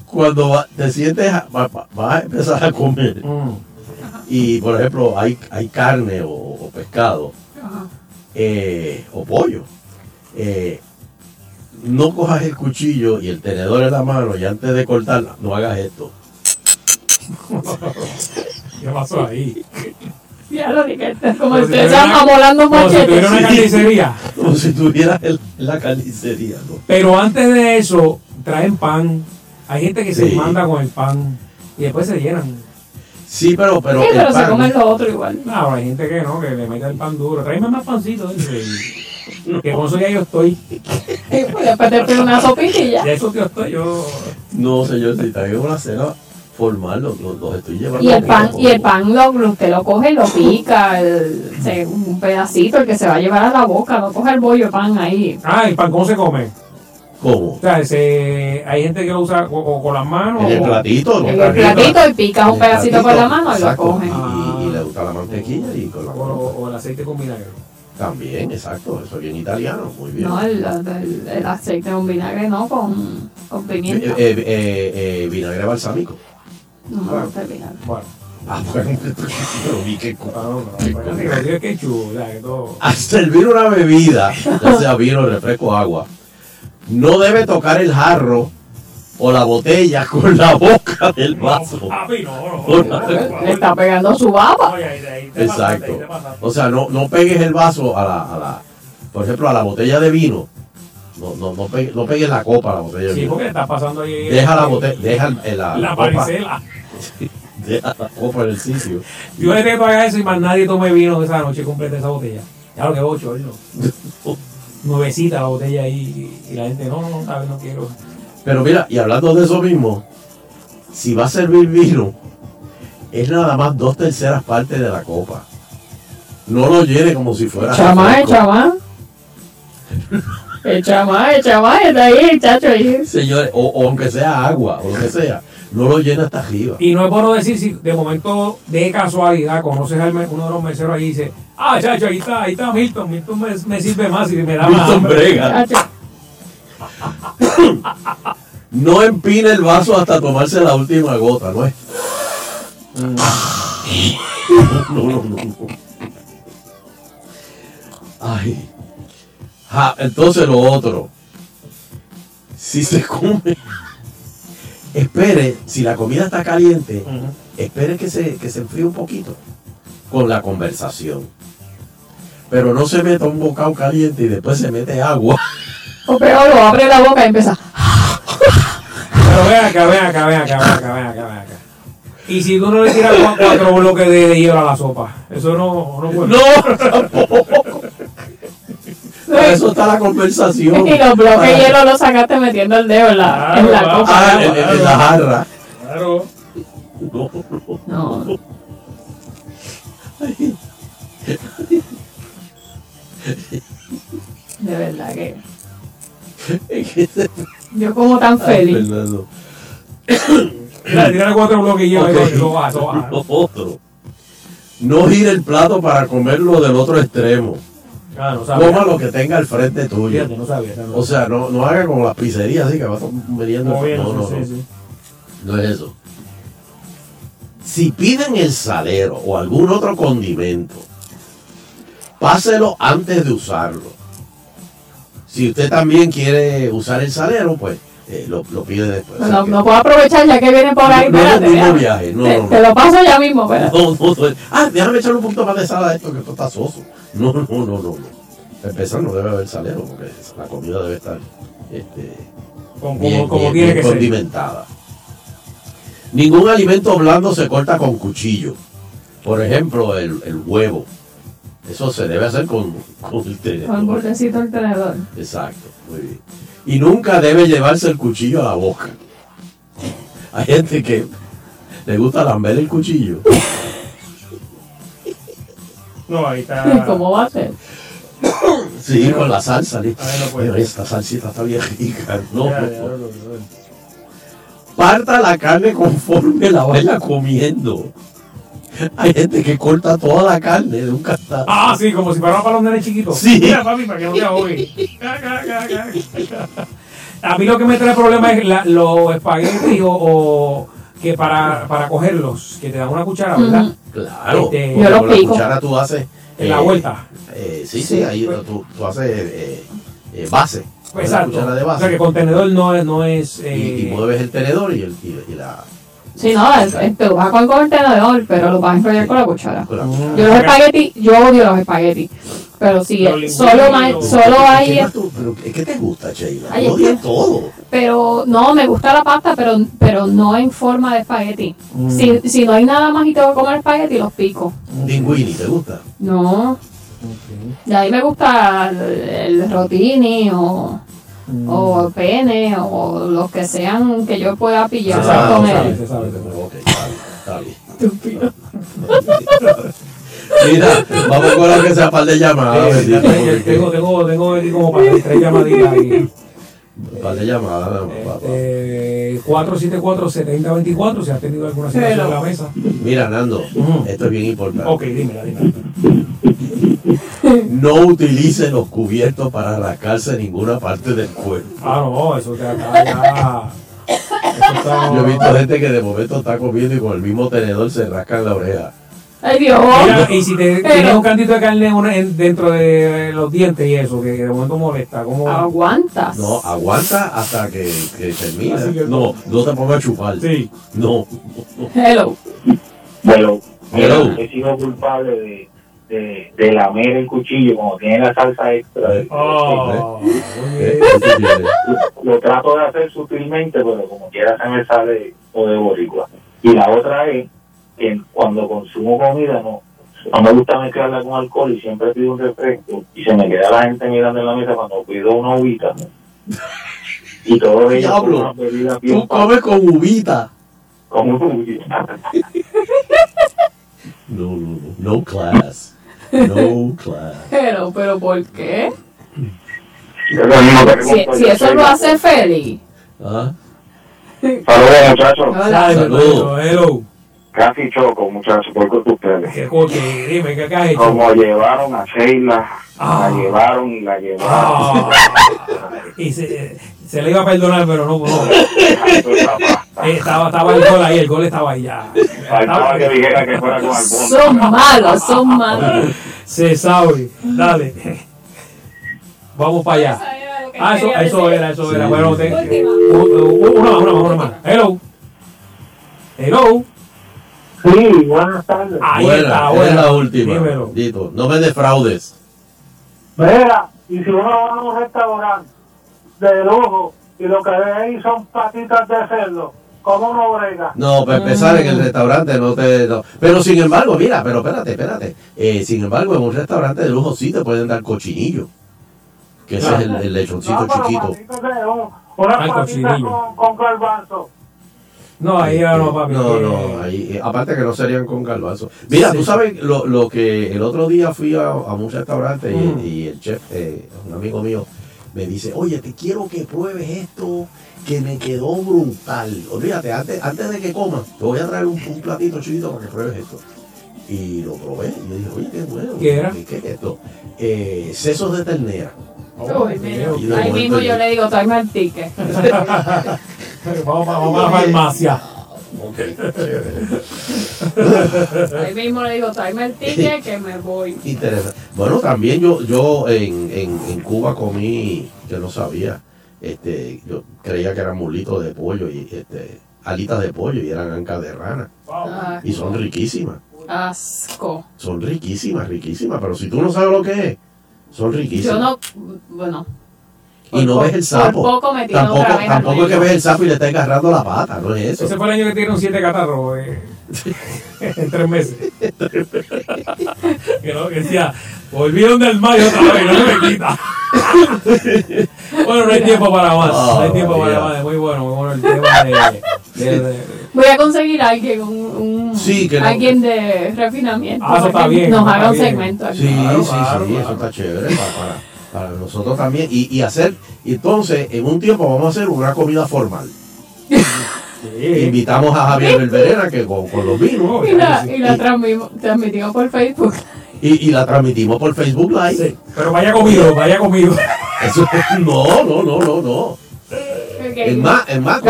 cuando va- te sientes, a- va- va- vas a empezar a comer Mm. y, por ejemplo, hay, hay carne o, o pescado eh, o pollo, eh, no cojas el cuchillo y el tenedor en la mano y antes de cortar, no hagas esto. ¿Qué pasó ahí? Ya lo dije, es como si estuvieran tuviera- amolando como si machetes. tuviera una carnicería. Como si tuvieras el- la carnicería, ¿no? Pero antes de eso, traen pan. Hay gente que se manda con el pan y después se llenan. Sí, pero, pero, Sí, el pero se pan- comen lo otro igual. No, hay gente que no, que le mete el pan duro. Tráeme más pancito. <laughs> Que con eso ya yo estoy. Pues después te una sopita y ya. Eso yo estoy yo. No, señor, si traigo una cena formal, los, los- los estoy llevando. Y el pan, poco. y el pan lo, usted lo coge y lo pica, el, se- un pedacito, el que se va a llevar a la boca, no coge el bollo de pan ahí. Ah, el pan, ¿cómo se come? ¿Cómo? O sea, ese- hay gente que lo usa o, o con las manos. En el platito, ¿no? En el platito y picas un pedacito con platito, la mano y lo coges. Y, y le gusta la mantequilla y con la o, o el aceite con vinagre. También, exacto, eso es bien italiano, muy bien. No, el, el- el aceite con vinagre no, con, con pimienta. eh, eh, eh, vinagre balsámico. No me gusta el vinagre. Bueno. Ah, bueno, <laughs> pero vi que Digo, qué chulo, o sea, que todo- al servir una bebida, ya sea vino, refresco, agua, no debe tocar el jarro o la botella con la boca del vaso. Papi, no, no. Con la- Le está pegando su baba. Exacto. O sea, no, no pegues el vaso a la, a la, por ejemplo, a la botella de vino. No, no, no, pegues, no pegues la copa a la botella de Sí, vino. porque está pasando ahí. Deja la botella, deja el- la, La copa, deja la copa en el sitio. Yo le tengo haga eso y más nadie tome vino esa noche completa esa botella. Ya lo que ocho, ¿no? Nuevecita la botella ahí y la gente, no, no, no, no quiero. Pero mira, y hablando de eso mismo, si va a servir vino, es nada más dos terceras partes de la copa. No lo llene como si fuera. Chamá, chamá. El chamá, el chamá, está ahí, el chacho ahí. Señores, o, o aunque sea agua o lo que sea, no lo llena hasta arriba. Y no es bueno decir si de momento, de casualidad, conoces a uno de los meseros ahí y dice, ah, chacho, ahí está, ahí está Milton, Milton me, me sirve más y me da más Milton brega. Chacho. No empine el vaso hasta tomarse la última gota, ¿no es? No, no, no, no. Ay. Ja, entonces lo otro. Si se come, espere, si la comida está caliente, espere que se, que se enfríe un poquito con la conversación. Pero no se meta un bocado caliente y después se mete agua. O peor, lo abre la boca y empieza. Pero ven acá, ven acá, ven acá, ven acá, ven acá, ven acá. Y si tú no le tiras cua- cuatro bloques de, de hielo a la sopa, eso no, no puede. No, tampoco. Para eso está la conversación. Y los bloques de hielo los sacaste metiendo el dedo en la, en la copa. Ah, en, en- en la jarra. Claro. No, no. De verdad que. Yo como tan Ay, feliz. Fernando. Mira, tírale cuatro bloques y hielo Ok. y lo <laughs> otro. No gire el plato para comerlo del otro extremo. Ah, no. Coma lo que tenga al frente tuyo. Fíjate, no sabía. no. O sea, no, no haga como las pizzerías, así que vas metiendo. Moviendo, No, no, sí, no. sí. No es eso. Si piden el salero o algún otro condimento, páselo antes de usarlo. Si usted también quiere usar el salero, pues eh, lo, lo pide después. O sea No, que- no puedo aprovechar ya que viene por ahí. No, no es el espérate, mismo déjame. viaje, no, te, no, no. te lo paso ya mismo, espérate. No, no, no. Ah, déjame echarle un poquito más de sal a esto, que esto está soso. No, no, no, no. no. Para empezar, no debe haber salero, porque la comida debe estar este, Como, bien, como, como bien- tiene bien que ser. condimentada. Ningún alimento blando se corta con cuchillo. Por ejemplo, el, el huevo. Eso se debe hacer con, con el tenedor. Con bordecito el tenedor. Exacto, muy bien. Y nunca debe llevarse el cuchillo a la boca. Hay gente que le gusta lamber el cuchillo. No, ahí está. ¿Cómo va a ser? Sí, con la salsa. ¿sí? No. Pero esta salsita está bien rica. No, Ya, ya, no. no, no, no. Parta la carne conforme la vaya comiendo. Hay gente que corta toda la carne de un cantado. Ah, sí, como si fuera para los nenes chiquitos. Sí. Mira, papi, para que no te ahogue. <laughs> A mí lo que me trae problema es la- los espaguetis o, o que para, para cogerlos, que te dan una cuchara, ¿verdad? Claro, Este, la cuchara tú haces. En la vuelta. eh, sí, sí, ahí tú, tú haces eh, eh, base. Exacto. cuchara de O base. sea que contenedor no es. No es y, eh, y mueves el tenedor y, el, y, y la. Sí, no, el- te lo vas con con el tenedor, pero lo vas a enrollar con la cuchara. Yo los espaguetis, yo odio los espaguetis. Pero sí, linguini, solo, ma- los- solo ¿Qué hay. más tú- pero ¿Qué te gusta, Sheila? Es odias todo. Pero no, me gusta la pasta, pero, pero no en forma de espagueti. Mm. Si, si no hay nada más y tengo que comer espagueti, los pico. Linguini, ¿te gusta? No. Y ahí me gusta el, el rotini o, o el pene o los que sean que yo pueda pillar se sabe, se sabe. Ok, está bien, está bien. Estúpido. <laughs> Mira, vamos con lo que sea par de llamadas. tengo, tengo, tengo, tengo como para tres llamaditas ahí. par de llamadas, nada más, papá. Eh, 474-7024, si has tenido alguna situación en la mesa. Mira, Nando, esto es bien importante. Ok, dímela, dímela. No utilice los cubiertos para rascarse ninguna parte del cuerpo. Ah, no, eso te acá ya. Eso está- Yo he visto gente que de momento está comiendo y con el mismo tenedor se rascan la oreja. Ay, Dios. Mira, y si te Pero- tienes un cantito de carne dentro de los dientes y eso, que de momento molesta, ¿cómo? Aguantas. No, aguanta hasta que, que termine. Que- No, no te pongas a chupar. Sí. No. Hello. Hello. mira, he sido culpable de, de, de lamer el cuchillo como tiene la salsa extra. Oh, Eh, <laughs> Lo trato de hacer sutilmente, pero como quiera se me sale o de boricua. Y la otra es que cuando consumo comida no, no me gusta mezclarla con alcohol y siempre pido un refresco y se me queda la gente mirando en la mesa cuando pido una uvita. Y todos ellos con Diablo, Tú comes con uvita. con uvita. <laughs> No, no, no. No class. No class. <laughs> Pero, pero ¿por qué? Si, si eso lo hace feliz. ¿Ah? Saludos muchachos. Hola. Saludos. Hello. Casi choco muchachos por culpa de ustedes. ¿Qué, qué- dime, ¿qué? Como llevaron a Sheila, Ah. la llevaron y la llevaron. Ah. <laughs> y se, se le iba a perdonar, pero no. no. <coughs> Eh, estaba, estaba el gol ahí, el gol estaba ahí ya. Faltaba que dijera que fuera con. Son malos, son malos. Se sabe. Dale. Vamos para allá. Ah, eso, eso era, eso era. Bueno, te- una más, una más, una más. Hello. Hello. Sí, buenas tardes. Ahí Buena, está, buena. es la última. Dímelo. Dito, no me defraudes. Mira, y si uno va a un restaurante de lujo y lo que ve ahí son patitas de cerdo, ¿cómo uno brega? No, para empezar en el restaurante no te... no. Pero sin embargo, mira, pero espérate, espérate. Eh, sin embargo, en un restaurante de lujo sí te pueden dar cochinillo. Que ese es el, el lechoncito No, pero chiquito. unas Ay, patitas cochinillo. con, con garbanzo. No, ahí ya no, papi. No, que- no, ahí, eh, aparte que no serían con garbanzo. Mira, Sí. tú sabes lo, lo que el otro día fui a, a un restaurante y- Mm. y, el chef, eh, un amigo mío, me dice, oye, te quiero que pruebes esto que me quedó brutal. Olvídate, antes, antes de que comas, te voy a traer un, un platito chiquito para que pruebes esto. Y lo probé y yo dije, oye, qué bueno. ¿Qué era? ¿Qué es esto? Eh, sesos de ternera. Uy, mira, Y de ahí mismo yo yo- le digo, tráeme el ticket. <laughs> Vamos, vamos a la farmacia. <laughs> Ahí mismo le digo, tráeme el ticket que me voy. <laughs> Interesante. Bueno, también yo, yo en, en, en Cuba comí, que no sabía, este, yo creía que eran mulitos de pollo y este, alitas de pollo y eran ancas de rana. Y son riquísimas, asco. son riquísimas, riquísimas, pero si tú no sabes lo que es, son riquísimas. Yo no, bueno, y no por ves el po- sapo. poco tampoco tampoco es que ves el sapo y le estás agarrando la pata, no es eso. Ese fue el año que tiene un 7 catarro. Eh. en tres meses. <laughs> que, no, que decía, volvieron del mayo otra vez, no se me quita. bueno, no hay tiempo para más. no hay Oh, tiempo para yeah. más. Es muy bueno, muy bueno el tema de. de- de- Voy a conseguir a alguien, un, un- Sí, que no- alguien de refinamiento. Ah, eso está para que bien, Nos está haga un bien. segmento aquí. Sí, Claro, sí, claro, sí, claro. eso está chévere para, para, para nosotros también. Y, y hacer, y entonces, en un tiempo vamos a hacer una comida formal. <laughs> Invitamos a Javier Belverena que con, con los vinos Y la, y la transmitimos por Facebook. y, y la transmitimos por Facebook Live. Pero vaya comido, vaya comido. Eso, <laughs> no, no, no, no, no. Es más, es más,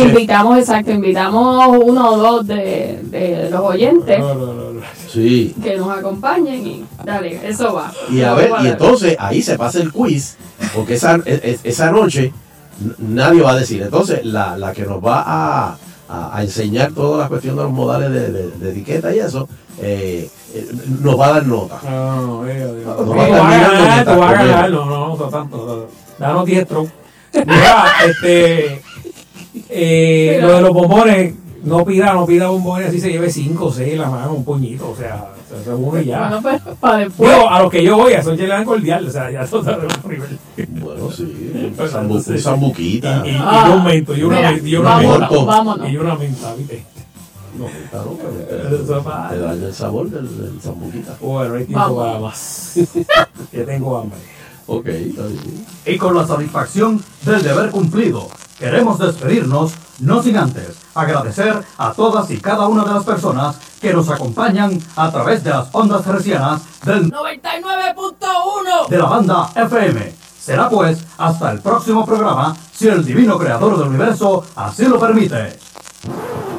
invitamos, exacto, invitamos uno o dos de, de los oyentes Sí. que nos acompañen y dale, eso va. Y a ver, y entonces ahí se pasa el quiz, porque esa, e- e- esa noche nadie va a decir. Entonces, la, la que nos va a, a- a enseñar toda la cuestión de los modales de, de- de etiqueta y eso, eh, eh, nos va a dar nota. No, Dios. Nos Tú va a vas a ganar. No, no, no, tanto. Danos 10 strokes. Mira, este. eh, lo de los bombones, no pida, no pida bombones así se lleve 5 o 6 en la mano, un puñito, o sea, se y ya. Bueno, pero para después. Digo, a los que yo voy, a son chelan cordial, o sea, ya todo está de un nivel. Bueno, sí, Pues, <laughs> un sambuquita. Y, y, y Ah, un mento, y una, mira, y una menta. vámonos. Y una menta, ¿viste? No, claro, pero te, te daña el sabor del, del sambuquita. Bueno, no hay tiempo Vamos. para más. <laughs> que tengo hambre. Ok, está bien. Y con la satisfacción del deber cumplido, queremos despedirnos, no sin antes agradecer a todas y cada una de las personas que nos acompañan a través de las ondas hercianas del 99.1 de la banda FM. Será pues hasta el próximo programa, si el divino creador del universo así lo permite.